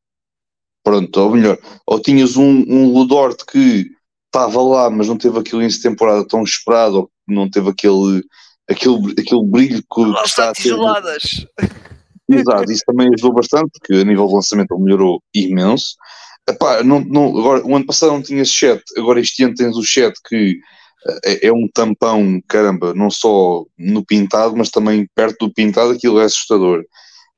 Pronto, ou melhor, ou tinhas um, um Ludort que estava lá, mas não teve aquele início de temporada tão esperado, ou não teve aquele, aquele, aquele brilho que, Nossa, está a ter. Exato, isso também ajudou bastante, porque a nível de lançamento ele melhorou imenso. Epá, não, não, agora, o ano passado não tinha chat, agora este ano tens o chat que é, é, um tampão, caramba, não só no pintado, mas também perto do pintado, aquilo é assustador.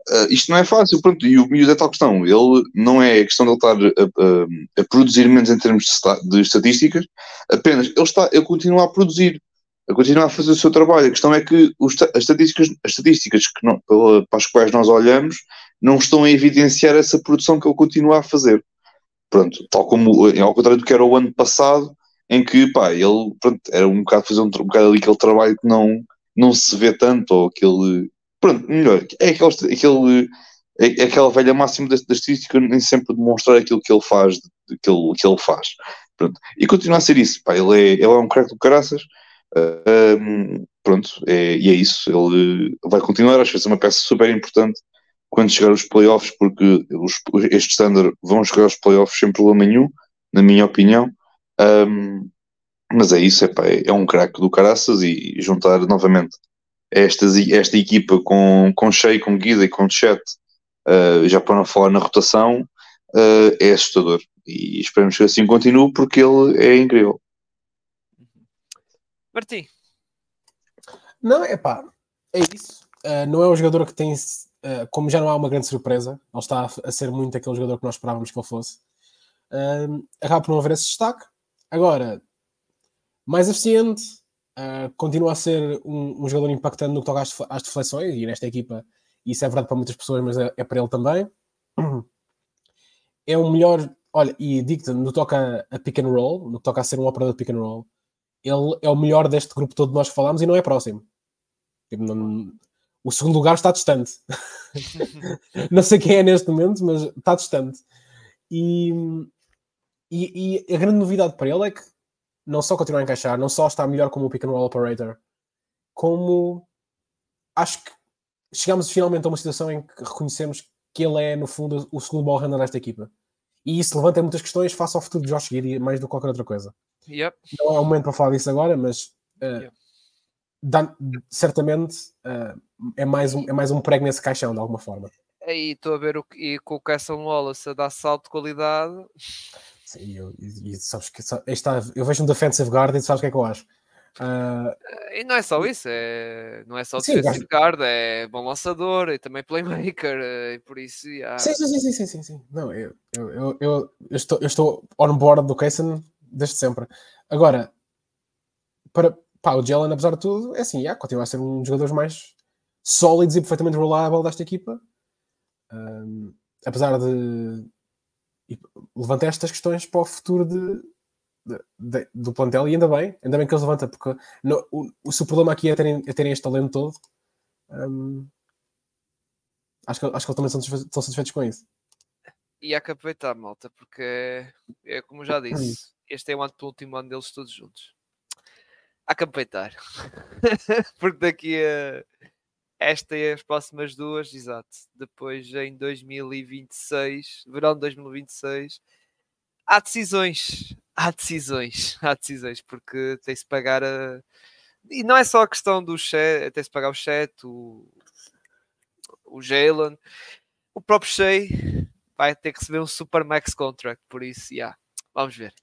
Uh, isto não é fácil, pronto, e o miúdo é tal questão. Ele não é a questão de ele estar a, a, a produzir menos em termos de, de, estatísticas, apenas ele, está, ele continua a produzir, a continuar a fazer o seu trabalho. A questão é que os, as estatísticas, as estatísticas que não, para as quais nós olhamos não estão a evidenciar essa produção que ele continua a fazer. Pronto, tal como ao contrário do que era o ano passado, em que pá, ele pronto, era um bocado fazer um, um bocado ali aquele trabalho que não, não se vê tanto, ou aquele pronto, melhor, é, aquele, aquele, é, é aquela velha máxima da, da estatística nem sempre demonstrar aquilo que ele faz, aquilo que ele faz. Pronto. E continua a ser isso, pá, ele é, ele é um craque do caraças, uh, um, pronto, é, e é isso, ele vai continuar, acho que vai ser uma peça super importante quando chegar os playoffs, porque os, este standard vão chegar aos playoffs sem problema nenhum, na minha opinião. Um, mas é isso, é, pá, é, é um craque do caraças e juntar novamente esta, esta equipa com, com Shea, com Guida e com Chet, uh, já para não falar na rotação, uh, é assustador. E esperamos que assim continue porque ele é incrível. Martim. Não, é pá, é isso. Uh, não é um jogador que tem, uh, como já não há uma grande surpresa, ele está a ser muito aquele jogador que nós esperávamos que ele fosse. Uh, acaba por não haver esse destaque. Agora, mais eficiente, uh, continua a ser um, um, jogador impactante no que toca às, às deflexões, e nesta equipa isso é verdade para muitas pessoas, mas é, é para ele também. É o melhor, olha, e digo-te, no que toca a pick and roll, no que toca a ser um operador de pick and roll, ele é o melhor deste grupo todo de nós que falamos e não é próximo. Tipo, não, o segundo lugar está distante. não sei quem é neste momento, mas está distante. E, e, e, a grande novidade para ele é que não só continuar a encaixar, não só está melhor como o pick and roll operator, como acho que chegamos finalmente a uma situação em que reconhecemos que ele é, no fundo, o segundo ball handler desta equipa. E isso levanta muitas questões face ao futuro de Josh Giddy, mais do que qualquer outra coisa. Yep. Não é o momento para falar disso agora, mas uh, yep. dá, certamente uh, é, mais um, é mais um prego nesse caixão, de alguma forma. Aí estou a ver o, e com o Casson Wallace a dar salto de qualidade. Sim, eu, e, e sabes que está, eu vejo um defensive guard e sabes o que é que eu acho. Uh... E não é só isso, é, não é só sim, defensive guard, é bom lançador e também playmaker, eh, e por isso. Yeah. Sim, sim, sim, sim, sim, sim. Não, eu, eu, eu, eu, estou, eu estou on board do Kaysen desde sempre. Agora, para pá, o Jalen, apesar de tudo, é assim, yeah, continua a ser um dos jogadores mais sólidos e perfeitamente reliable desta equipa. Um, apesar de levanta estas questões para o futuro de, de, de, do plantel e ainda bem, ainda bem que eles levantam, porque o, o, se o problema aqui é terem, é terem este talento todo, um, acho, que, acho que eles também são estão satisfeitos com isso. E há que aproveitar, malta, porque é como já disse, este é o último ano deles todos juntos. Há que aproveitar, porque daqui a esta e as próximas duas, exato. Depois em 2026, verão de 2026, há decisões, há decisões, há decisões, porque tem-se pagar a. E não é só a questão do chat, tem-se pagar o chat, o, o Jalen, o próprio Shea vai ter que receber um Super Max Contract, por isso, yeah, vamos ver.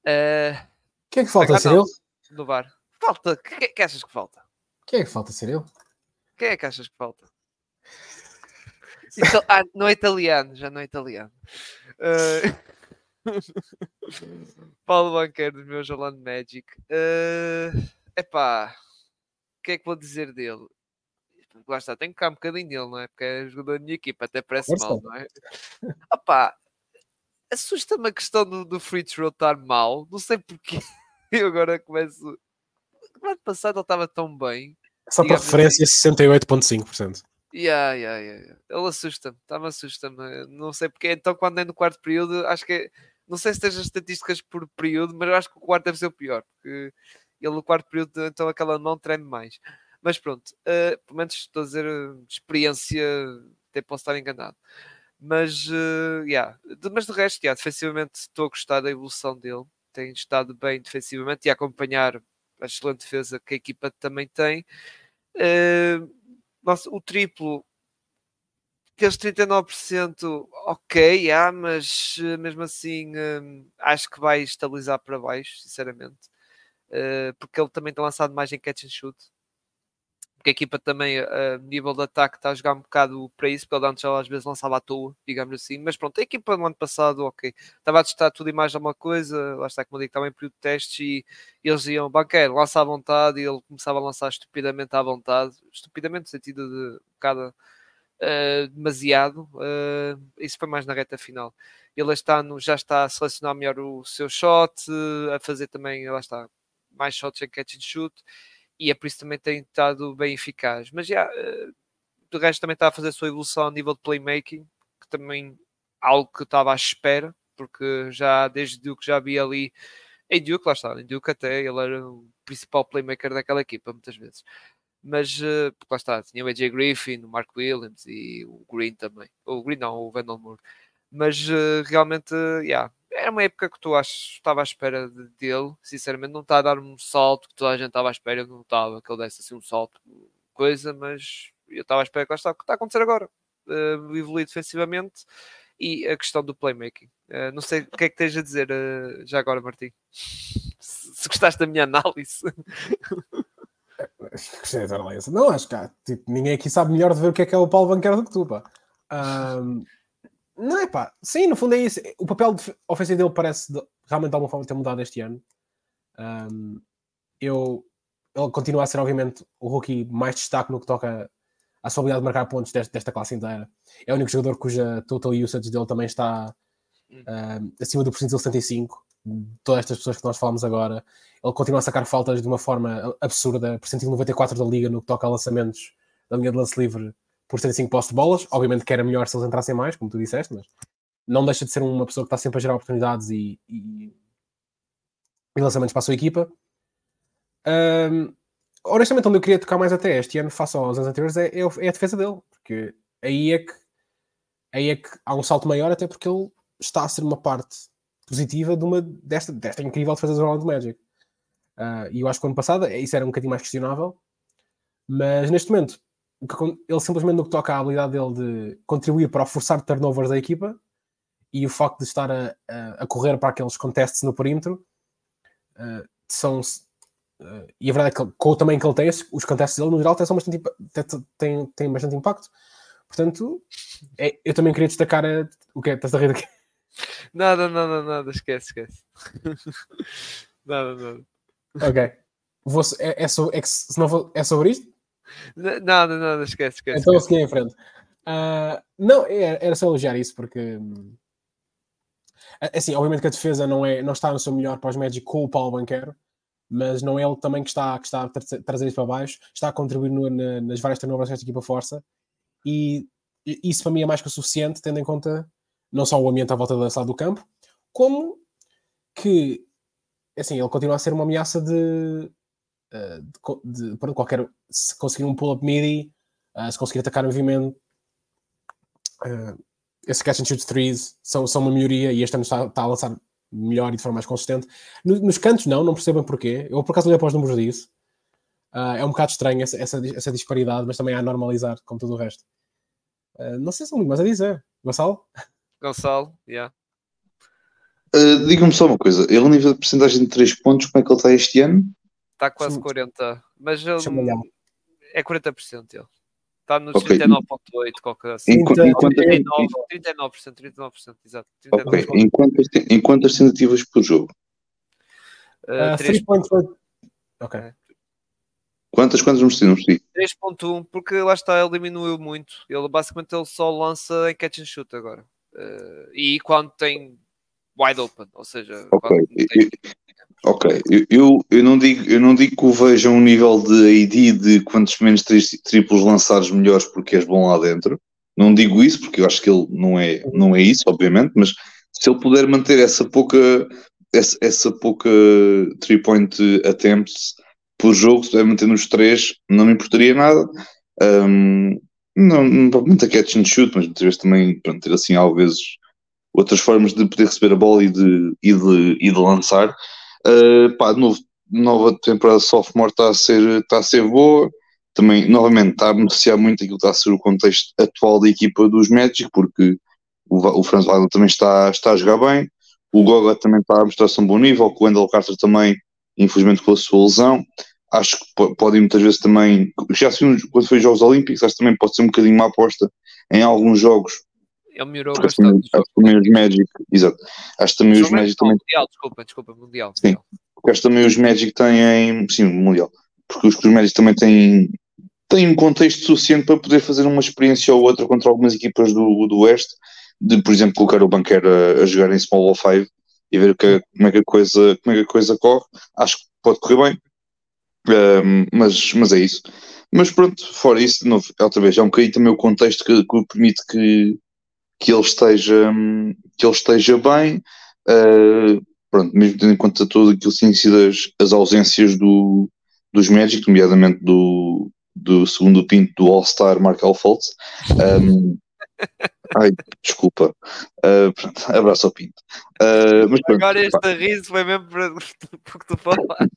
Uh, Quem é que falta, ser ele? No bar. Falta, que, que achas que falta? Quem é que falta ser ele? Quem é que achas que falta? Ah, não é italiano, já não é italiano. Uh... Paulo Banqueiro dos meus Orlando Magic. Uh... Epá, o que é que vou dizer dele? Lá está, tenho que ficar um bocadinho dele, não é? Porque é jogador da minha equipa, até parece mal, não é? Opá, assusta-me a questão do, do free throw estar mal, não sei porquê. Eu agora começo. No ano passado ele estava tão bem só para referência, assim. 68,5%. Yeah, yeah, yeah. Ele assusta-me, está-me assusta-me. Não sei porque. Então, quando é no quarto período, acho que. Não sei se tens as estatísticas por período, mas eu acho que o quarto deve ser o pior. Porque ele no quarto período, então aquela não treme mais. Mas pronto, uh, pelo menos estou a dizer uh, experiência, até posso estar enganado. Mas, uh, yeah. de, mas de resto, yeah, defensivamente estou a gostar da evolução dele. Tem estado bem defensivamente e a acompanhar a excelente defesa que a equipa também tem. Uh, nossa, o triplo, aqueles 39%, ok, yeah, mas uh, mesmo assim uh, acho que vai estabilizar para baixo, sinceramente, porque ele também tem lançado mais em catch and shoot porque a equipa também, a nível de ataque, está a jogar um bocado para isso, porque antes às vezes lançava à toa, digamos assim. Mas pronto, a equipa no ano passado, ok, estava a testar tudo e mais alguma coisa, lá está, como eu digo, estava em período de testes e eles iam, banqueiro, lança à vontade, e ele começava a lançar estupidamente à vontade, estupidamente no sentido de um bocado uh, demasiado. Uh, isso foi mais na reta final. Ele este ano já está a selecionar melhor o seu shot, a fazer também, lá está, mais shots em catch and shoot e é por isso também tem estado bem eficaz. Mas já, uh, do resto também está a fazer a sua evolução a nível de playmaking, que também algo que estava à espera, porque já desde que já vi ali em Duke, lá está, em Duke até ele era o principal playmaker daquela equipa, muitas vezes. Mas, uh, lá está, tinha o AJ Griffin, o Mark Williams e o Green também. O Green não, o Vandal Moore. Mas uh, realmente, uh, yeah, era uma época que tu acho, estava à espera dele, sinceramente, não está a dar um salto que toda a gente estava à espera, não estava que ele desse assim um salto, coisa, mas eu estava à espera que está, que está a acontecer agora, uh, evoluir defensivamente e a questão do playmaking. Uh, não sei o que é que tens a dizer uh, já agora, Martim. Se, gostaste da minha análise. Análise. Não, acho que há, tipo, ninguém aqui sabe melhor de ver o que é que é o Paulo Banqueiro do que tu, pá. Um, não é pá, sim, no fundo é isso. O papel de ofensivo dele parece de, realmente de alguma forma ter mudado este ano. Um, eu, ele continua a ser, obviamente, o rookie mais destaque no que toca à sua habilidade de marcar pontos desta, desta classe inteira. É o único jogador cuja total usage dele também está um, acima do percentil 75. Todas estas pessoas que nós falamos agora, ele continua a sacar faltas de uma forma absurda, percentil 94 da liga no que toca a lançamentos da linha de lance livre por 75 posse de bolas. Obviamente que era melhor se eles entrassem mais, como tu disseste, mas não deixa de ser uma pessoa que está sempre a gerar oportunidades e, e, e lançamentos para a sua equipa. Um, honestamente, onde eu queria tocar mais até este ano, face aos anos anteriores, é, é, é, a defesa dele, porque aí é que aí é que há um salto maior, até porque ele está a ser uma parte positiva de uma, desta, desta incrível defesa do Orlando Magic. Uh, e eu acho que o ano passado isso era um bocadinho mais questionável, mas neste momento ele simplesmente no que toca à habilidade dele de contribuir para forçar turnovers da equipa e o facto de estar a, a, correr para aqueles contests no perímetro uh, são uh, e a verdade é que com o tamanho que ele tem, os contests dele no geral têm bastante, têm, têm bastante impacto. Portanto, é, eu também queria destacar a, o que é? Estás a rir aqui? Nada, nada, nada, esquece, esquece. nada, nada. Ok. Vou, é, é, sobre, é, se não vou, é sobre isto? Nada, nada, esquece, esquece. Então esquece. segui em frente. Uh, não, era, era só elogiar isso, porque assim, obviamente que a defesa não, é, não está no seu melhor pós Magic com o Paulo Banquero, mas não é ele também que está, que está a trazer isso para baixo, está a contribuir no, na, nas várias turnovers que esta equipa força, e isso para mim é mais que o suficiente, tendo em conta não só o ambiente à volta da sala do campo, como que assim, ele continua a ser uma ameaça de, eh, de, de, qualquer se conseguir um pull-up midi Uh, se conseguir atacar o movimento, uh, esse catch and shoot threes são, são uma melhoria e este ano está, está a lançar melhor e de forma mais consistente. No, nos cantos, não, não percebem porquê. Eu por acaso olhei para os números disso. Uh, é um bocado estranho essa, essa, essa, disparidade, mas também há a normalizar, como tudo o resto. Uh, não sei se há muito mais a dizer. Gonçalo? Gonçalo, yeah. Uh, Diga-me só uma coisa, ele, nível de porcentagem de 3 pontos, como é que ele está este ano? Está quase 40, mas ele é 40% ele. Está nos okay. 39.8, qualquer assim. Em, 39, 39%, 39%, exato. 39%. Ok, em quantas, em quantas tentativas por jogo? Uh, uh, 3.8. Ok. Quantas, quantas me 3.1, porque lá está, ele diminuiu muito. Ele basicamente ele só lança em catch and shoot agora. Uh, e quando tem wide open, ou seja, Ok, tem... ok. Eu, eu, não digo, eu não digo que o veja um nível de AD de quantos menos triplos lançares melhores porque és bom lá dentro. Não digo isso porque eu acho que ele não é, não é isso, obviamente, mas se ele puder manter essa pouca essa, essa pouca three point attempts por jogo, se puder manter nos três, não me importaria nada. Um, não, não provavelmente a catch and shoot, mas vezes também pronto, ter assim, às vezes, outras formas de poder receber a bola e de, e de, e de lançar. Uh, pá, novo, nova temporada sophomore está a ser, está a ser boa. Também, novamente, está a beneficiar muito aquilo que está a ser o contexto atual da equipa dos Magic, porque o, o Franz Wagner também está, está a jogar bem. O Goga também está a mostrar-se um bom nível. O Wendell Carter também infelizmente com a sua lesão. Acho que podem muitas vezes também, já se quando foi Jogos Olímpicos, acho que também pode ser um bocadinho uma aposta em alguns jogos. Ele melhorou acho bastante. Também, acho também os Magic, exato. Acho também os Magic também. Mundial, desculpa, desculpa, Mundial. Sim, mundial. acho também os Magic têm, sim, Mundial. Porque os, os Magic também têm, têm um contexto suficiente para poder fazer uma experiência ou outra contra algumas equipas do, do Oeste, de, por exemplo, colocar o banqueiro a, a jogar em Small of Five e ver que, como, é que a coisa, como é que a coisa corre. Acho que pode correr bem, um, mas, mas é isso. Mas pronto, fora isso, de novo, outra vez, é um bocadinho também o contexto que, que permite que, que, ele esteja, que ele esteja bem. Uh, pronto, mesmo tendo em conta tudo aquilo que têm sido as, as ausências do, dos Magic, nomeadamente do, do segundo pinto do All-Star Markel Fultz. Um, Ai, desculpa. Uh, pronto, abraço ao Pinto. Uh, mas pronto, agora este pá. riso foi mesmo porque tu falaste.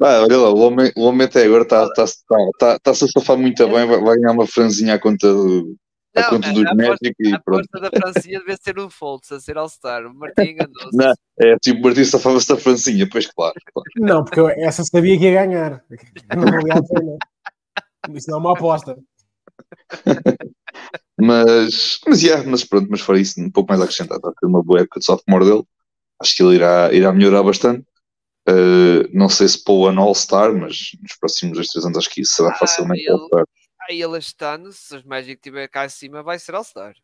Ah, olha lá, o homem, o homem até agora está tá, tá, tá, tá, se a safar muito bem, vai, vai ganhar uma franzinha à conta do. Não, a conta dos a Magic e a pronto. A da francinha deve ser um Foltz, a ser All-Star. O Martim enganou-se. Não, é tipo, o Martim safava-se da francinha, pois claro, claro. Não, porque eu, essa sabia que ia ganhar. Não valia a pena. Isso não é uma aposta. Mas, mas, yeah, mas pronto, mas fora isso, um pouco mais a acrescentar. Está a ter uma boa época de sophomore dele. Acho que ele irá, irá melhorar bastante. Uh, não sei se para o ano All-Star, mas nos próximos dois, três anos acho que isso será ah, facilmente All-Star. Aí ele este ano, se os Magic estiver cá acima, vai ser All-Star.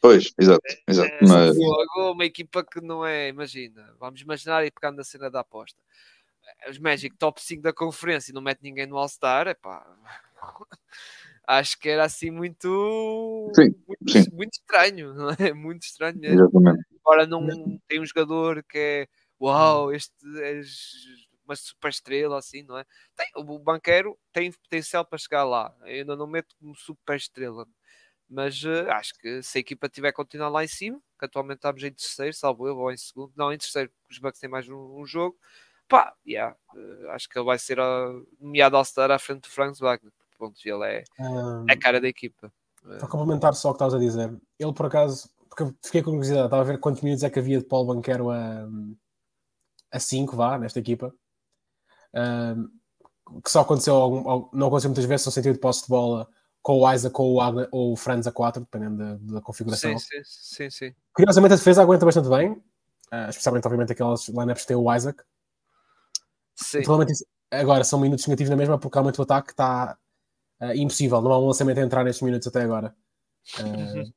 Pois, exato, exato. É, mas... Logo, uma equipa que não é, imagina, vamos imaginar e pegando na cena da aposta. Os Magic top 5 da conferência e não mete ninguém no All-Star, é pá acho que era assim muito, sim, muito, sim. muito, estranho, não é? Muito estranho mesmo. Exatamente. Agora não tem um jogador que é uau, este é uma super estrela assim, não é? Tem, o banqueiro tem potencial para chegar lá. Eu ainda não meto como super estrela. Mas uh, acho que se a equipa tiver a continuar lá em cima, que atualmente estamos em terceiro, salvo eu, ou em segundo, não em terceiro, porque os Bucks têm mais um, um jogo, pá, yeah, uh, acho que ele vai ser uh, nomeado All-Star à frente do Franz Wagner pontos. Ele é, um, é a cara da equipa. Para complementar só o que estavas a dizer, ele por acaso, porque fiquei com curiosidade, estava a ver quantos minutos é que havia de Paulo Banquero a, a 5, vá, nesta equipa. Um, que só aconteceu, algum, não aconteceu muitas vezes no sentido de posse de bola com o Isaac ou o, Agner, ou o Franz a 4, dependendo da, da configuração. Sim, sim, sim, sim, Curiosamente a defesa aguenta bastante bem, uh, especialmente obviamente aquelas lineups que tem o Isaac. Sim. Agora são minutos negativos na mesma porque realmente o ataque está uh, impossível, não há um lançamento a entrar nestes minutos até agora. Uh...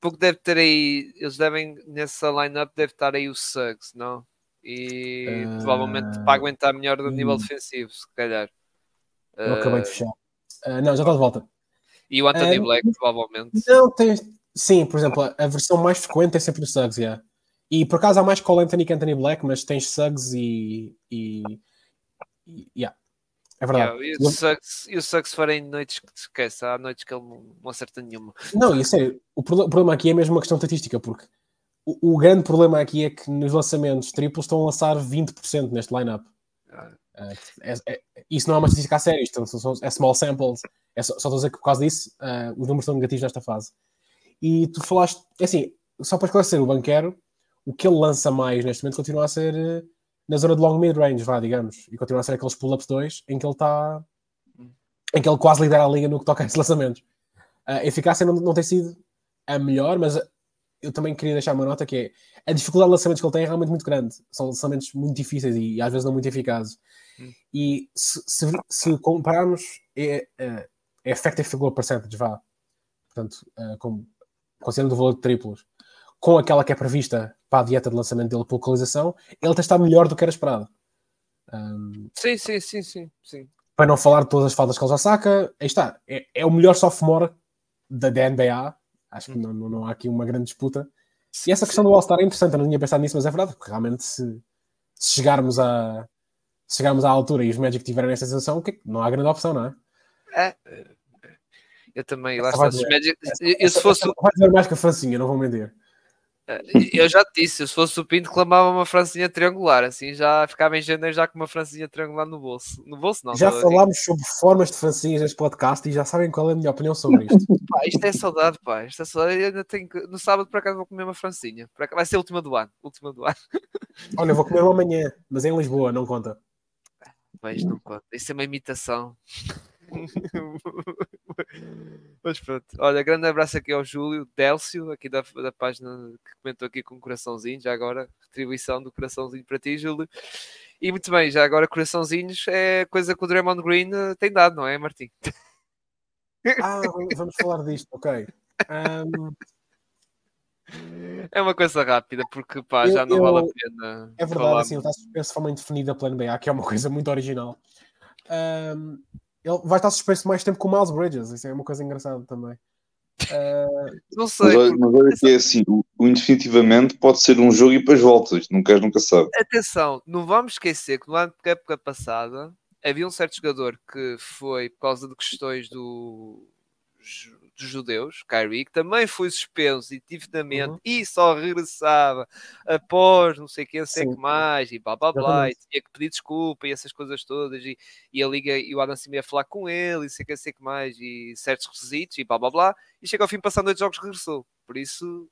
Porque deve ter aí, eles devem, nessa line-up, deve estar aí o Suggs, não? E uh... provavelmente para aguentar melhor do nível hum. defensivo, se calhar. Eu acabei de fechar. Uh, não, já está de volta. E o Anthony Black, provavelmente. Não, tem. Sim, por exemplo, a versão mais frequente é sempre o Suggs, yeah. E por acaso há mais Cole Anthony que Anthony Black, mas tens Suggs e. e, e yeah. É verdade. Yeah, e, o Suggs, e o Suggs farem noites que esquece, há noites que ele não acerta nenhuma. Não, é, o, o problema aqui é mesmo uma questão estatística, porque o, o, grande problema aqui é que nos lançamentos triplos estão a lançar 20% neste lineup. Uh, é, é, isso não é uma estatística a sério, isto são, é small samples. É só, só estou a dizer que por causa disso uh, os números estão negativos nesta fase. E tu falaste, é assim, só para esclarecer, o banqueiro, o que ele lança mais neste momento continua a ser uh, na zona de long mid-range, vá, digamos, e continua a ser aqueles pull-ups 2 em que ele está em que ele quase lidera a liga no que toca a esses lançamentos. A eficácia não, não tem sido a melhor, mas eu também queria deixar uma nota que é a dificuldade de lançamentos que ele tem é realmente muito grande. São lançamentos muito difíceis e, e às vezes não muito eficazes. Hum. E se, se, se, compararmos é, é, é effective goal percentage, vá, portanto, uh, com, considerando o valor de triplos, com aquela que é prevista para a dieta de lançamento dele por localização, ele está melhor do que era esperado. Um, sim, sim, sim, sim, sim. Para não falar de todas as faltas que ele já saca, aí está. É, é o melhor sophomore da, da NBA Acho que não, não, não há aqui uma grande disputa. E essa questão do All-Star é interessante, eu não tinha pensado nisso, mas é verdade, porque realmente se, se chegarmos, a, se chegarmos à altura e os Magic tiverem esta sensação, não há grande opção, não é? É. Eu também, lá está, os Magic. Eu, se fosse... Vai dizer mais que a Francinha, não vou mentir. Eu já te disse, se fosse o Pinto, clamava uma francinha triangular, assim já ficava em janeiro já com uma francinha triangular no bolso. No bolso não. Já falámos sobre formas de francinhas neste podcast e já sabem qual é a minha opinião sobre isto. pá, isto é saudade, pá. Isto é saudade. Eu ainda tenho que... No sábado, por acaso, vou comer uma francinha. Vai ser a última do ano. Última do ano. Olha, vou comer uma amanhã, mas em Lisboa, não conta. Pois, não conta. Isso é uma imitação. Mas pronto, olha, grande abraço aqui ao Júlio Délcio, aqui da, da página que comentou aqui com um coraçãozinho, já agora, retribuição do coraçãozinho para ti, Júlio. E muito bem, já agora coraçãozinhos é coisa que o Draymond Green eh, tem dado, não é, Martim? Ah, vamos falar disto, ok. Um... É uma coisa rápida, porque pá, eu, já não eu... vale a pena. É verdade, falar... assim, ele está suspenso de forma indefinida pela NBA, que é uma coisa muito original. Um, ele vai estar suspenso mais tempo com o Miles Bridges, isso é uma coisa engraçada também. Uh... Não sei. Mas, mas olha que é assim, o, o indefinitivamente pode ser um jogo e depois voltas, nunca, nunca sabe. Atenção, não vamos esquecer que no ano da época passada havia um certo jogador que foi por causa de questões do dos judeus, Kyrie, que também foi suspenso indefinidamente uhum. e só regressava após não sei quem, sei que mais, e blá blá blá, e tinha que pedir desculpa e essas coisas todas, e, e a Liga e o Adam Silva ia falar com ele, e sei que, sei que mais, e certos requisitos, e blá blá blá, e chega ao fim, passando dois jogos, regressou. Por isso.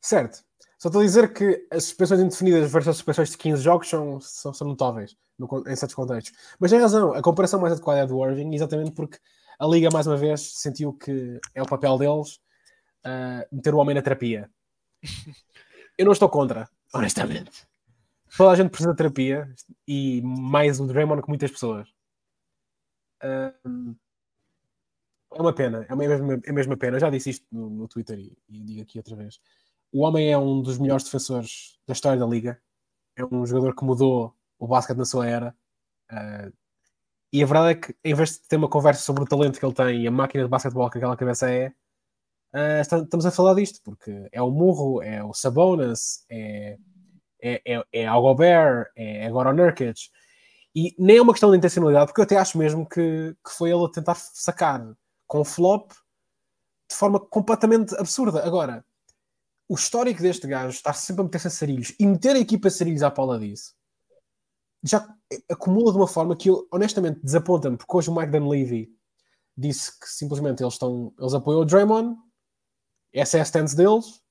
Certo. Só estou a dizer que as suspensões indefinidas versus as suspensões de 15 jogos são, são, são notáveis no, em certos contextos. Mas tem razão, a comparação mais adequada é do Irving, exatamente porque a Liga, mais uma vez, sentiu que é o papel deles uh, meter o homem na terapia. Eu não estou contra, honestamente. Toda a gente precisa de terapia e mais o Draymond que muitas pessoas. Uh, é uma pena, é, uma, é a mesma pena. Eu já disse isto no, no Twitter e, e, digo aqui outra vez. O homem é um dos melhores defensores da história da Liga. É um jogador que mudou o basquete na sua era. Uh, e a verdade é que, em vez de ter uma conversa sobre o talento que ele tem e a máquina de basquetebol que aquela cabeça é, uh, estamos a falar disto, porque é o Murro, é o Sabonis, é, é, é, é o Gobert, é agora o Nurkic. E nem é uma questão de intencionalidade, porque eu até acho mesmo que, que foi ele a tentar sacar com flop de forma completamente absurda. Agora, o histórico deste gajo estar sempre a meter-se a sarilhos e meter a equipa a sarilhos à Paula disso já acumula de uma forma que eu, honestamente desaponta-me, porque hoje o Mike Dunleavy disse que simplesmente eles estão, eles apoiam o Draymond, essa é a stance deles,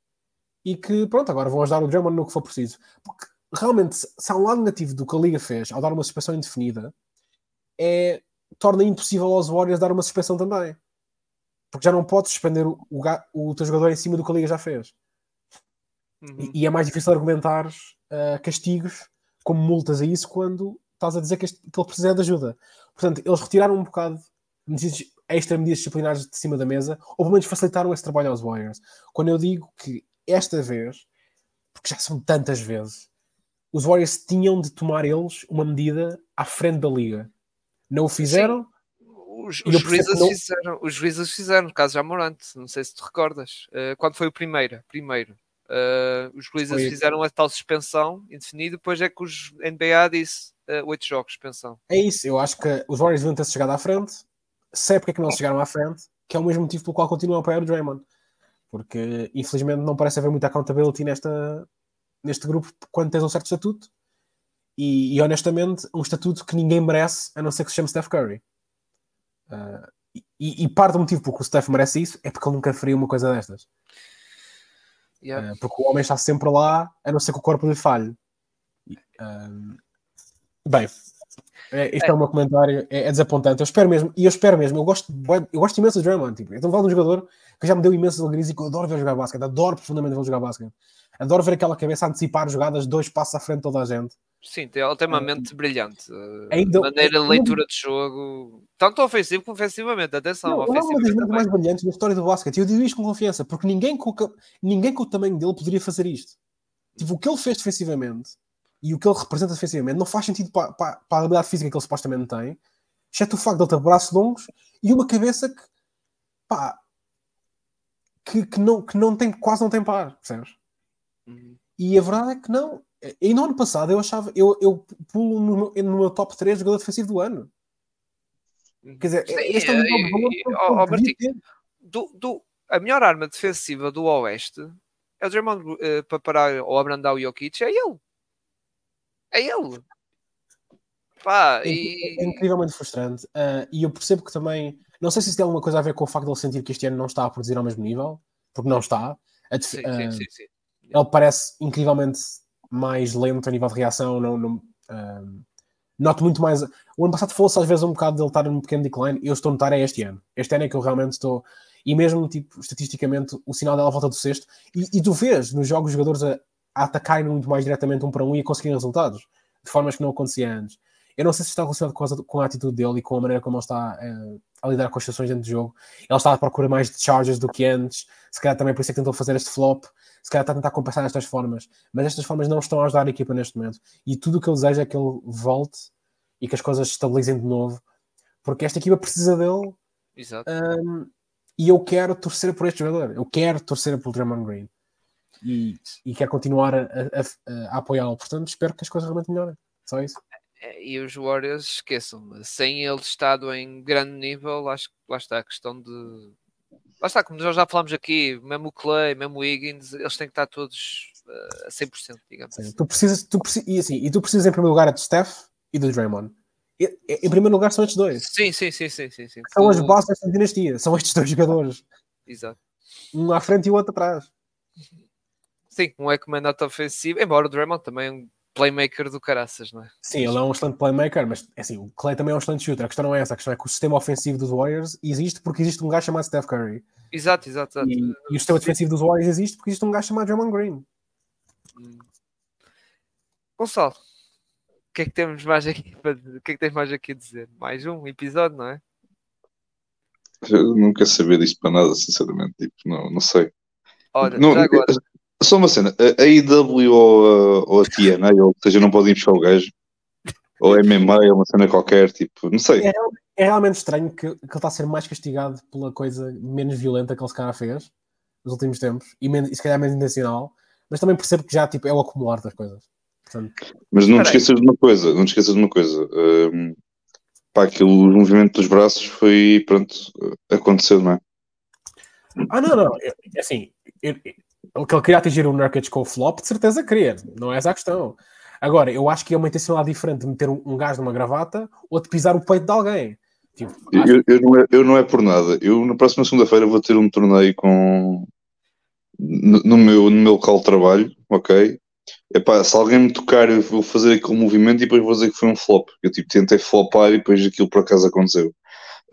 e que pronto, agora vão ajudar o Draymond no que for preciso. Porque realmente, se há um lado negativo do que a Liga fez ao dar uma suspensão indefinida, é torna impossível aos Warriors dar uma suspensão também. Porque já não podes suspender o, o, o teu jogador em cima do que a Liga já fez. Uhum. E, e, é mais difícil argumentar uh, castigos como multas a isso quando estás a dizer que, este, que ele precisa de ajuda. Portanto, eles retiraram um bocado medidas, extra medidas disciplinares de cima da mesa, ou pelo menos facilitaram esse trabalho aos Warriors. Quando eu digo que esta vez, porque já são tantas vezes, os Warriors tinham de tomar eles uma medida à frente da liga. Não o fizeram. Os, os juízes não... fizeram, os juízes fizeram, no caso já Morante, não sei se te recordas. Uh, quando foi o primeiro? Primeiro. Uh, os Wizards fizeram a tal suspensão indefinida, depois é que os NBA disse uh, 8 jogos suspensão. É isso, eu acho que os Warriors deviam ter chegado à frente, sei porque é que não chegaram à frente, que é o mesmo motivo pelo qual continuam a apoiar o Draymond. Porque infelizmente não parece haver muita accountability nesta, neste grupo quando tens um certo estatuto. E, e, honestamente, um estatuto que ninguém merece, a não ser que se chame Steph Curry. Uh, e, e, parte do motivo porque o Steph merece isso é porque ele nunca faria uma coisa destas. Yeah. Uh, porque o homem está sempre lá, a não ser que o corpo lhe falhe. Uh, bem, é, este é. é o meu comentário, é, é, desapontante. Eu espero mesmo, e eu espero mesmo, eu gosto, eu gosto imenso do Draymond. Tipo, então falo de um jogador que já me deu imenso alegrias e que eu adoro ver jogar basquete, adoro profundamente ver jogar basquete. Adoro ver aquela cabeça antecipar jogadas dois passos à frente de toda a gente. Sim, tem uma mente brilhante. Ainda, maneira de leitura de jogo, tanto ofensivo como ofensivamente. Atenção, não, não é uma das mais brilhantes da história do basquete. Eu digo isto com confiança, porque ninguém com, ninguém com o tamanho dele poderia fazer isto. Tipo, o que ele fez defensivamente e o que ele representa defensivamente não faz sentido para, para, para a habilidade física que ele supostamente tem, exceto o facto de ele ter braços longos e uma cabeça que, pá, que, que, não, que não tem, quase não tem par, percebes? Uhum. E a verdade é que não. E no ano passado eu achava, eu, eu pulo no, no meu top 3 jogador defensivo do ano. Quer dizer, Sim, este é, o é, do, do, a melhor arma defensiva do Oeste é o Draymond uh, para parar ou abrandar o Jokic, é ele. É ele. Pá, é, e... é incrivelmente frustrante. Uh, e eu percebo que também. Não sei se isso tem alguma coisa a ver com o facto de ele sentir que este ano não está a produzir ao mesmo nível, porque não está. Def... Sim, uh, sim, sim, sim, Ele parece incrivelmente mais lento a nível de reação. Não, não, noto muito mais. O ano passado falou-se às vezes um bocado dele estar num pequeno decline. Eu estou a notar é este ano. Este ano é que eu realmente estou. E mesmo, tipo, estatisticamente, o sinal dela volta do sexto. E, e tu vês nos jogos os jogadores a, a atacarem muito mais diretamente um para um e a conseguirem resultados de formas que não acontecia antes. Eu não sei se está relacionado com a, com a atitude dele e com a maneira como ele está uh, a lidar com as situações dentro do jogo. Ele está à procura mais de charges do que antes. Se calhar também por isso é que tentou fazer este flop. Se calhar está a tentar compensar estas formas. Mas estas formas não estão a ajudar a equipa neste momento. E tudo o que eu desejo é que ele volte e que as coisas se estabilizem de novo. Porque esta equipa precisa dele. Exato. Um, e eu quero torcer por este jogador. Eu quero torcer pelo Draymond Green e, e quer continuar a, a, a apoiá-lo. Portanto, espero que as coisas realmente melhorem. Só isso. É, e os Warriors, esqueçam-me, sem ele estado em grande nível, acho que lá está a questão de. Lá está, como nós já falámos aqui, mesmo o Clay, mesmo o Higgins, eles têm que estar todos uh, a 100%, digamos Sim, assim. Tu precisas, tu e, assim, e tu precisas, em primeiro lugar, de Steph e do Draymond. E, em primeiro lugar, são estes dois. Sim, sim, sim. sim, sim, sim. São as bases desta dinastia, são estes dois jogadores. Exato. Um à frente e o outro atrás. Sim, um é comandante ofensivo, embora o Draymond também é playmaker do caraças, não é? Sim, ele é um excelente playmaker, mas assim, o Clay também é um excelente shooter. A questão não é essa, a questão é que o sistema ofensivo dos Warriors existe porque existe um gajo chamado Steph Curry. Exato, exato, exato. E, e o sistema defensivo dos Warriors existe porque existe um gajo chamado Draymond Green. Hum. Gonçalo, o que é que temos mais aqui para o que é que tens mais aqui a dizer? Mais um episódio, não é? Eu não quero saber disto para nada, sinceramente. Tipo, não, não sei. Olha, não, agora... Só uma cena, a AEW ou a, ou a TNA, ou seja, não podem puxar o gajo, ou MMA, é uma cena qualquer, tipo, não sei. É, é realmente estranho que, que ele está a ser mais castigado pela coisa menos violenta que ele se calhar fez nos últimos tempos, e, menos, e se calhar menos intencional, mas também percebo que já tipo, é o acumular das coisas. Portanto, mas não te esqueças de uma coisa, não te esqueças de uma coisa. Um, pá, aquilo, o movimento dos braços foi, pronto, aconteceu, não é? Ah, não, não, é, assim, eu, que ele queria atingir o Nurkic com o flop, de certeza queria, não é essa a questão. Agora, eu acho que é uma intencionalidade diferente de meter um, um gajo numa gravata ou de pisar o peito de alguém. Tipo, acho... eu, eu, não é, eu não é por nada. Eu, na próxima segunda-feira, vou ter um torneio com. No, no, meu, no meu local de trabalho, ok? Epá, se alguém me tocar, eu vou fazer aquele movimento e depois vou dizer que foi um flop. Eu tipo, tentei flopar e depois aquilo por acaso aconteceu.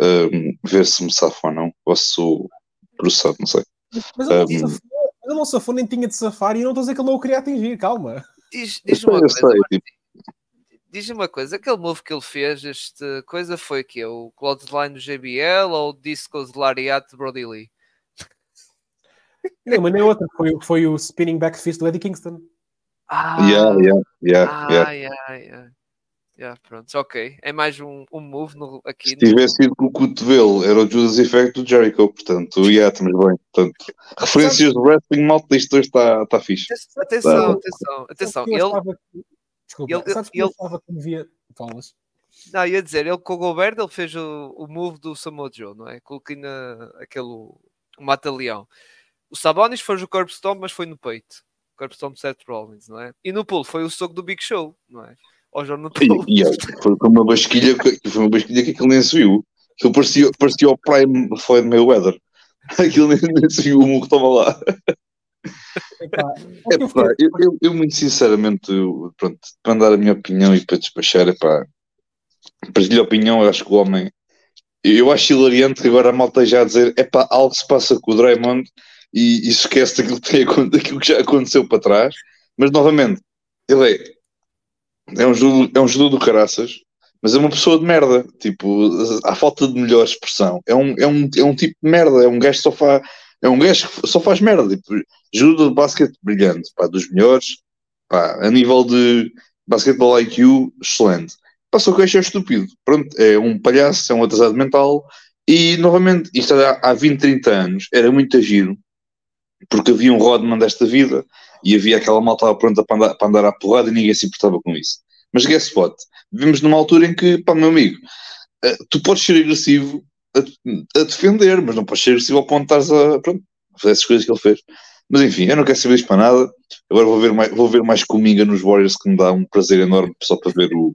Um, ver se me safo ou não. Ou se sou processado, não sei. Mas eu um, ele não safou nem tinha de safar e não estou a dizer que ele não o queria atingir, calma. Diz, diz uma coisa, tipo... diz uma coisa, aquele move que ele fez, esta coisa foi que o Clothesline do JBL ou o Disco de Lariat de Brody Lee? Não, mas nem outra, foi, foi o Spinning Back Fist do Eddie Kingston. Ah, yeah, yeah, yeah, ah, yeah. yeah, yeah. Yeah, pronto, ok. É mais um, um move no, aqui. Se tivesse ido com o cotovelo, era o Judas Effect do Jericho, portanto, yeah, estamos bem. Portanto, referências de wrestling, malta, isto hoje está, está fixe. Atenção, atenção, atenção. Ele, Desculpa, ele, sabes que ele, eu estava que me via. Falas. Não, ia dizer, ele com o Gilbert ele fez o, o move do Samoa Joe, não é? Coloquei na, aquele o mata-leão. O Sabonis foi o Corp Stone, mas foi no peito. Corp Stone de Seth Rollins, não é? E no pulo foi o soco do Big Show, não é? Ao Jordan e, e, Foi uma basquilha, foi uma basquilha que aquilo nem se viu. Aquilo parecia, parecia o Prime Floyd Mayweather. Aquilo nem, nem se viu o mundo que estava lá. É, pá, eu, eu, eu, muito sinceramente, pronto, para dar a minha opinião e para despachar, é pá, partilho a opinião, eu acho que o homem, eu acho hilariante que agora a malta já a dizer, é pá, algo se passa com o Draymond e, e esquece daquilo que, tem, daquilo que já aconteceu para trás, mas novamente, ele é, é um judo, é um judo do caraças, mas é uma pessoa de merda, tipo, à falta de melhor expressão, é um, é um, é um tipo de merda, é um gajo que só faz, é um gajo que só faz merda, tipo, judo de basquete brilhante, pá, dos melhores, pá, a nível de basquetebol IQ, excelente. Passou que é estúpido, pronto, é um palhaço, é um atrasado mental, e novamente, isto há, há 20, 30 anos, era muito giro, porque havia um Rodman desta vida, e havia aquela malta pronta para andar, para andar à porrada e ninguém se importava com isso. Mas guess what? Vivemos numa altura em que, pá, meu amigo, eh, tu podes ser agressivo a, a defender, mas não podes ser agressivo ao ponto de estás a, pronto, a fazer essas coisas que ele fez. Mas enfim, eu não quero saber disso para nada. Agora vou ver mais, vou ver mais comigo nos Warriors, que me dá um prazer enorme só para ver o,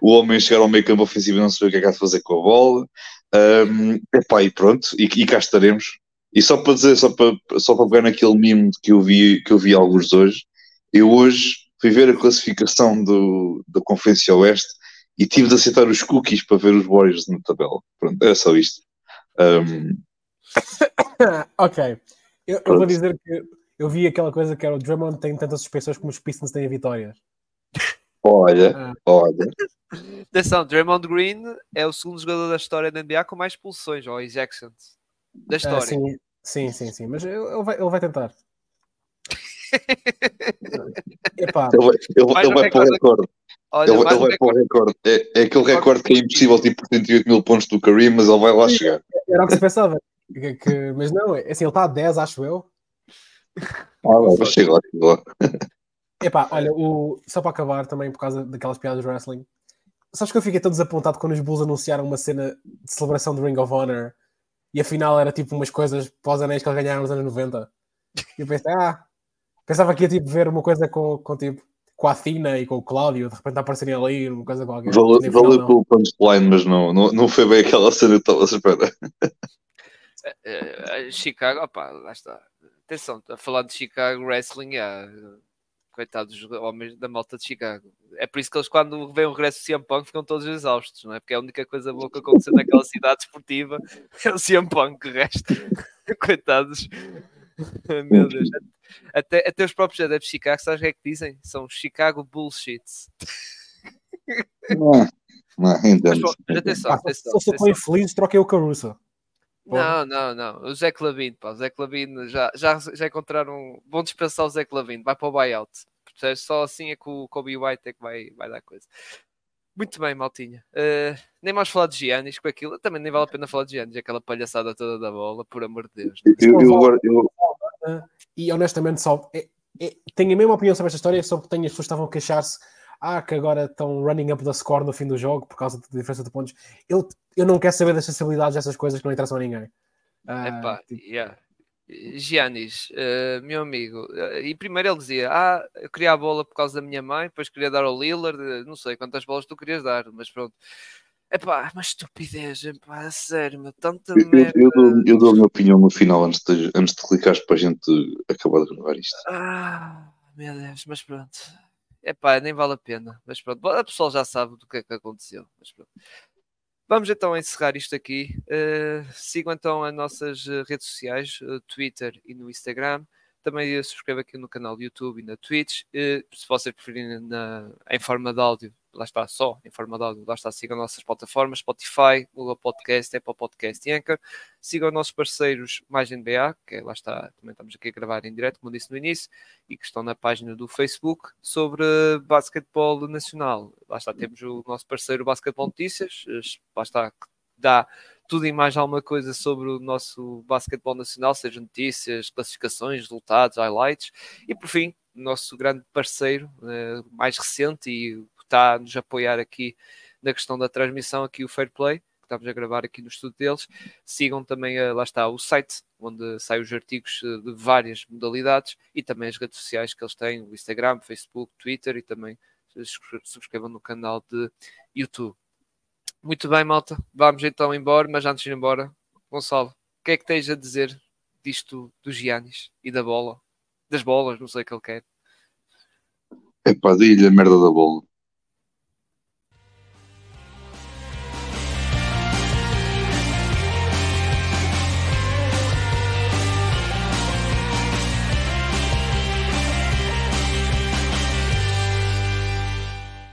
o homem chegar ao meio campo ofensivo e não saber o que é que há de fazer com a bola. Um, epá, e pronto, e, e cá estaremos. E só para dizer, só para, só para pegar naquele mimo que eu vi, que eu vi alguns hoje, eu hoje fui ver a classificação do, da Conferência Oeste e tive de aceitar os cookies para ver os Warriors na tabela. Pronto, era só isto. Um... ok. Eu, eu, vou dizer que eu vi aquela coisa que era o Drummond tem tantas suspensões como os Pistons têm vitórias. Olha, ah. olha. Atenção, Draymond Green é o segundo jogador da história da NBA com mais expulsões ou ejections da ah, história. Ah, sim, sim, sim, sim, mas ele vai, ele vai tentar. Epá. Ele vai, ele, ele vai para o recorde. Olha, ele, ele vai para o recorde. É, é aquele recorde que é impossível, tipo 38 mil pontos do Kareem, mas ele vai lá chegar. Era o que se pensava. Que, que, mas não, é assim, ele está a 10, acho eu. Ah, vai chegar lá, lá. Epá, olha, o, só para acabar também por causa daquelas piadas de wrestling. Sabes que eu fiquei tão desapontado quando os Bulls anunciaram uma cena de celebração do Ring of Honor e afinal era tipo umas coisas pós-anéis que eles ganharam nos anos 90. E eu pensei, ah, pensava que ia tipo ver uma coisa com, com tipo com a Athena e com o Cláudio, de repente aparecerem ali, uma coisa qualquer. Valeu, valeu pelo punchline, mas não, não, não foi bem aquela cena que estava a esperar. Eh, eh, Chicago, opá, lá está. Atenção, a falar de Chicago Wrestling, é, coitados homens da malta de Chicago. É por isso que eles, quando vêm o regresso do CM Punk, ficam todos exaustos, não é? Porque é a única coisa boa que aconteceu naquela cidade esportiva é o CM Punk, o resto, coitados. Meu Deus, até, até os próprios adeptos de Chicago, sabes o que é que dizem? São Chicago Bullshits. Não, não, entendo. Mas, mas atenção, atenção, Se eu sou infeliz, troquei o Caruso. Não, não, não. O Zé Clavino, pá. O Zé Clavino já, já, já encontraram. Vão dispensar o Zé Clavino, vai para o buyout. Só assim é que o Kobe White é que vai, vai dar coisa. Muito bem, Maltinha. Uh, nem mais falar de Giannis com aquilo. Também nem vale a pena falar de Giannis, aquela palhaçada toda da bola, por amor de Deus. Eu, eu, eu... E honestamente, só é, é, tenho a mesma opinião sobre esta história, só porque tenho as pessoas que estavam a queixar-se ah, que agora estão running up the score no fim do jogo por causa da diferença de pontos. Eu, eu não quero saber das sensibilidades dessas coisas que não interessam a ninguém. Uh, Epá, tipo... yeah. Giannis, uh, meu amigo, uh, e primeiro ele dizia: Ah, eu queria a bola por causa da minha mãe, depois queria dar ao Lillard, não sei quantas bolas tu querias dar, mas pronto. Epá, uma estupidez, epá, a sério, meu, tanta eu, merda. Eu, eu, dou, eu, dou, a minha opinião no final antes de, antes de clicares para a gente acabar de gravar isto. Ah, meu Deus, mas pronto. Epá, nem vale a pena. Mas pronto, a pessoa já sabe do que é que aconteceu. Mas pronto. Vamos então encerrar isto aqui. Uh, sigam então as nossas eh, redes sociais, uh, Twitter e no Instagram. Também subscreva aqui no canal do YouTube e na Twitch. Uh, se vocês preferirem na, em forma de áudio, lá está, só em forma de áudio, lá está, sigam nossas plataformas, Spotify, Google Podcast, Apple Podcast e Anchor. Sigam nossos parceiros mais NBA, que lá está, também estamos aqui a gravar em direto, como disse no início, e que estão na página do Facebook sobre basquetebol nacional. Lá está, temos o nosso parceiro Basquetebol Notícias, lá está, que dá tudo e mais alguma coisa sobre o nosso basquetebol nacional, seja notícias, classificações, resultados, highlights. E por fim, nosso grande parceiro, uh, mais recente e está a nos apoiar aqui na questão da transmissão, aqui o Fair Play, que estamos a gravar aqui no estúdio deles. Sigam também, uh, lá está, o site, onde saem os artigos uh, de várias modalidades e também as redes sociais que eles têm, o Instagram, Facebook, Twitter e também subscrevam no canal de YouTube. Muito bem, malta. Vamos então embora, mas antes de ir embora, Gonçalo, o que é que tens a dizer disto dos Giannis e da bola? Das bolas, não sei o que ele quer. É pá, diga-lhe a merda da bola.